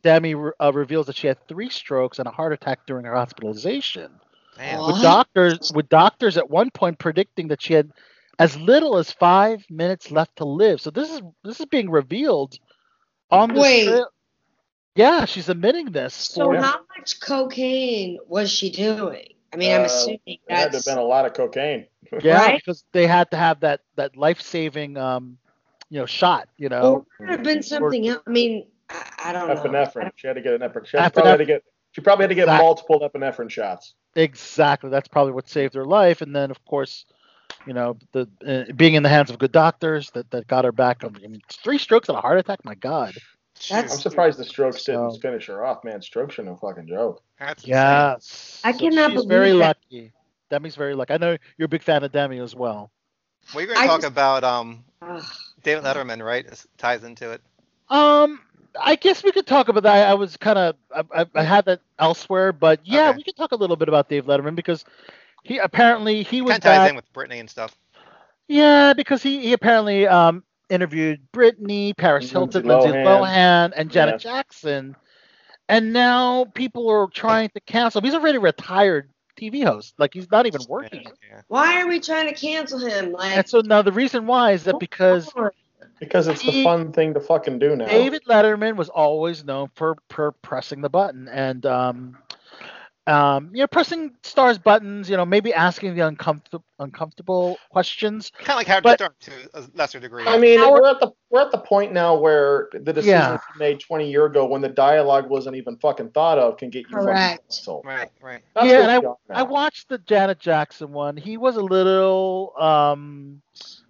Demi re- uh, reveals that she had three strokes and a heart attack during her hospitalization. Man. With doctors, with doctors at one point predicting that she had as little as five minutes left to live. So this is this is being revealed on this. Wait. tra- yeah, she's admitting this. So for- how much cocaine was she doing? I mean, I'm Uh, assuming It had to have been a lot of cocaine. Yeah, Right. because they had to have that that life saving um, you know, shot. You know, it could have been something else. I mean, I, I don't know. Epinephrine. She had to get an epinephrine. She had- probably had to get. She probably had to get Exactly. multiple epinephrine shots. exactly. That's probably what saved her life. And then, of course, you know, the uh, being in the hands of good doctors that, that got her back. I mean, three strokes and a heart attack. My God. I'm surprised the strokes didn't So- finish her off, man. Strokes are no fucking joke. That's insane. Yes. I cannot she's believe very that. lucky. Demi's very lucky. I know you're a big fan of Demi as well. We're going to talk just- about um David Letterman, right? This ties into it. Um, I guess we could talk about that. I was kind of I, I, I had that elsewhere, but yeah, Okay. we could talk a little bit about Dave Letterman because he apparently he was Kind of ties in with Britney and stuff. Yeah, because he, he apparently um interviewed Britney, Paris Hilton, Lindsay Lohan. Lohan, and Janet Yeah. Jackson, and now people are trying to cancel. him. He's already retired TV host. Like he's not even working. Yeah, yeah. Why are we trying to cancel him? Like, And so now the reason why is that because Because it's the fun thing to fucking do now. David Letterman was always known for, for pressing the button and um, um, you know pressing stars buttons. You know maybe asking the uncomfortable uncomfortable questions. Kind of like Howard But- Stern to a lesser degree. I mean, Howard- we're at the we're at the point now where the decision Yeah. made 20 year ago, when the dialogue wasn't even fucking thought of, can get you fucking Correct. canceled. right, right. That's yeah, and I, I watched the Janet Jackson one. He was a little um,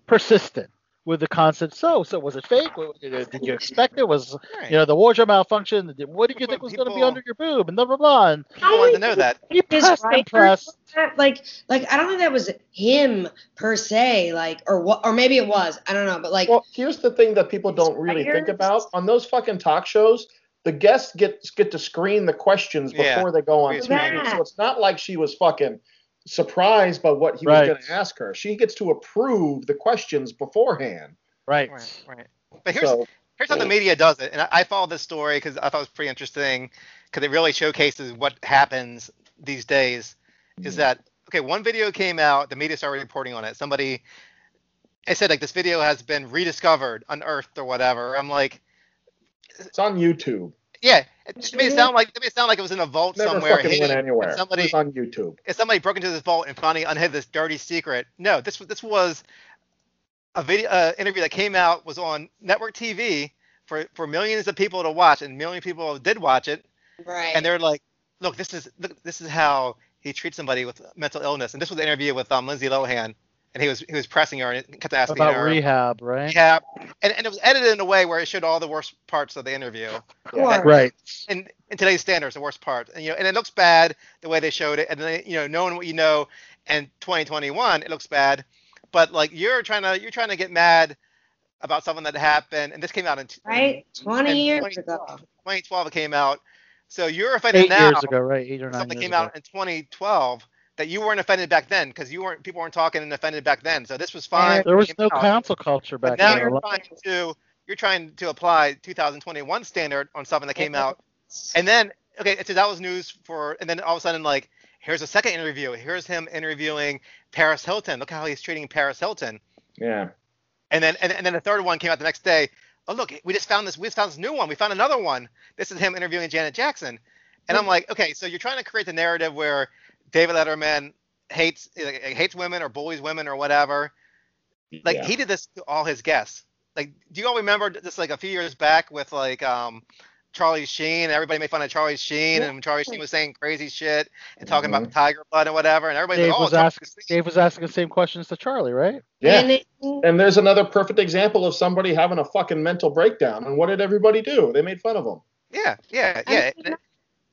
persistent with the concept. So, so was it fake? Did did you <laughs> expect it? Was right. you know the wardrobe malfunction? What did you But think was going to be under your boob? And blah blah blah. And People wanted to know that. he his pressed and pressed. like like I don't think that was him per se, like or what or maybe it was. I don't know, but like Well, here's the thing that people don't really think about on those fucking talk shows. The guests get get to screen the questions Yeah. before they go on Pre-screen. TV, so it's not like she was fucking surprised by what he Right. was going to ask her. She gets to approve the questions beforehand. Right. Right, right. But here's So here's how the media does it, and I, I followed this story because I thought it was pretty interesting because it really showcases what happens these days. Is mm. that okay? One video came out, the media started reporting on it. Somebody, I said like this video has been rediscovered, unearthed, or whatever. I'm like, it's on YouTube. Yeah, it, it made it sound like it made it sound like it was in a vault Never somewhere. fucking hidden, went anywhere. and Somebody, it's on YouTube. if somebody broke into this vault and finally unhid this dirty secret. No, this was this was a video uh, interview that came out was on network TV for for millions of people to watch, and million people did watch it, right. and they're like, look, this is look, this is how he treats somebody with mental illness, and this was an interview with um, Lindsay Lohan, and he was he was pressing her and kept asking About her. rehab, right? Rehab, and, and it was edited in a way where it showed all the worst parts of the interview. Course. Right. And in today's standards, the worst part. And you know, and it looks bad the way they showed it, and then you know, knowing what you know, and 2021, it looks bad. But like you're trying to you're trying to get mad about something that happened, and this came out in right? in- Twenty in years 2012. ago. 2012 it came out. So you're offended Eight now. years ago, right? Eight or nine Something years came ago. out in 2012 that you weren't offended back then because you weren't people weren't talking and offended back then. So this was fine. There was no came out. cancel culture But back now then. you're trying to you're trying to apply 2021 standard on something that came out, and then okay, so that was news for, and then all of a sudden like here's a second interview. Here's him interviewing Paris Hilton. Look how he's treating Paris Hilton. Yeah. And then and, and then the third one came out the next day. Oh look, we just found this. We just found this new one. We found another one. This is him interviewing Janet Jackson. And I'm like, okay, so you're trying to create the narrative where David Letterman hates like, hates women or bullies women or whatever. Like Yeah. he did this to all his guests. Like, do you all remember this like a few years back with like um Charlie Sheen? Everybody made fun of Charlie Sheen, and Charlie Sheen was saying crazy shit and talking about tiger blood and whatever, and everybody Dave like, oh, was asking. Dave was asking the same questions to Charlie, right? Yeah. And it, And there's another perfect example of somebody having a fucking mental breakdown. And what did everybody do? They made fun of him. Yeah, yeah, I yeah.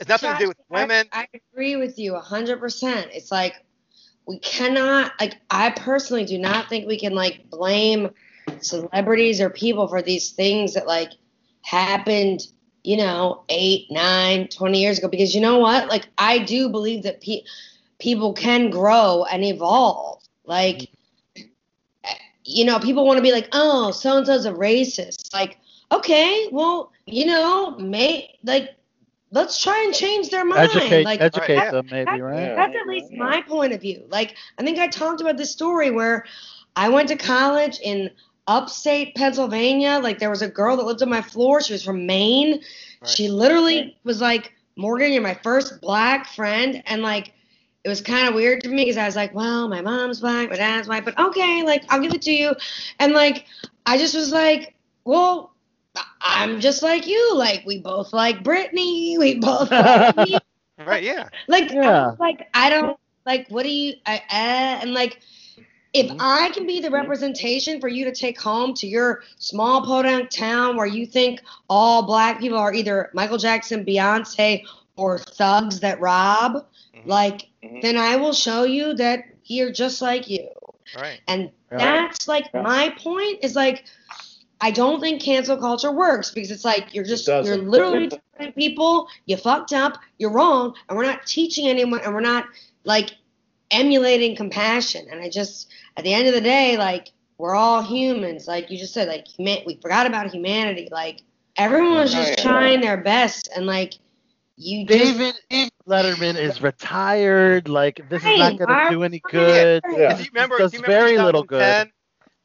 Mean, And it- It's nothing to do with Josh, I- women. I, agree with you hundred percent. It's like we cannot like I personally do not think we can like blame celebrities or people for these things that like happened, you know, eight, nine, 20 years ago. Because you know what? Like I do believe that pe- people can grow and evolve. Like you know, people want to be like, oh, so and so's a racist. Like, okay, well, you know, may like let's try and change their mind. Educate, like educate Right, yeah. them, maybe, that- right? that's at least my point of view. Like, I think I talked about this story where I went to college in upstate Pennsylvania. Like, there was a girl that lived on my floor. She was from Maine. Right. She literally was like, Morgan, you're my first black friend. And like, it was kind of weird to me because I was like, well, my mom's black, my dad's white, but okay, like I'll give it to you. And like I just was like, well, I- I'm just like you. Like we both like Britney. We both <laughs> like. Right? Yeah. like I Yeah. like I don't like what do you I, uh, and like if I can be the representation for you to take home to your small podunk town where you think all black people are either Michael Jackson, Beyonce, or thugs that rob, Mhm. like Mhm. then I will show you that you're just like you. Right. And Yeah. that's like Yeah. my point is like I don't think cancel culture works because it's like you're just you're literally telling people you fucked up, you're wrong, and we're not teaching anyone and we're not like emulating compassion. And I just at the end of the day, like we're all humans, like you just said, like human we forgot about humanity. Like everyone was just Right. trying their best and like you just David Letterman is retired. Like this is not gonna do any good. Yeah. Do you remember? does do you remember very little good.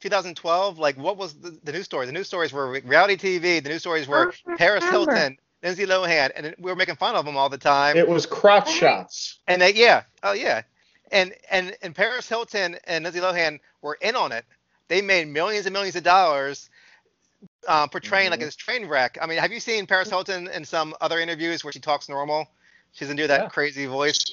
2010, 2012, like what was the, the news stories? The news stories were reality TV. The news stories were Paris. Hilton, Lindsay Lohan, and we were making fun of them all the time. It was crotch shots. and they, yeah, oh yeah, and and and Paris Hilton and Lindsay Lohan were in on it. They made millions and millions of dollars uh, portraying like Mhm. this train wreck. I mean, have you seen Paris Hilton in some other interviews where she talks normal? She doesn't do that Yeah. crazy voice.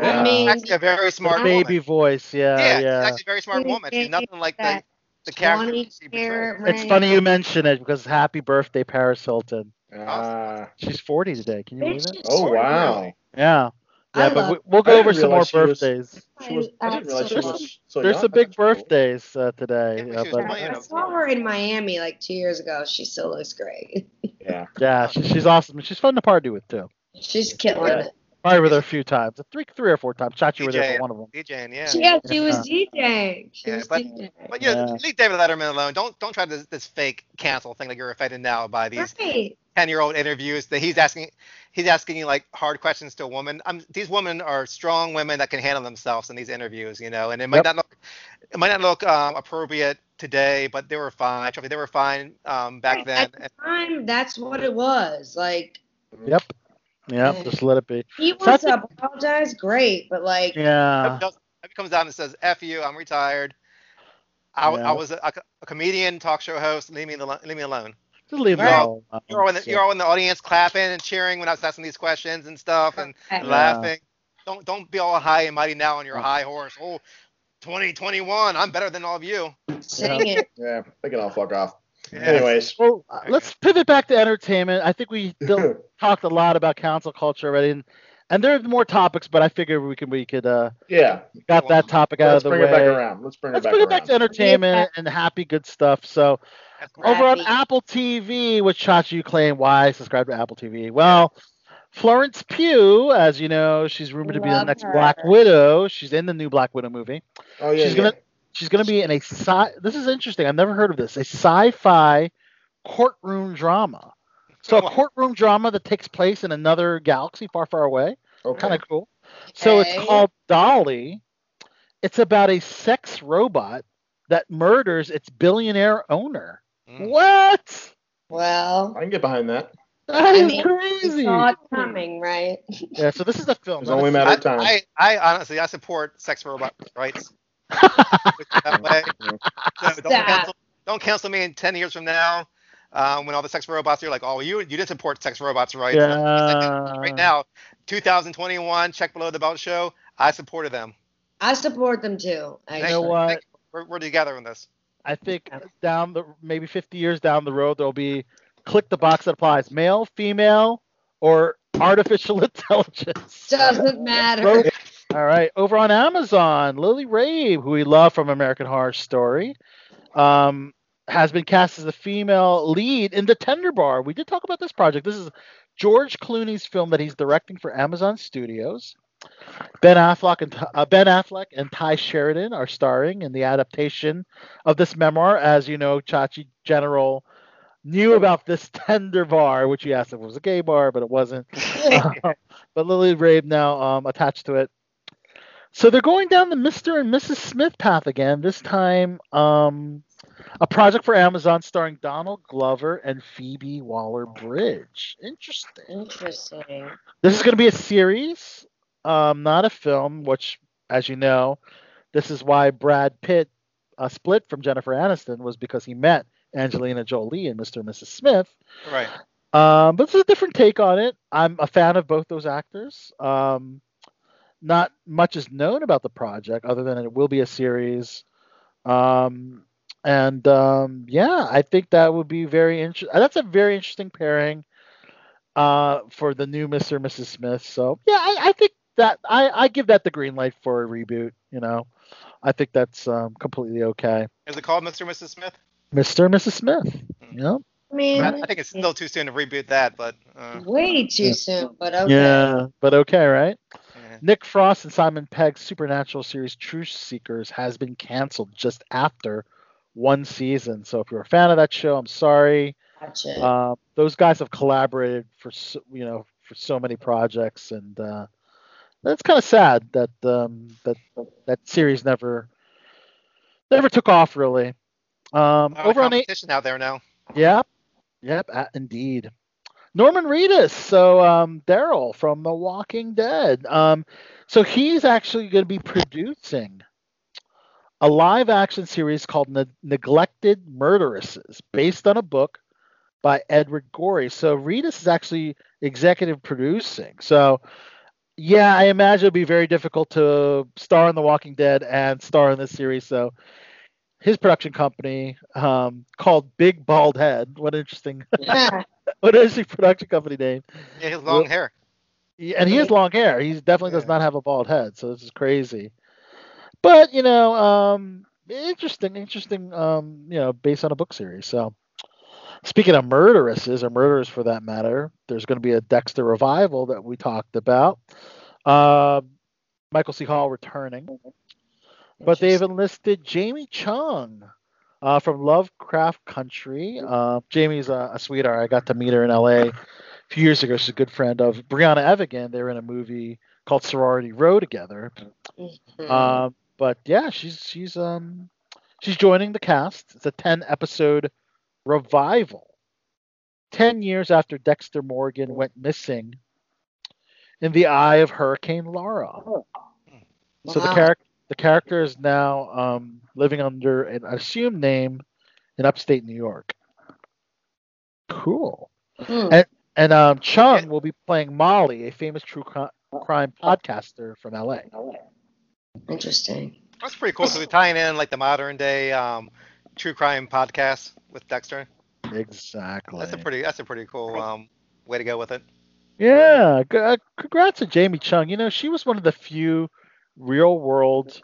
I Yeah. mean She's actually a very The smart baby woman. voice, yeah, Yeah, yeah. she's actually a very smart woman. She's nothing like the, that the character 20 she carat. It's ring. funny you mention it because happy birthday, Paris Hilton. Ah. She's 40 today. Can you believe Bitch it? is oh wow. now. Yeah. I Yeah, but we, we'll go over some more realize was- birthdays. Was. I didn't realize she There's was so There's some big That's cool. birthdays uh, today. Yeah, but uh, she was but playing I saw her in Miami like two years ago. She still looks great. Yeah. yeah, she, she's awesome. She's fun to party with too. She's killing Yeah. it. Probably with her a few times, three, three or four times. Chachi were there for one of them. DJing, yeah. She, yeah, she was DJing. She Yeah, was but- DJing. But you know, Yeah. leave David Letterman alone. Don't don't try this, this fake cancel thing that you're offended now by these Right. ten year old interviews that he's asking he's asking you like hard questions to a woman. Um, these women are strong women that can handle themselves in these interviews, you know, and it might Yep. not look it might not look um, appropriate today, but they were fine. Trust me, They were fine um, back then. At the time, that's what it was. Like, Yep. Yep. Just let it be. he So wants to apologize, great, but like, Yeah. If he comes down and says, "F you, I'm retired." I, Yeah. I was a, a comedian, talk show host. Leave me alone. Leave me alone. Just leave it Right. alone. You're all, in the, you're all in the audience clapping and cheering when I was asking these questions and stuff and, and Yeah. laughing. Don't don't be all high and mighty now on your high horse. Oh, 2021, I'm better than all of you. sing it. Yeah. They can all fuck off. Yeah. Anyways. Well, let's pivot back to entertainment. I think we <laughs> still talked a lot about council culture already, and, and there are more topics, but I figured we could we could uh yeah. got that topic out of the way. Let's bring it back around. Let's bring it Let's it back bring it back to entertainment and happy good stuff. So over on Apple TV, which Chachi you claim why subscribe to Apple TV? Well, Florence Pugh, as you know, she's rumored to be the next her. Black Widow. She's in the new Black Widow movie. oh yeah. she's yeah. gonna she's gonna be in a sci. This is interesting. I've never heard of this. A sci-fi courtroom drama. So a courtroom drama that takes place in another galaxy far, far away. Okay. Kind of cool. So Okay. it's called Dolly. It's about a sex robot that murders its billionaire owner. Mm. What? Well, I can get behind that. That I is mean, crazy. we saw it coming, right? Yeah, so this is a film. It's only a matter of time. I, I honestly I support sex robot rights. That way. <laughs> So don't, cancel, don't cancel me in 10 years from now um, when all the sex robots are like, oh, you you didn't support sex robots rights. Yeah. Right now, 2021, check below the belt show. I supported them. I support them too. You know actually. what? Thank you. We're, we're together on this. I think down the maybe 50 years down the road there'll be click the box that applies male, female, or artificial <laughs> intelligence. Doesn't matter. All right, over on Amazon, Lily Rabe, who we love from American Horror Story, um, has been cast as the female lead in The Tender Bar. We did talk about this project. This is George Clooney's film that he's directing for Amazon Studios. Ben Affleck and uh, Ben Affleck and Tye Sheridan are starring in the adaptation of this memoir. As you know, Chachi General knew about this <laughs> tender bar, which he asked if it was a gay bar, but it wasn't. <laughs> <laughs> but Lily Rabe now um, attached to it. So they're going down the Mr. and Mrs. Smith path again. This time, um, a project for Amazon starring Donald Glover and Phoebe Waller-Bridge. Interesting. Interesting. This is going to be a series. um, not a film. Which, as you know, this is why Brad Pitt uh, split from Jennifer Aniston was because he met Angelina Jolie in Mr. and Mrs. Smith. Right. Um, but it's a different take on it. I'm a fan of both those actors. Um, not much is known about the project other than it will be a series. Um, and um, yeah, I think that would be very interesting. That's a very interesting pairing uh, for the new Mr. and Mrs. Smith. So yeah, I, I think that I, I give that the green light for a reboot. You know, I think that's um, completely okay. Is it called Mr. and Mrs. Smith? Mr. and Mrs. Smith. Yeah. I mean, I, I think it's still too soon to reboot that, but uh, way too soon, but okay. Yeah, but okay, right? Yeah. Nick Frost and Simon Pegg's supernatural series Truth Seekers has been canceled just after one season. So if you're a fan of that show, I'm sorry. Gotcha. Uh, those guys have collaborated for so, you know for so many projects, and uh, it's kind of sad that um, that that series never never took off really. Um, over on eight, competition out there now. Yep. Yep. Uh, indeed. Norman Reedus. So um, Daryl from The Walking Dead. Um, so he's actually going to be producing a live action series called ne- Neglected Murderesses, based on a book by Edward Gorey. So Reedus is actually executive producing. So yeah, I imagine it'll be very difficult to star in The Walking Dead and star in this series. So his production company um, called Big Bald Head. What an interesting, Yeah. <laughs> what an interesting production company name. Yeah, his long Well- hair. Yeah, And he has long hair. He definitely does not have a bald head, so this is crazy. But you know, um, interesting, interesting. Um, you know, based on a book series. So, speaking of murderesses or murderers for that matter, there's going to be a Dexter revival that we talked about. Uh, Michael C. Hall returning, but they've enlisted Jamie Chung uh, from Lovecraft Country. Uh, Jamie's a, a sweetheart. I got to meet her in L.A. a few years ago. She's a good friend of Briana Evigan. They were in a movie called Sorority Row together. Mhm. Um, but yeah, she's she's um she's joining the cast. It's a ten episode revival. Ten years after Dexter Morgan went missing in the eye of Hurricane Laura. So the character the character is now um, living under an assumed name in upstate New York. Cool. Hmm. And and um, Chung will be playing Molly, a famous true crime podcaster from LA. Interesting. That's pretty cool. So we're tying in like the modern day um, true crime podcast with Dexter. Exactly. That's a pretty. That's a pretty cool um, way to go with it. Yeah, g- uh, congrats to Jamie Chung. You know, she was one of the few real world.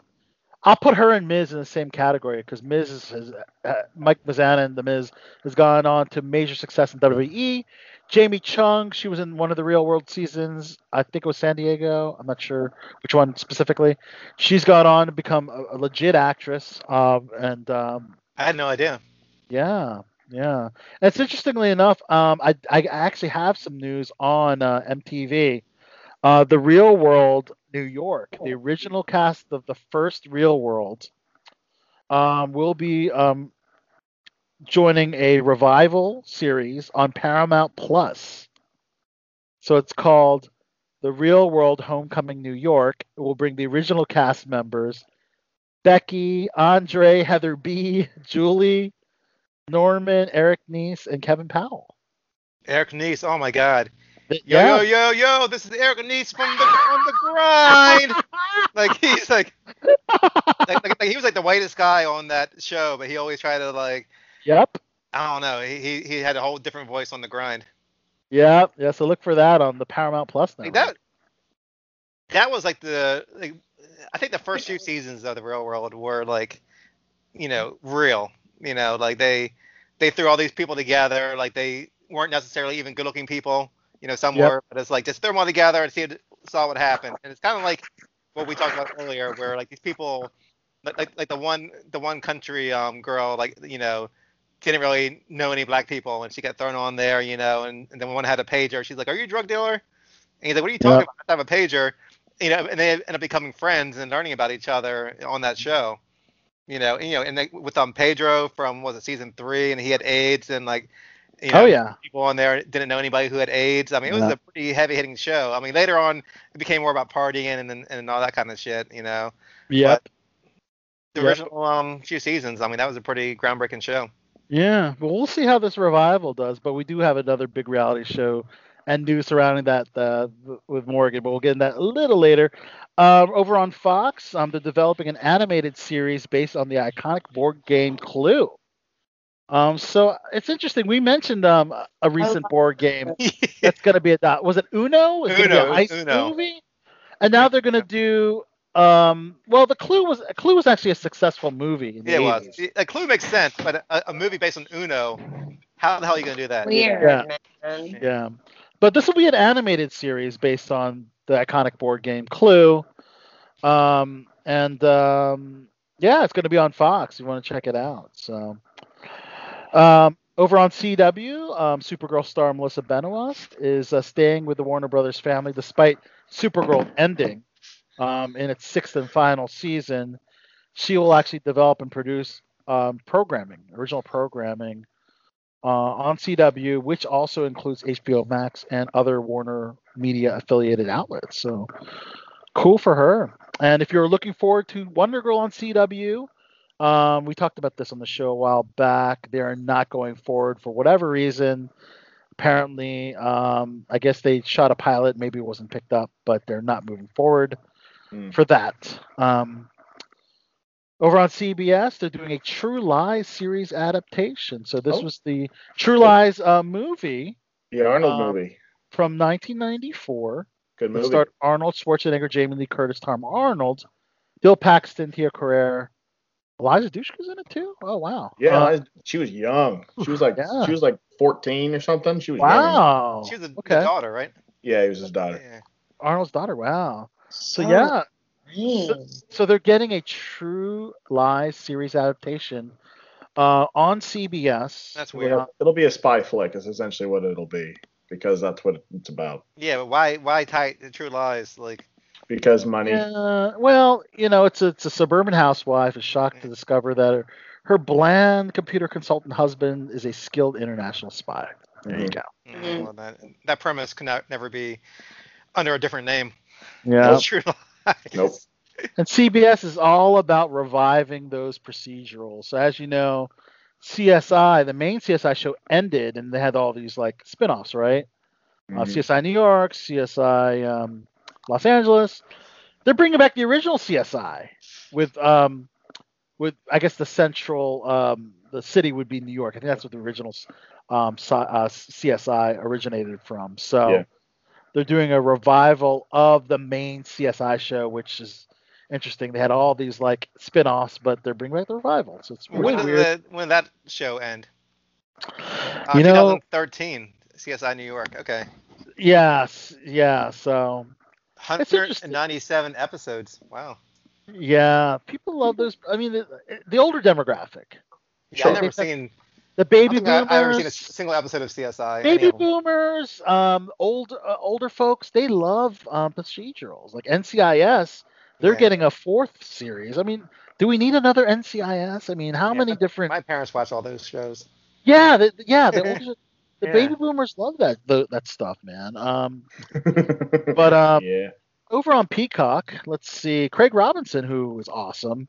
I'll put her and Miz in the same category because Miz is, uh, Mike Mizanin, the Miz, has gone on to major success in WWE. Jamie Chung, she was in one of the real world seasons. I think it was San Diego. I'm not sure which one specifically. She's gone on to become a, a legit actress. Um, and um, I had no idea. yeah, yeah. It's interestingly enough, um, I, I actually have some news on uh, MTV. Uh, the Real World New York, the original cast of the first Real World, um, will be um, joining a revival series on Paramount Plus. So it's called The Real World Homecoming New York. It will bring the original cast members Becky, Andre, Heather B, <laughs> Julie, Norman, Eric Nies, and Kevin Powell. Eric Nies. Oh my God. Yo yeah. yo yo yo. This is Eric Nies from the on the grind. <laughs> like he's like, like, like, he was like the whitest guy on that show, but he always tried to like Yep. I don't know. He he, he had a whole different voice on the grind. Yeah. Yeah. So look for that on the Paramount Plus now. Like that. That was like the like I think the first few seasons of the Real World were like, you know, real. You know, like they they threw all these people together. Like they weren't necessarily even good-looking people. You know, some Yep. were, but it's like just throw them all together and see saw what happened. And it's kind of like what we talked about earlier, where like these people, like like, like the one the one country um girl, like you know, didn't really know any black people, and she got thrown on there, you know, and, and then one had a pager. She's like, "Are you a drug dealer?" And he's like, "What are you talking Yep. about? I have a pager." You know, and they end up becoming friends and learning about each other on that show. You know, and, you know, and they, with um Pedro from was it season three, and he had AIDS, and like You know, oh yeah. people on there didn't know anybody who had AIDS. I mean, it was Yeah. a pretty heavy hitting show. I mean, later on, it became more about partying and and, and all that kind of shit. You know, Yep. the Yep. original um few seasons. I mean, that was a pretty groundbreaking show. Yeah, but we'll see how this revival does. But we do have another big reality show and news surrounding that uh, with Morgan, but we'll get in that a little later. Um, over on Fox, um, they're developing an animated series based on the iconic board game Clue. Um, so it's interesting. We mentioned um, a recent board game <laughs> that's going to be a dot. Was it Uno? It's gonna be Uno, a heist Uno. movie, and now they're going to do. Um, well, the Clue was Clue was actually a successful movie. In the Yeah, it was. A Clue makes sense, but a, a movie based on Uno, how the hell are you gonna do that? Weird, Yeah. man. Yeah. But this will be an animated series based on the iconic board game Clue. Um, and um, yeah, it's going to be on Fox. You want to check it out. So, um, over on CW, um, Supergirl star Melissa Benoist is uh, staying with the Warner Brothers family despite Supergirl ending um, in its sixth and final season. She will actually develop and produce um, programming, original programming uh, on CW, which also includes HBO Max and other Warner Media affiliated outlets. So cool for her. And if you're looking forward to Wonder Girl on CW, um, we talked about this on the show a while back. They are not going forward for whatever reason. Apparently, um, I guess they shot a pilot, maybe it wasn't picked up, but they're not moving forward Hmm. for that. Um, over on CBS, they're doing a True Lies series adaptation. So this Oh. was the True Lies uh, movie The Arnold Um, movie. from 1994. Good It movie. starred Arnold Schwarzenegger, Jamie Lee Curtis, Tom Arnold, Bill Paxton, Tia Carrere, Eliza Dushku's in it too. Oh wow! Yeah, Uh, she was young. She was like Yeah. she was like 14 or something. She was young. wow. She was the, the okay. daughter, right? Yeah, he was his daughter. Yeah. Arnold's daughter. Wow. So So yeah, nice. so they're getting a True Lies series adaptation uh, on CBS. That's weird. It'll be a spy flick. Is essentially what it'll be because that's what it's about. Yeah, but why why tie the True Lies? Like, Because money. Yeah, well, you know, it's a, it's a suburban housewife is shocked to discover that her, her bland computer consultant husband is a skilled international spy. There you Mhm. go. mm, Mhm. well, that that premise could not, never be under a different name. Yeah. True Lies. <laughs> Nope. And CBS is all about reviving those procedurals. So as you know, CSI, the main CSI show ended, and they had all these like spin-offs, right? Uh, Mhm. CSI New York, CSI um, Los Angeles. They're bringing back the original CSI with um, with I guess the central um, the city would be New York. I think that's what the original um, uh, CSI originated from. So Yeah. they're doing a revival of the main CSI show, which is interesting. They had all these like spin-offs, but they're bringing back the revival. So it's when really did weird. the when did that show end? Uh, You know- 2013, CSI New York. Okay, Yes, yeah. So interesting. 197 episodes. Wow. yeah, people love those. I mean, the, the older demographic, Yeah, Sure. I've never seen. the baby I, boomers. I've ever seen a single episode of CSI. baby boomers, um, old uh, older folks, they love um, procedurals like NCIS. They're Yeah. getting a fourth series. I mean, do we need another NCIS? I mean, how Yeah, many different? My parents watch all those shows. Yeah, the, yeah, the <laughs> older, the Yeah. baby boomers love that the, that stuff, man. Um, <laughs> but um, yeah. over on Peacock, let's see, Craig Robinson, who is awesome,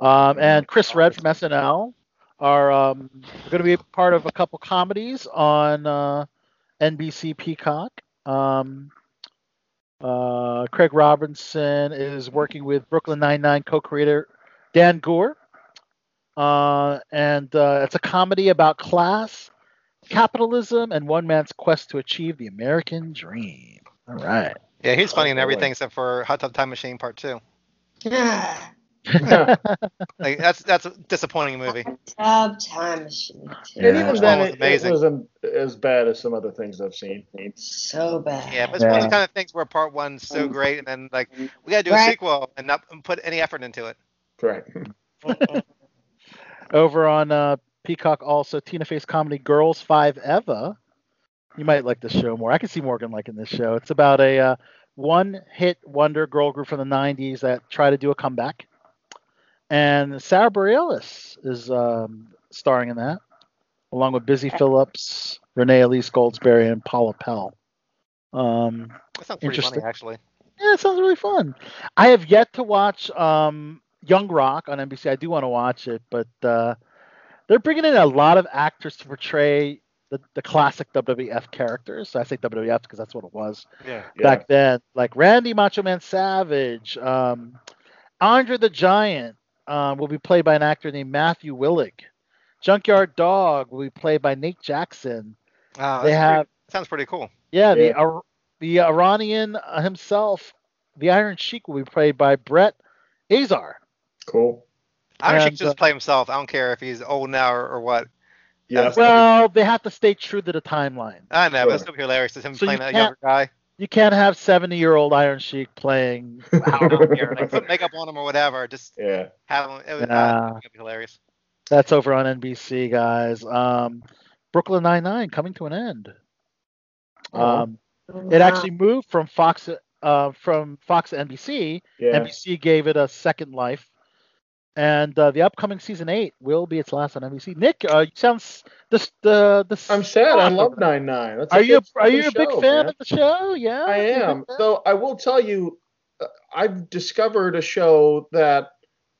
um, and Chris Redd from SNL are um, going to be part of a couple comedies on uh, NBC Peacock. Um, uh, Craig Robinson is working with Brooklyn Nine-Nine co-creator Dan Goor, uh, and uh, it's a comedy about class, capitalism, and one man's quest to achieve the American dream. All right. Yeah, he's funny in Oh, boy. everything except for Hot Tub Time Machine Part Two. Ah, <laughs> Like that's that's a disappointing movie. Hot Tub time machine. too. And Yeah. even That then, was it, it wasn't as bad as some other things I've seen. So bad. Yeah, but it's one of the kind of things where Part One's so great, and then like we gotta do a sequel and not put any effort into it. Correct. <laughs> Over on uh, Peacock, also Tina Fey's comedy Girls Five Eva. You might like this show more. I can see Morgan liking this show. It's about a uh, one-hit wonder girl group from the '90s that try to do a comeback, and Sara Bareilles is um, starring in that. along with Busy Phillips, Renee Elise Goldsberry, and Paula Pell. Um, That sounds pretty funny, Interesting. actually. yeah, it sounds really fun. I have yet to watch um, Young Rock on NBC. I do want to watch it, but uh, they're bringing in a lot of actors to portray the, the classic WWF characters. I say WWF because that's what it was Yeah. Yeah. back then. Like Randy Macho Man Savage, um, Andre the Giant um, will be played by an actor named Matthew Willig. Junkyard Dog will be played by Nate Jackson. Uh, They have pretty- sounds pretty cool. yeah, the Yeah. The Iranian uh, himself, the Iron Sheik, will be played by Brett Azar. Cool. Iron Sheik And, just uh, play himself. I don't care if he's old now or, or what. Yeah. Well, they have to stay true to the timeline. I know, but it's Sure. still hilarious to him So playing that can't- younger guy. You can't have 70 year old Iron Sheik playing. <laughs> Or, like, put makeup on him or whatever. Just Yeah. have him. It was, Yeah. uh, it'd be hilarious. That's over on NBC, guys. Um, Brooklyn Nine Nine coming to an end. Oh. Um, it actually moved from Fox uh, from Fox to NBC. Yeah. NBC gave it a second life, and uh, the upcoming season eight will be its last on NBC. Nick, uh, you sound the the the. I'm sad. I love Nine Nine. That's Are you are you a fucking big fan man. of the show? Yeah, I You're a big am. fan? Though I will tell you, uh, I've discovered a show that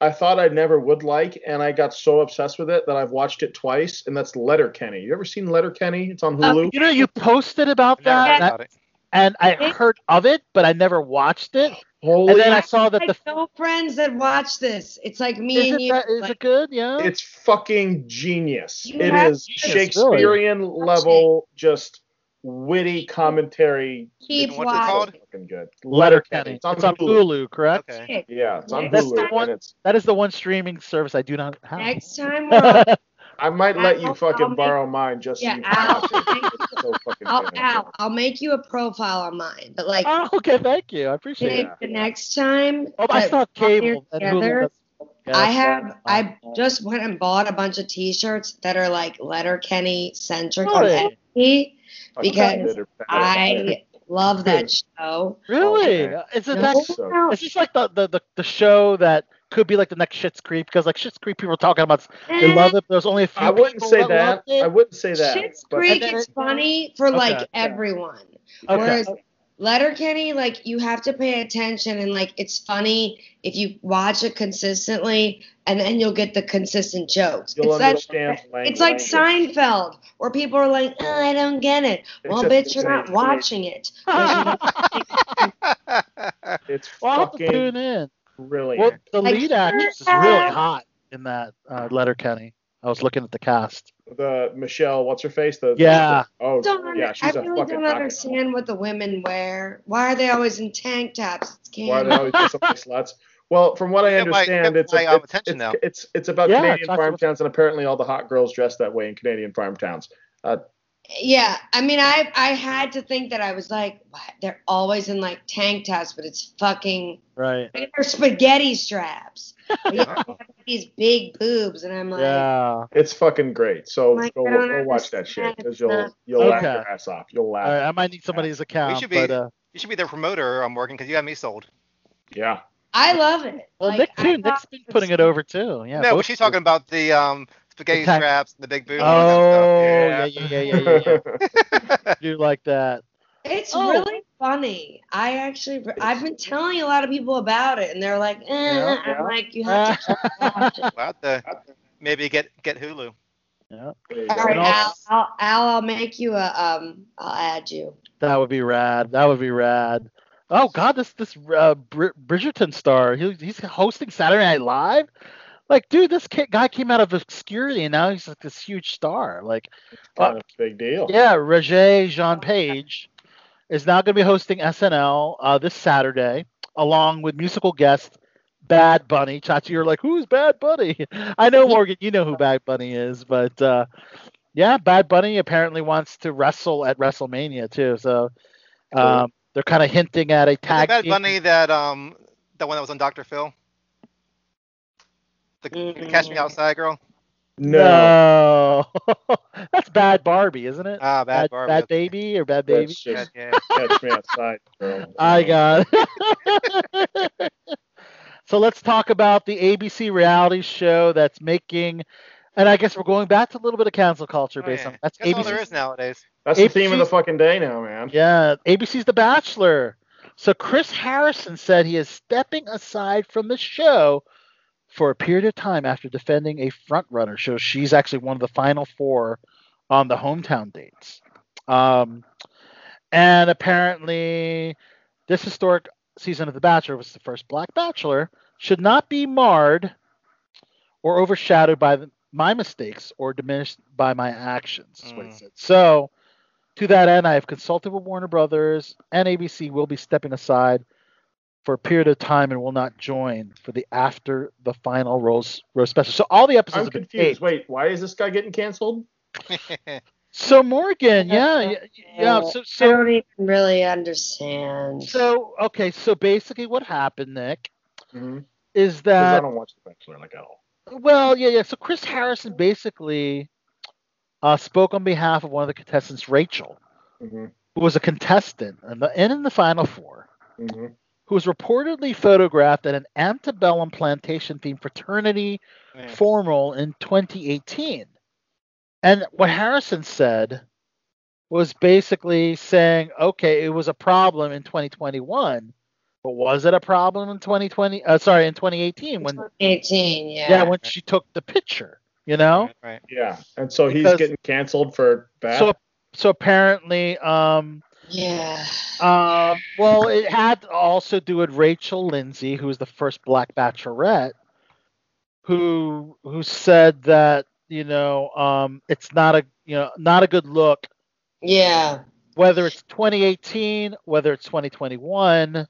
I thought I never would like, and I got so obsessed with it that I've watched it twice, and that's Letterkenny. You ever seen Letterkenny? It's on Hulu. You know, you posted about that, heard about it. And I heard of it, but I never watched it. Holy, And then I saw that I the know friends that watch this. It's like me is and it, you. that, is like, it good? Yeah. it's fucking genius. You It have is really. Shakespearean level, just witty commentary. keep What's it watching. called? Fucking good. Letterkenny. It's on It's on Hulu. Hulu, correct? Okay. Yeah, it's on That's Hulu, the one- it's. That is the one streaming service I do not have. Next time <laughs> we're on, I might let you I'll- fucking I'll make- borrow mine just so yeah, you can Al, watch <laughs> it. So fucking I'll, good. Al, I'll make you a profile on mine. But like oh, okay, thank you. I appreciate it. The next time Oh, I that still we're here cable together, I have. I just went and bought a bunch of T-shirts that are like Letterkenny centric Really? on because I love that show. Really? Okay. Is it No, that? So- no. Is like the, the, the, the show that could be like the next Schitt's Creek? Because like Schitt's Creek, people are talking about they eh. love it. But there's only a few. I wouldn't say that. that. I wouldn't say that. Schitt's but- Creek And is funny for Okay. like everyone. Okay. Whereas Letterkenny, like you have to pay attention and like it's funny if you watch it consistently and then you'll get the consistent jokes. You'll it's that, understand it's like. Seinfeld where people are like, oh, I don't get it. Well, bitch, you're not watching it. <laughs> <laughs> It's well, I'll have to fucking tune in. Brilliant. Well, the Like, lead actress is really hot in that uh, Letterkenny. I was looking at the cast. the Michelle, what's her face? The Yeah. oh Don't, yeah, I she's a really fucking don't hot- understand what the women wear. Why are they always in tank tops? It's Why are they always just like sluts? Well, from what I Get my- understand, it's, my, a, um, it's, it's, it's it's about Yeah, Canadian farm towns, and apparently all the hot girls dress that way in Canadian farm towns. Uh, Yeah, I mean, I I had to think that I was like, what? they're always in like tank tops, but it's fucking Right. they're spaghetti straps. But <laughs> yeah, they have these big boobs, and I'm like, Yeah. it's fucking great. So Like, go, go watch that shit because you'll It's you'll laugh your ass off. You'll laugh. All right. I might need somebody's account, should be- but uh, You should be their promoter. I'm working because you got me sold. Yeah. I love it. well, Like, Nick too. thought Nick's been putting it over too. Yeah. no, both but she's talking about the um, spaghetti The tax- straps, the big boobs. Oh, and yeah, yeah, yeah, yeah, yeah. yeah. do like that. It's Oh. really funny. I actually, I've been telling a lot of people about it, and they're like, eh. Yeah, I'm yeah. like, you have to <laughs> watch it. We'll have to maybe get get Hulu. yeah. There you All go. right, And Al, also- Al, Al, I'll make you a um, I'll add you. That would be rad. That would be rad. Oh God, this this uh, Br- Bridgerton star. He, he's hosting Saturday Night Live. Like, dude, this kid, guy came out of obscurity and now he's like this huge star. Like, Kind of big deal. yeah, Regé-Jean Page is now going to be hosting SNL uh, this Saturday, along with musical guest Bad Bunny. Chachi, you're like, who's Bad Bunny? <laughs> I know <laughs> Morgan, you know who Bad Bunny is, but uh, yeah, Bad Bunny apparently wants to wrestle at WrestleMania too. So um, they're kind of hinting at a Is tag. Bad team- Bunny that um the one that was on Dr. Phil? The Mhm. Catch Me Outside girl? No. No, <laughs> that's Bad Barbie, isn't it? Ah, Bad Bad, Barbie. Bad Baby or Bad Baby? Just catch me outside, girl. I got it. <laughs> so let's talk about the ABC reality show that's making And I guess we're going back to a little bit of cancel culture Oh, based yeah. on that's That's all there ABC. is nowadays. That's the theme of the fucking day now, man. Yeah, ABC's The Bachelor. So Chris Harrison said he is stepping aside from the show for a period of time after defending a frontrunner. So she's actually one of the final four on the hometown dates. Um, and apparently, this historic season of The Bachelor was the first Black Bachelor should not be marred or overshadowed by the, my mistakes or diminished by my actions. Is what he Mm. said. So, to that end, I have consulted with Warner Brothers and ABC will be stepping aside for a period of time and will not join for the after the final rose rose special. So all the episodes I'm have confused. taped. Wait, why is this guy getting canceled? <laughs> So Morgan, yeah, yeah, yeah. So I don't even really understand. so okay. So basically, what happened, Nick, Mm-hmm. is I that don't watch The Bachelor like at all. well, yeah, yeah. So Chris Harrison basically uh, spoke on behalf of one of the contestants, Rachel, Mm-hmm. who was a contestant and the, and in the final four. Mm-hmm. Who was reportedly photographed at an antebellum plantation themed fraternity Yeah. formal in 2018. And what Harrison said was basically saying, okay, it was a problem in 2021, but was it a problem in 2020? Uh, sorry, in 2018 when 18, yeah. yeah, when she took the picture, you know? Right. Yeah, and so he's getting canceled for that. So so apparently um Yeah. Um, well, it had to also do with Rachel Lindsay, who was the first Black Bachelorette, who who said that you know um, it's not a you know not a good look Yeah. whether it's 2018 whether it's 2021.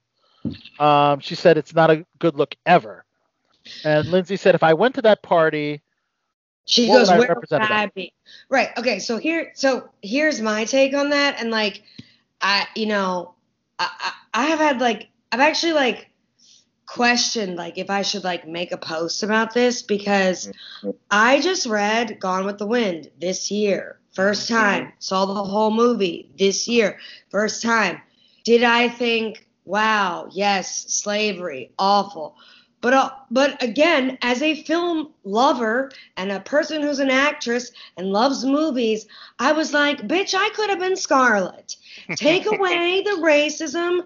Um, she said it's not a good look ever. And Lindsay said if I went to that party, She What goes, would I "Where would I be?" Right. Okay. So here, so here's my take on that, and like, I, you know, I, I, I have had like, I've actually like questioned like if I should like make a post about this because mm-hmm. I just read Gone with the Wind this year, first mm-hmm. time, saw the whole movie this year, first time. Did I think, wow, yes, slavery, awful. But uh, but again, as a film lover and a person who's an actress and loves movies, I was like, bitch, I could have been Scarlett. Take <laughs> away the racism,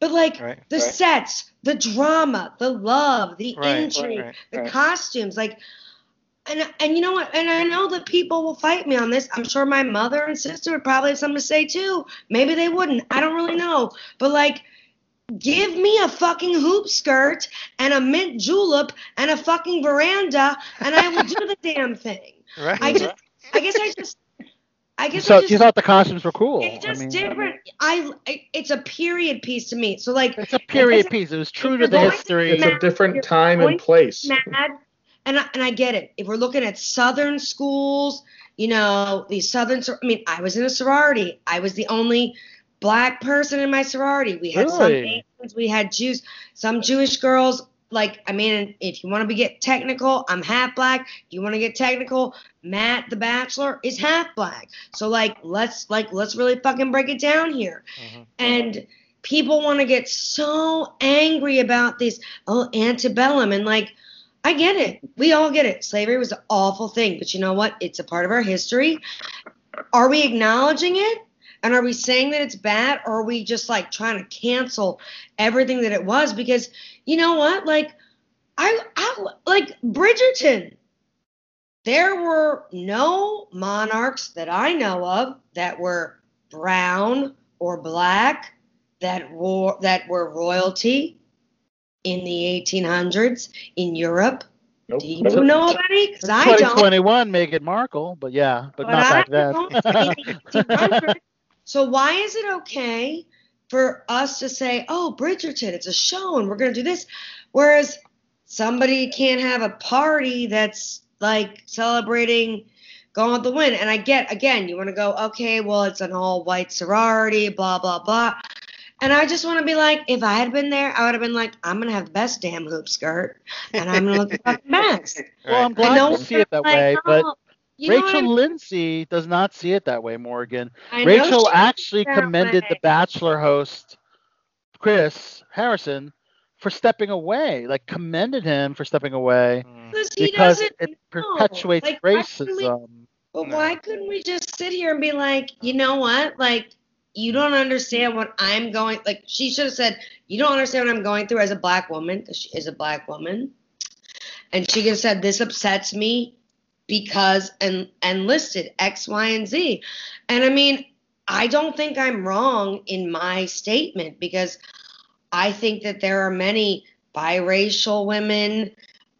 but like Right, the right. sets, the drama, the love, the Right, intrigue, the costumes, like and and you know what? And I know that people will fight me on this. I'm sure my mother and sister would probably have something to say too. Maybe they wouldn't. I don't really know. But like give me a fucking hoop skirt and a mint julep and a fucking veranda and I will do the <laughs> damn thing. Right. I just I guess I just I guess so I just you thought the costumes were cool. it's I just mean, different. I, I it's a period piece to me. So like it's a period piece. It was true to the going to history. it's a different time and place. mad and I, and I get it. If we're looking at southern schools, you know, these southern I mean, I was in a sorority. I was the only black person in my sorority. We had some Asians, we had Jews, some Jewish girls. Like, I mean, if you want to be get technical, I'm half black. If you want to get technical, Matt the Bachelor is half black. So like, let's like let's really fucking break it down here. Mhm. And people want to get so angry about this oh antebellum and like I get it. We all get it. Slavery was an awful thing, but you know what? It's a part of our history. Are we acknowledging it? And are we saying that it's bad or are we just like trying to cancel everything that it was because you know what? Like I I like Bridgerton. There were no monarchs that I know of that were brown or black that were that were royalty in the 1800s in Europe. Nope. Do you know about any? Because I don't. 2021 Meghan Markle, but yeah, but, But not I back then. <laughs> don't. In the 1800s. so why is it okay for us to say, "Oh, Bridgerton, it's a show, and we're gonna do this," whereas somebody can't have a party that's like celebrating going with the Wind? And I get again, you want to go, okay, well, it's an all-white sorority, blah blah blah. And I just want to be like, if I had been there, I would have been like, I'm gonna have the best damn hoop skirt, and I'm gonna look the fucking best. <laughs> well, I'm glad you see it that like, way, but "Oh, you Rachel Lindsay does not see it that way, Morgan. I Rachel actually feels that commended the. Bachelor host, Chris Harrison, for stepping away, like commended him for stepping away hmm. Because he because doesn't it know. perpetuates Like, why couldn't we- racism. But No. why couldn't we just sit here and be like, you know what? Like, you don't understand what I'm going. Like, she should have said, you don't understand what I'm going through as a black woman, because she is a black woman. And she could have said, this upsets me because and and listed X, Y, and Z. And I mean, I don't think I'm wrong in my statement because I think that there are many biracial women.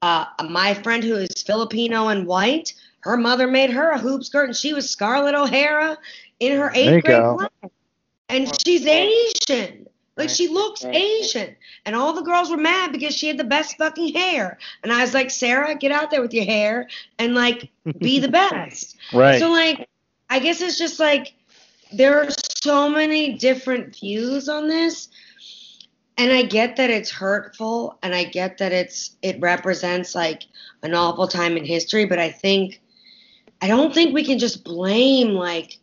Uh, my friend who is Filipino and white, her mother made her a hoop skirt, and she was Scarlett O'Hara in her eighth grade class. And she's Asian. Like she looks Asian. And all the girls were mad because she had the best fucking hair. And I was like, Sarah, get out there with your hair and like be the <laughs> best. Right. So like I guess it's just like there are so many different views on this. And I get that it's hurtful and I get that it's it represents like an awful time in history, but I think I don't think we can just blame like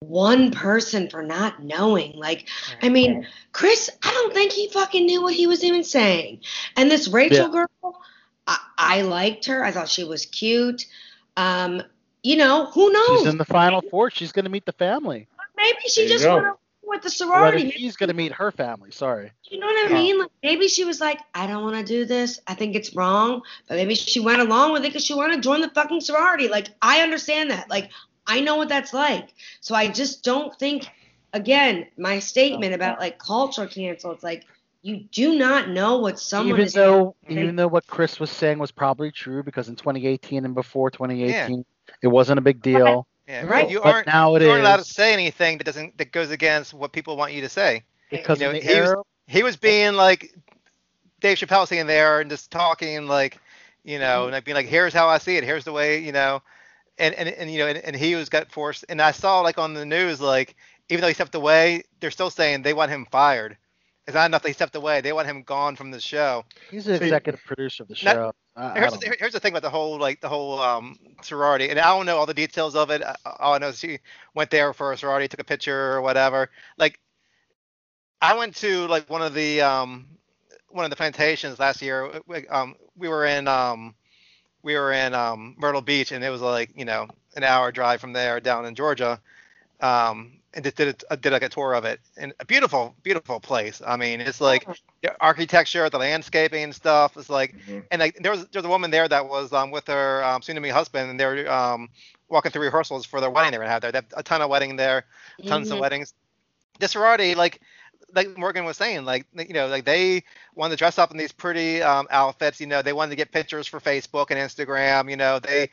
one person for not knowing. Like I mean, Chris, I don't think he fucking knew what he was even saying. And this Rachel girl, I, I liked her. I thought she was cute. Um, you know, who knows? She's in the final four. She's going to meet the family. Maybe she There just went with the sorority. rather, she's going to meet her family. Sorry. You know what I mean? Like maybe she was like, I don't want to do this. I think it's wrong. But maybe she went along with it because she wanted to join the fucking sorority. Like I understand that. Like I know what that's like. So I just don't think. Again, my statement about like culture cancel. It's like you do not know what someone even is. though even though what Chris was saying was probably true because in 2018 and before 2018 it wasn't a big deal. Yeah, Right. You But aren't now it you aren't allowed to say anything that doesn't that goes against what people want you to say. Because you know, in the he was, he was being like Dave Chappelle sitting there and just talking like, you know, and like being like, here's how I see it, here's the way, you know, and and, and you know, and, and he was got forced. And I saw like on the news like even though he stepped away, they're still saying they want him fired. It's not enough that he stepped away; they want him gone from the show. he's the See- executive producer of the show. I, I Here's don't the, here's the thing about the whole like the whole um, sorority, and I don't know all the details of it. Uh, All I know is she went there for a sorority, took a picture or whatever. Like, I went to like one of the um, one of the plantations last year. We, um, we were in um, we were in um, Myrtle Beach, and it was like you know an hour drive from there down in Georgia. Um, and just did a, did like a tour of it, and a beautiful, beautiful place. I mean, it's like the architecture, the landscaping and stuff. It's like Mhm. and like there was there's a woman there that was um, with her um, soon to be husband, and they're um, walking through rehearsals for their wedding they're gonna have there. They have a ton of wedding there, tons of Mhm. weddings. The sorority, like like Morgan was saying, like you know, like they wanted to dress up in these pretty um, outfits. You know, they wanted to get pictures for Facebook and Instagram. You know, they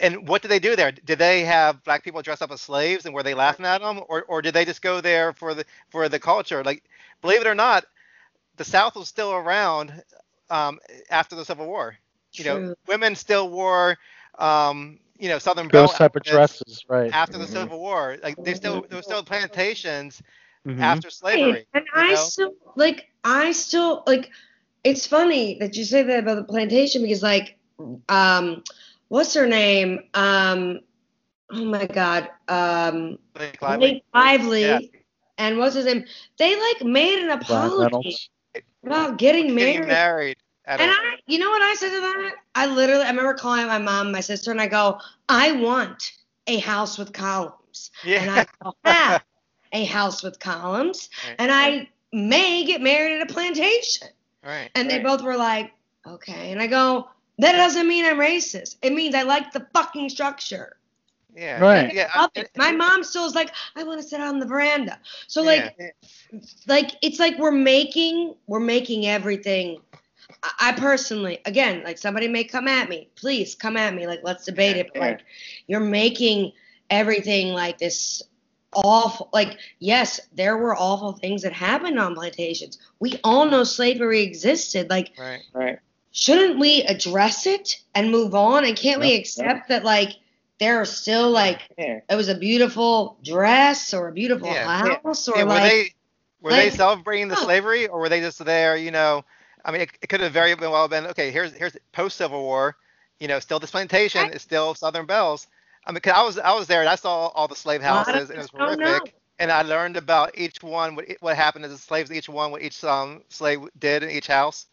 and what did they do there? Did they have black people dress up as slaves, and were they laughing at them, or or did they just go there for the for the culture? Like, believe it or not, the South was still around um, after the Civil War. You know, women still wore, um, you know, Southern belle Those type of dresses, right? after the Mhm. Civil War. Like they still there were still plantations Mhm. after slavery. And I know? still like I still like it's funny that you say that about the plantation because like um what's her name? Um oh my god. Um Blake Lively. Blake Lively Yeah. and what's his name? They like made an apology Reynolds. about getting married. Getting married. At And I, you know what I said to that? I literally, I remember calling my mom, my sister, and I go, I want a house with columns. Yeah. And I yeah. have <laughs> a house with columns. Right. And I may get married at a plantation. right. And they Right. both were like, okay. And I go, that doesn't mean I'm racist. It means I like the fucking structure. Yeah. Right. Yeah. Love it. My mom still is like, I want to sit on the veranda. So like, yeah. like it's like we're making we're making everything I, I personally again like somebody may come at me please come at me like let's debate it but Yeah. like you're making everything like this awful like yes there were awful things that happened on plantations we all know slavery existed like Right. Right. shouldn't we address it and move on and can't we Yep, accept that like there are still like Yeah. it was a beautiful dress or a beautiful Yeah. house or Yeah, were like they were they celebrating the Oh. slavery or were they just there, you know? I mean, it, it could have very well been okay. Here's here's post Civil War, you know, still this plantation is still Southern Belles. I mean, 'cause I was I was there and I saw all the slave houses and it was us don't horrific. know. And I learned about each one, what what happened to the slaves, in each one, what each um slave did in each house.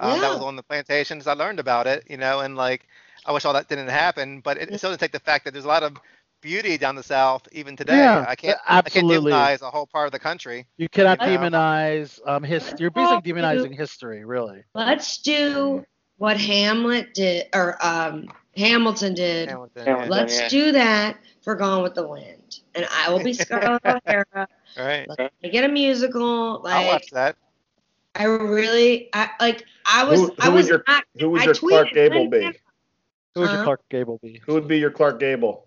um, that was on the plantations. I learned about it, you know, and like I wish all that didn't happen, but it, it still doesn't take the fact that there's a lot of beauty down the south even today. Yeah, I can't absolutely. I can't demonize a whole part of the country. You cannot You know? demonize um his. You're basically demonizing history, really. Let's do what Hamlet did or um, Hamilton did. Hamilton, yeah. Let's do that for Gone with the Wind, and I will be <laughs> Scarlett O'Hara. All right. Let's make it a musical. Like I'll watch that. I really, I like. I was. Who, I who was would your not. who would I your Clark Gable be? Who would your Clark Gable be? Who would be your Clark Gable?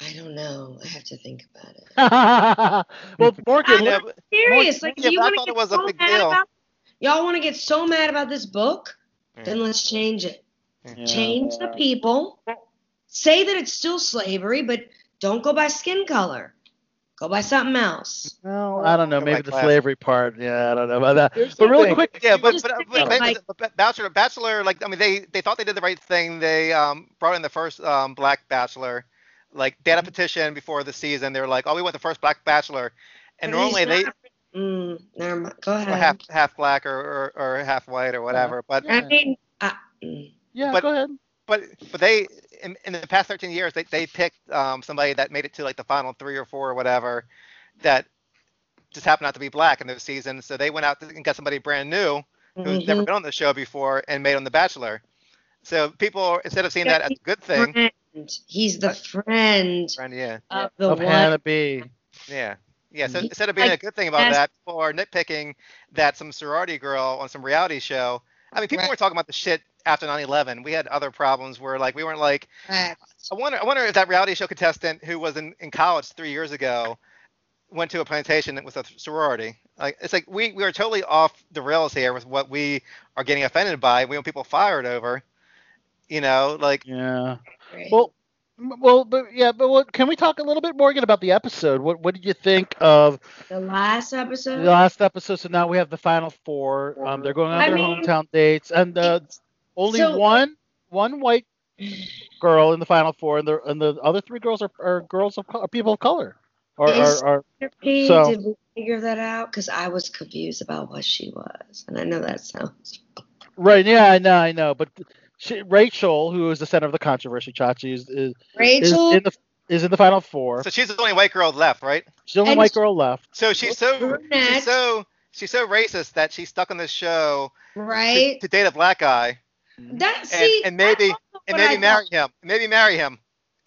I don't know. I have to think about it. <laughs> well, Morgan, I'm Yeah, not but- serious. Like yeah, you but I want to thought get it was a so big mad deal. about. Y'all want to get so mad about this book? Yeah. Then let's change it. Yeah. Change the people. Say that it's still slavery, but don't go by skin color. Go by something else. Well, I don't know. Maybe the class. slavery part. Yeah, I don't know about that. Here's But the really thing. quick, Yeah, but just but, but, but, like- Bachelor, Bachelor, like I mean, they they thought they did the right thing. They um brought in the first um black Bachelor, like they had a petition before the season. They were like, oh, we want the first black Bachelor, and But he's normally they Mm, never mind. Go ahead. half half black or, or, or half white or whatever. But I mean, I, mm. Yeah, but- go ahead. but but they in, in the past 13 years they, they picked um, somebody that made it to like the final three or four or whatever that just happened not to be black in those seasons so they went out and got somebody brand new who's never Mhm. been on the show before and made on the bachelor so people instead of seeing that as a good thing friend. He's the friend brand, yeah of the Of one. Hannah B. yeah yeah so instead of being a good thing about that people are nitpicking that some sorority girl on some reality show i mean people Right. were talking about the shit after 9-11 we had other problems where like we weren't like Facts. I wonder. I wonder if that reality show contestant who was in, in college three years ago went to a plantation with a sorority. Like it's like we, we are totally off the rails here with what we are getting offended by. We want people fired over. You know, like Yeah. Well, well, but yeah, but what, can we talk a little bit more again about the episode? What What did you think of the last episode? the last episode? So now we have the final four. Um, they're going on I their mean, hometown dates, and uh, only so- one one white girl in the final four, and the and the other three girls are, are girls of color, people of color, or Is- are, are so- did we figure that out? Because I was confused about what she was, and I know that sounds. right? Yeah, I know, I know, but. She, Rachel, who is the center of the controversy, Chachi, is, is, is in the is in the final four. so she's the only white girl left, right? She's the only and white she- girl left. So she's so she's so she's so racist that she's stuck on this show to, right. to date a black guy That and, see. and maybe and what I maybe thought. marry him. Maybe marry him.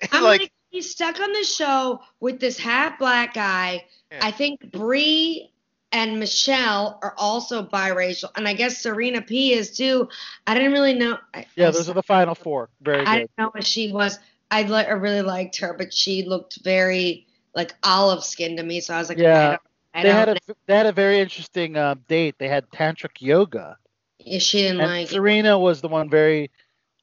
<laughs> I'm like, like, he's stuck on the show with this half black guy. Yeah. I think Bree and Michelle are also biracial, and I guess Serena P is too. I didn't really know. I, Yeah, I'm those are the final four. Very I good. didn't know what she was. I, li- I really liked her, but she looked very like olive skin to me. So I was like, Yeah. I don't, I They don't had a they had a very interesting uh, date. They had tantric yoga, yeah, she didn't and like. Serena was the one very.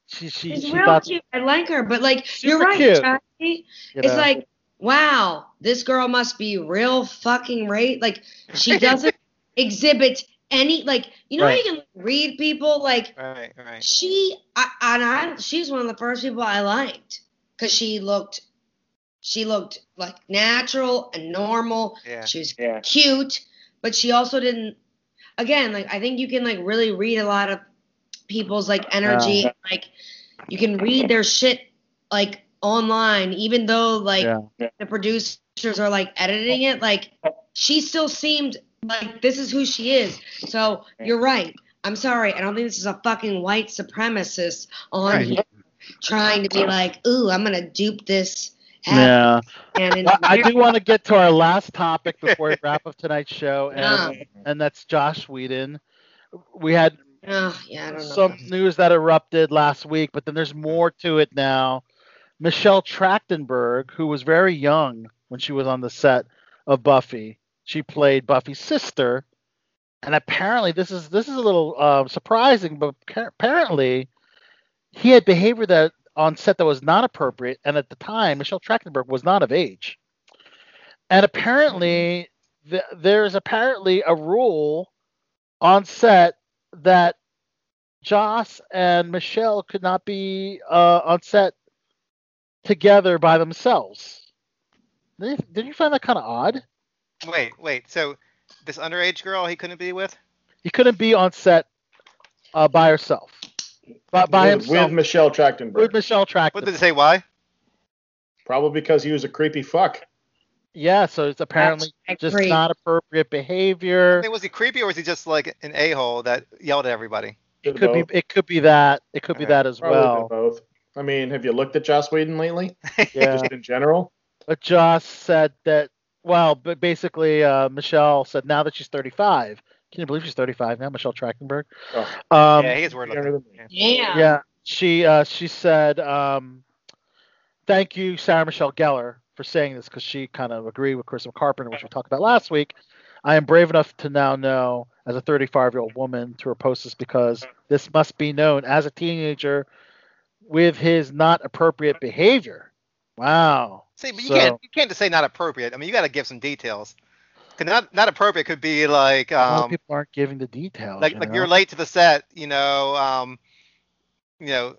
She she She's she real thought cute. I like her, but like you're right, cute. Chachi. you It's know, like, wow, this girl must be real fucking rate. Like she <laughs> doesn't exhibit any like you know Right. how you can read people like right, right. she I, and I she's one of the first people I liked because she looked she looked like natural and normal. Yeah. She was Yeah. cute, but she also didn't. Again, like I think you can like really read a lot of people's like energy. Yeah. Like you can read their shit like online, even though like Yeah. the producers are like editing it. Like she still seemed like this is who she is. So you're right. I'm sorry. I don't think this is a fucking white supremacist on Right. here trying to be like, ooh, I'm gonna dupe this. Yeah. And in Well, I do want to get to our last topic before we wrap up tonight's show, <laughs> and Yeah. and that's Joss Whedon. We had Oh, yeah, I don't know. some news that erupted last week, but then there's more to it now. Michelle Trachtenberg, who was very young when she was on the set of Buffy, she played Buffy's sister, and apparently this is this is a little uh, surprising, but apparently he had behavior that on set that was not appropriate, and at the time Michelle Trachtenberg was not of age, and apparently th- there's apparently a rule on set that Joss and Michelle could not be uh, on set together by themselves. Did you, did you find that kind of odd? Wait, wait. So this underage girl he couldn't be with? He couldn't be on set uh, by herself, by, by with, himself with Michelle Trachtenberg. with Michelle Trachtenberg. What did they say? Why? Probably because he was a creepy fuck. Yeah, so it's apparently That's just creep. not appropriate behavior. I mean, was he creepy or was he just like an a hole that yelled at everybody? It could be it could be that. It could be Okay. that as Probably well. both. I mean, have you looked at Joss Whedon lately? <laughs> Yeah. Just in general. But Joss said that well, but basically uh, Michelle said now that she's 35. Can you believe she's 35 now, Michelle Trachtenberg? Oh, Um, yeah, he is weird looking. Yeah. Yeah, she uh, she said, um, "Thank you, Sarah Michelle Gellar, for saying this because she kind of agreed with Christopher Carpenter, which we talked about last week. I am brave enough to now know, as a 35 year old woman, to repost this because this must be known as a teenager with his not appropriate behavior. Wow. See, but you So- can't you can't just say not appropriate. I mean, you got to give some details. 'Cause not not appropriate could be like A lot of um people aren't giving the details. like you like know? you're late to the set, you know, um, you know,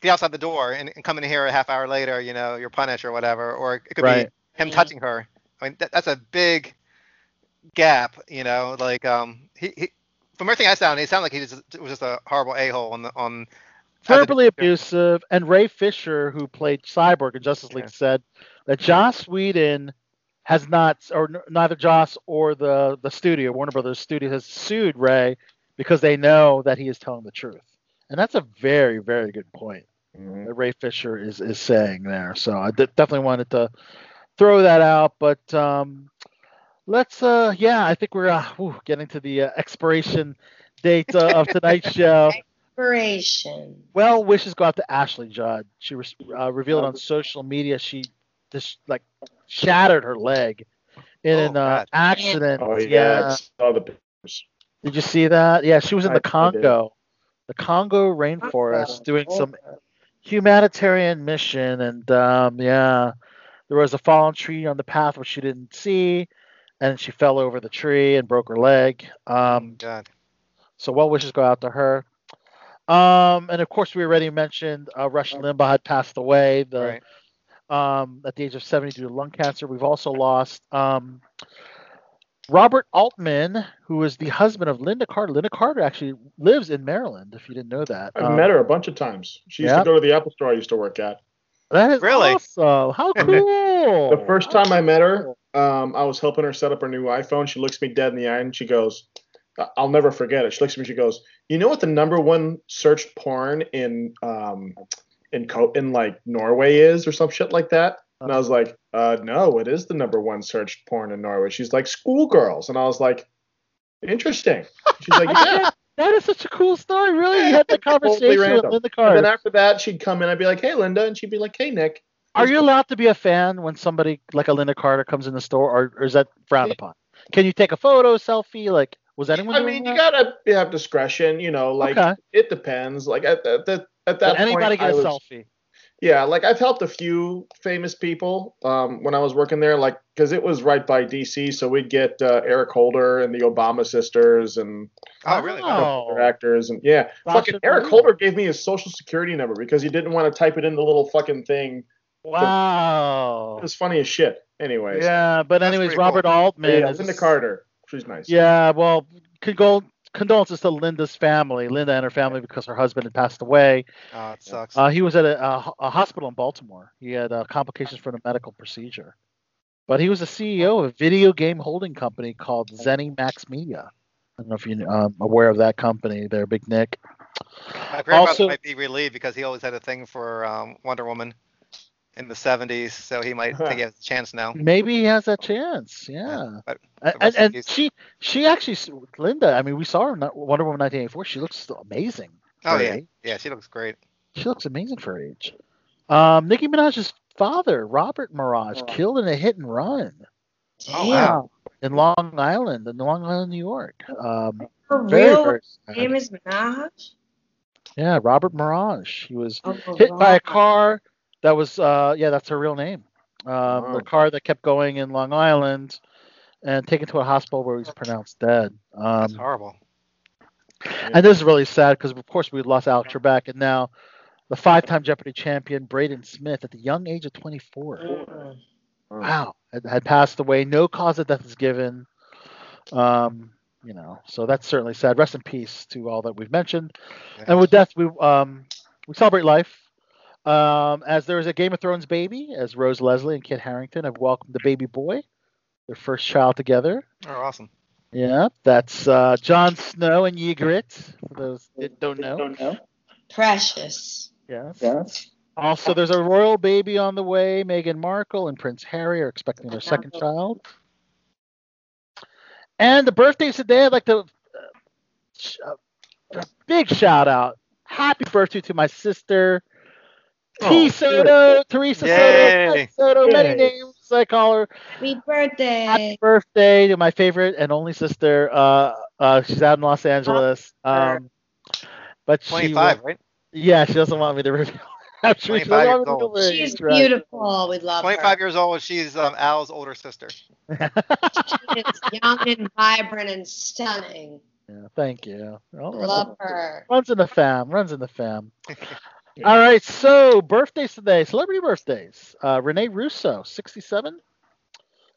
get outside the door and, and come in here a half hour later, you know, you're punished or whatever, or it could Right. be him touching her. I mean, that, that's a big gap, you know. Like um, he, he from everything I sound, he sounded like he just, was just a horrible a hole on the on. as a verbally abusive. And Ray Fisher, who played Cyborg in Justice League, Yeah. said that Joss Whedon has not, or n- neither Joss or the the studio, Warner Brothers studio, has sued Ray because they know that he is telling the truth. And that's a very, very good point Mhm. that Ray Fisher is is saying there. So I definitely wanted to throw that out, but um, let's uh, yeah, I think we're uh, whew, getting to the uh, expiration date uh, of tonight's <laughs> show. Well wishes go out to Ashley Judd. She was uh, revealed on social media she just like shattered her leg in Oh, an uh, accident. Oh yeah, yeah. Saw the pictures. Did you see that? Yeah, she was in the I did. Congo, the Congo rainforest, doing some humanitarian mission, and um, yeah, there was a fallen tree on the path which she didn't see, and she fell over the tree and broke her leg. Um, God. so well wishes go out to her. Um, and of course, we already mentioned uh, Rush Limbaugh had passed away the, Right. Um, at the age of 70 due to lung cancer. We've also lost um, Robert Altman, who is the husband of Lynda Carter. Lynda Carter actually lives in Maryland, if you didn't know that. I've Um, met her a bunch of times. She used yeah. to go to the Apple store I used to work at. That is Really? awesome. How <laughs> cool. The first time I met her, um, I was helping her set up her new iPhone. She looks me dead in the eye and she goes, I- I'll never forget it. She looks at me, she goes, You know what the number one searched porn in um in Co- in like Norway is or some shit like that? And I was like, uh no, it is the number one searched porn in Norway. She's like schoolgirls. And I was like, Interesting. She's like, <laughs> Yeah. That is such a cool story. Really, you had that <laughs> Totally conversation with. Lynda And then after that, she'd come in. I'd be like, "Hey, Lynda," and she'd be like, "Hey, Nick." Are you allowed to be a fan when somebody like a Lynda Carter comes in the store, or, or is that frowned upon? Can you take a photo, selfie? Like, was anyone I mean, that? you gotta have discretion. You know, like Okay. it depends. Like at, at, that at that Did anybody point, get I a was, selfie? Yeah, like I've helped a few famous people um, when I was working there, like because it was right by DC, so we'd get uh, Eric Holder and the Obama sisters and Oh, really? Wow. other actors, and yeah, Sasha fucking Eric Baron. Holder gave me his social security number because he didn't want to type it in the little fucking thing. Wow. It was funny as shit. Anyways, Yeah, but anyways, pretty cool. Robert Altman yeah, is Lynda Carter, she's nice. Yeah, well, condol- condolences to Lynda's family, Lynda and her family, because her husband had passed away. Oh, it sucks. Uh, he was at a, a, a hospital in Baltimore. He had uh, complications from a medical procedure. But he was the CEO of a video game holding company called ZeniMax Media. I don't know if you're um, aware of that company. They're Big Nick. My grandfather also- might be relieved because he always had a thing for um, Wonder Woman in the 70s, so he might think he has a chance now. Maybe he has a chance. Yeah. But And, and, she she actually Lynda. I mean, we saw her in Wonder Woman 1984. She looks amazing. oh yeah, age. yeah, she looks great. She looks amazing for her age. Um, Nicki Minaj's father, Robert Maraj, killed in a hit and run Oh wow. in Long Island, in Long Island, New York. Um, For very, real? very name is Minaj? Yeah, Robert Maraj. He was Oh, hit by a car that was, uh, yeah, that's her real name. Um, Wow. The car that kept going in Long Island and taken to a hospital where he was pronounced dead. That's Um, horrible. and this is really sad because, of course, we lost Alex Trebek, and now the five-time Jeopardy champion Brayden Smith, at the young age of 24, Mm. wow, had, had passed away. No cause of death is given. Um, you know, so that's certainly sad. Rest in peace to all that we've mentioned. And with death, we um we celebrate life. Um, as there is a Game of Thrones baby, as Rose Leslie and Kit Harington have welcomed the baby boy, their first child together. Oh, awesome. Yeah, that's uh, Jon Snow and Ygritte. For those that don't know. Don't know. Precious. Yes. Yes. Also, there's a royal baby on the way. Meghan Markle and Prince Harry are expecting their second child. And the birthdays today, I'd like to uh, sh- uh, a big shout out. Happy birthday to my sister, T. Oh, Soto, Teresa Soto, Yay. T. Soto, many names I call her. Happy birthday. Happy birthday to my favorite and only sister. Uh, uh, she's out in Los Angeles. Um, but she 25, right? Yeah, she doesn't want me to reveal. <laughs> I'm sure 25 years want me to old. reveal She's age, right. beautiful. We love 25 years old. She's um, Al's older sister. <laughs> She's young and vibrant and stunning. Yeah, thank you. Well, Love her. Runs in the fam. Runs in the fam. <laughs> All right, so birthdays today. Celebrity birthdays. Uh, Rene Russo, 67.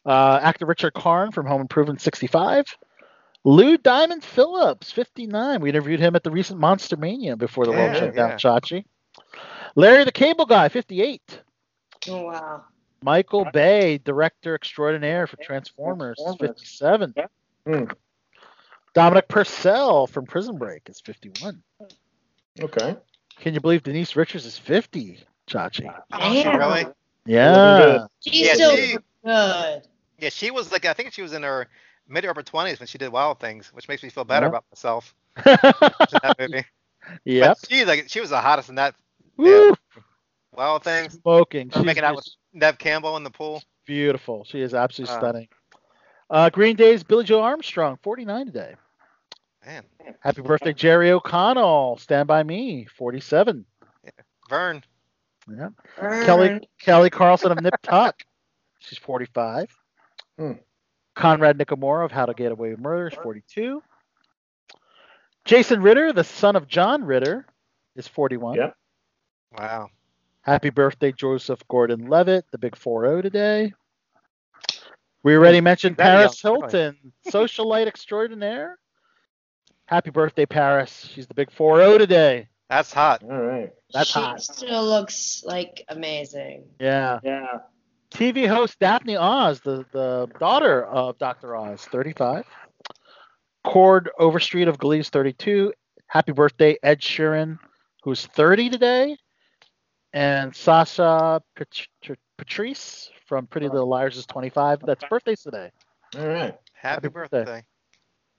Uh, actor Richard Karn from Home Improvement, 65. Lou Diamond Phillips, 59. We interviewed him at the recent Monster Mania before the world Yeah, shut down, yeah. Chachi. Larry the Cable Guy, 58. Oh, wow. Michael Bay, director extraordinaire for Transformers, is 57. Dominic Purcell from Prison Break is 51. Okay. Can you believe Denise Richards is 50, Chachi? Damn. Really? Yeah. She's Yeah, still she- good. Yeah, she was like I think she was in her mid or upper 20s when she did Wild Things, which makes me feel better Yeah. about myself. watching <laughs> that movie. Yep. But she like she was the hottest in that Woo! Wild Things. Smoking. Her She's making out with Neve Campbell in the pool. beautiful. She is absolutely Uh. stunning. Uh, Green Day's Billie Joe Armstrong, 49 today. Man, Happy birthday, Jerry O'Connell. Stand by me, 47. Vern. Yeah. Kelly Kelly Carlson of Nip <laughs> Tuck. She's 45. Hmm. Conrad Ricamora of How to Get Away with Murder is 42. Jason Ritter, the son of John Ritter, is 41. Yep. Wow. Happy birthday, Joseph Gordon Levitt, the big 4 0 today. We already mentioned Paris. Hilton, <laughs> socialite extraordinaire. Happy birthday, Paris. She's the big 4 0 today. That's hot. All right. That's she hot. still looks like amazing. Yeah. Yeah. TV host Daphne Oz, the, the daughter of Dr. Oz, 35. Chord Overstreet of Glee's 32. Happy birthday, Ed Sheeran, who's 30 today. And Sasha Pat- Pat- Patrice from Pretty Little Liars is 25. That's birthdays today. All right. Happy, Happy birthday. birthday.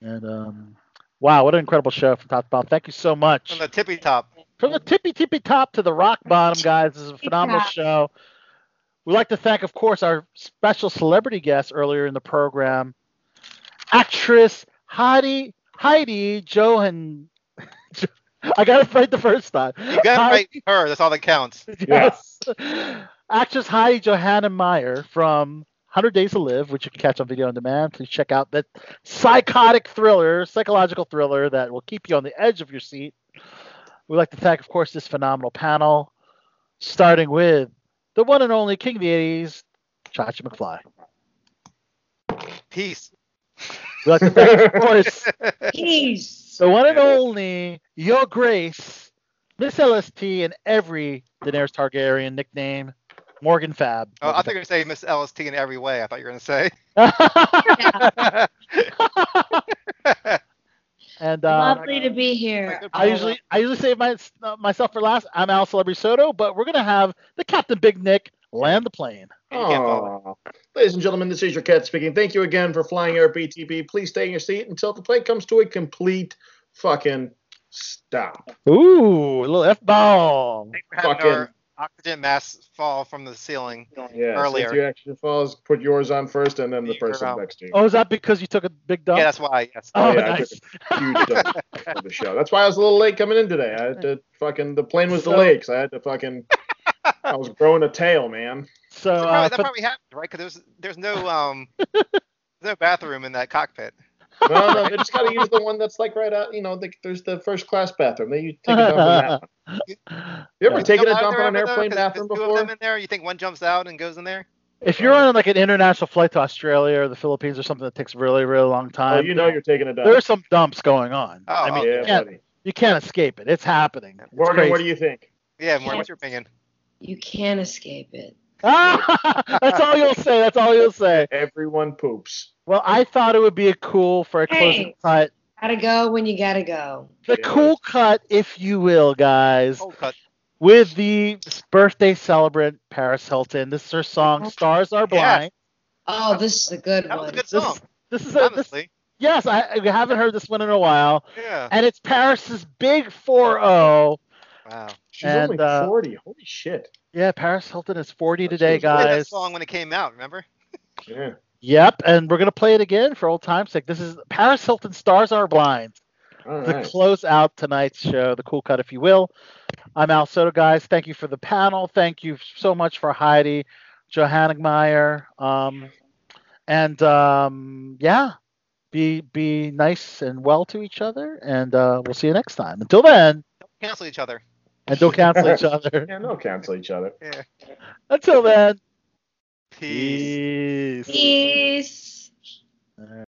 And um, wow, what an incredible show from top to bottom. Thank you so much. From the tippy top. From the tippy tippy top to the rock bottom, guys. This is a phenomenal top. show. We'd like to thank, of course, our special celebrity guest earlier in the program, actress Heidi Heidi Johan. <laughs> I got it right the first time. You got to Heidi- write her. That's all that counts. <laughs> Yes. Actress Heidi Johanningmeier from 100 Days to Live, which you can catch on video on demand. Please check out that psychotic thriller, psychological thriller that will keep you on the edge of your seat. We'd like to thank, of course, this phenomenal panel, starting with the one and only King of the 80s, Chachi McFly. Peace. We'd like to thank, of <laughs> course, Peace. the one and only Your Grace, Miss LST, and every Daenerys Targaryen nickname, Morgan Fab. Oh, I thought you were going to say Miss LST in every way. I thought you were going to say. <laughs> and uh, Lovely to be here. I usually I usually save my, uh, myself for last. I'm Al Celebrity Soto, but we're gonna have the Captain Big Nick land the plane. Aw. Ladies and gentlemen, this is your cat speaking. Thank you again for flying Air BTB. Please stay in your seat until the plane comes to a complete fucking stop. Ooh, a little f bomb. Fucking- our oxygen masks fall from the ceiling Yeah, earlier. since you actually falls, put yours on first and then the person out. next to you. Oh, is that because you took a big dump? Yeah, that's why. Yes. Oh, yeah, I nice. took a huge <laughs> dump for the show. That's why I was a little late coming in today. I had to fucking the plane was So- delayed because I had to fucking I was growing a tail, man. So That uh, probably, that for- probably happens, right? Because there's there's no um there's no bathroom in that cockpit. No, no, they just gotta use the one that's like right out. You know, the, there's the first class bathroom. They you take a dump in that one. <laughs> You ever Yeah. taken a dump there on an airplane though? bathroom there's two of them in there. You think one jumps out and goes in there? If you're on like an international flight to Australia or the Philippines or something that takes a really, really long Oh, time, you know you're taking a dump. there's some dumps going on. Oh, I mean, yeah, you, can't, buddy. you can't escape it. It's happening. It's Morgan, what do you think? Yeah, Morgan, what's your opinion? You can't escape it. That's all you'll say. That's all you'll say. Everyone poops. Well, I thought it would be a cool for a closing Hey. cut. Gotta go when you gotta go. The Yeah. cool cut, if you will, guys, Cold cut. with the birthday celebrant Paris Hilton. This is her song "Stars Are Blind." Oh, this is a good That was a one. good This, song. this is a this, yes. I, I haven't heard this one in a while, Yeah. and it's Paris's big 4-0. Wow. She's And, only uh, 40. Holy shit. Yeah, Paris Hilton is 40 today, guys. I played that song when it came out. Remember? <laughs> Yeah. Yep, and we're gonna play it again for old time's sake. This is Paris Hilton "Stars Are Blind." All to right. close out tonight's show, the cool cut, if you will. I'm Al Soto, guys. Thank you for the panel. Thank you so much for Heidi, Johanningmeier, um, and um, yeah, be be nice and well to each other, and uh, we'll see you next time. Until then, Don't Cancel each other. And don't cancel each <laughs> other. Yeah, no cancel each other. Yeah. Until then, Peace. peace. Peace.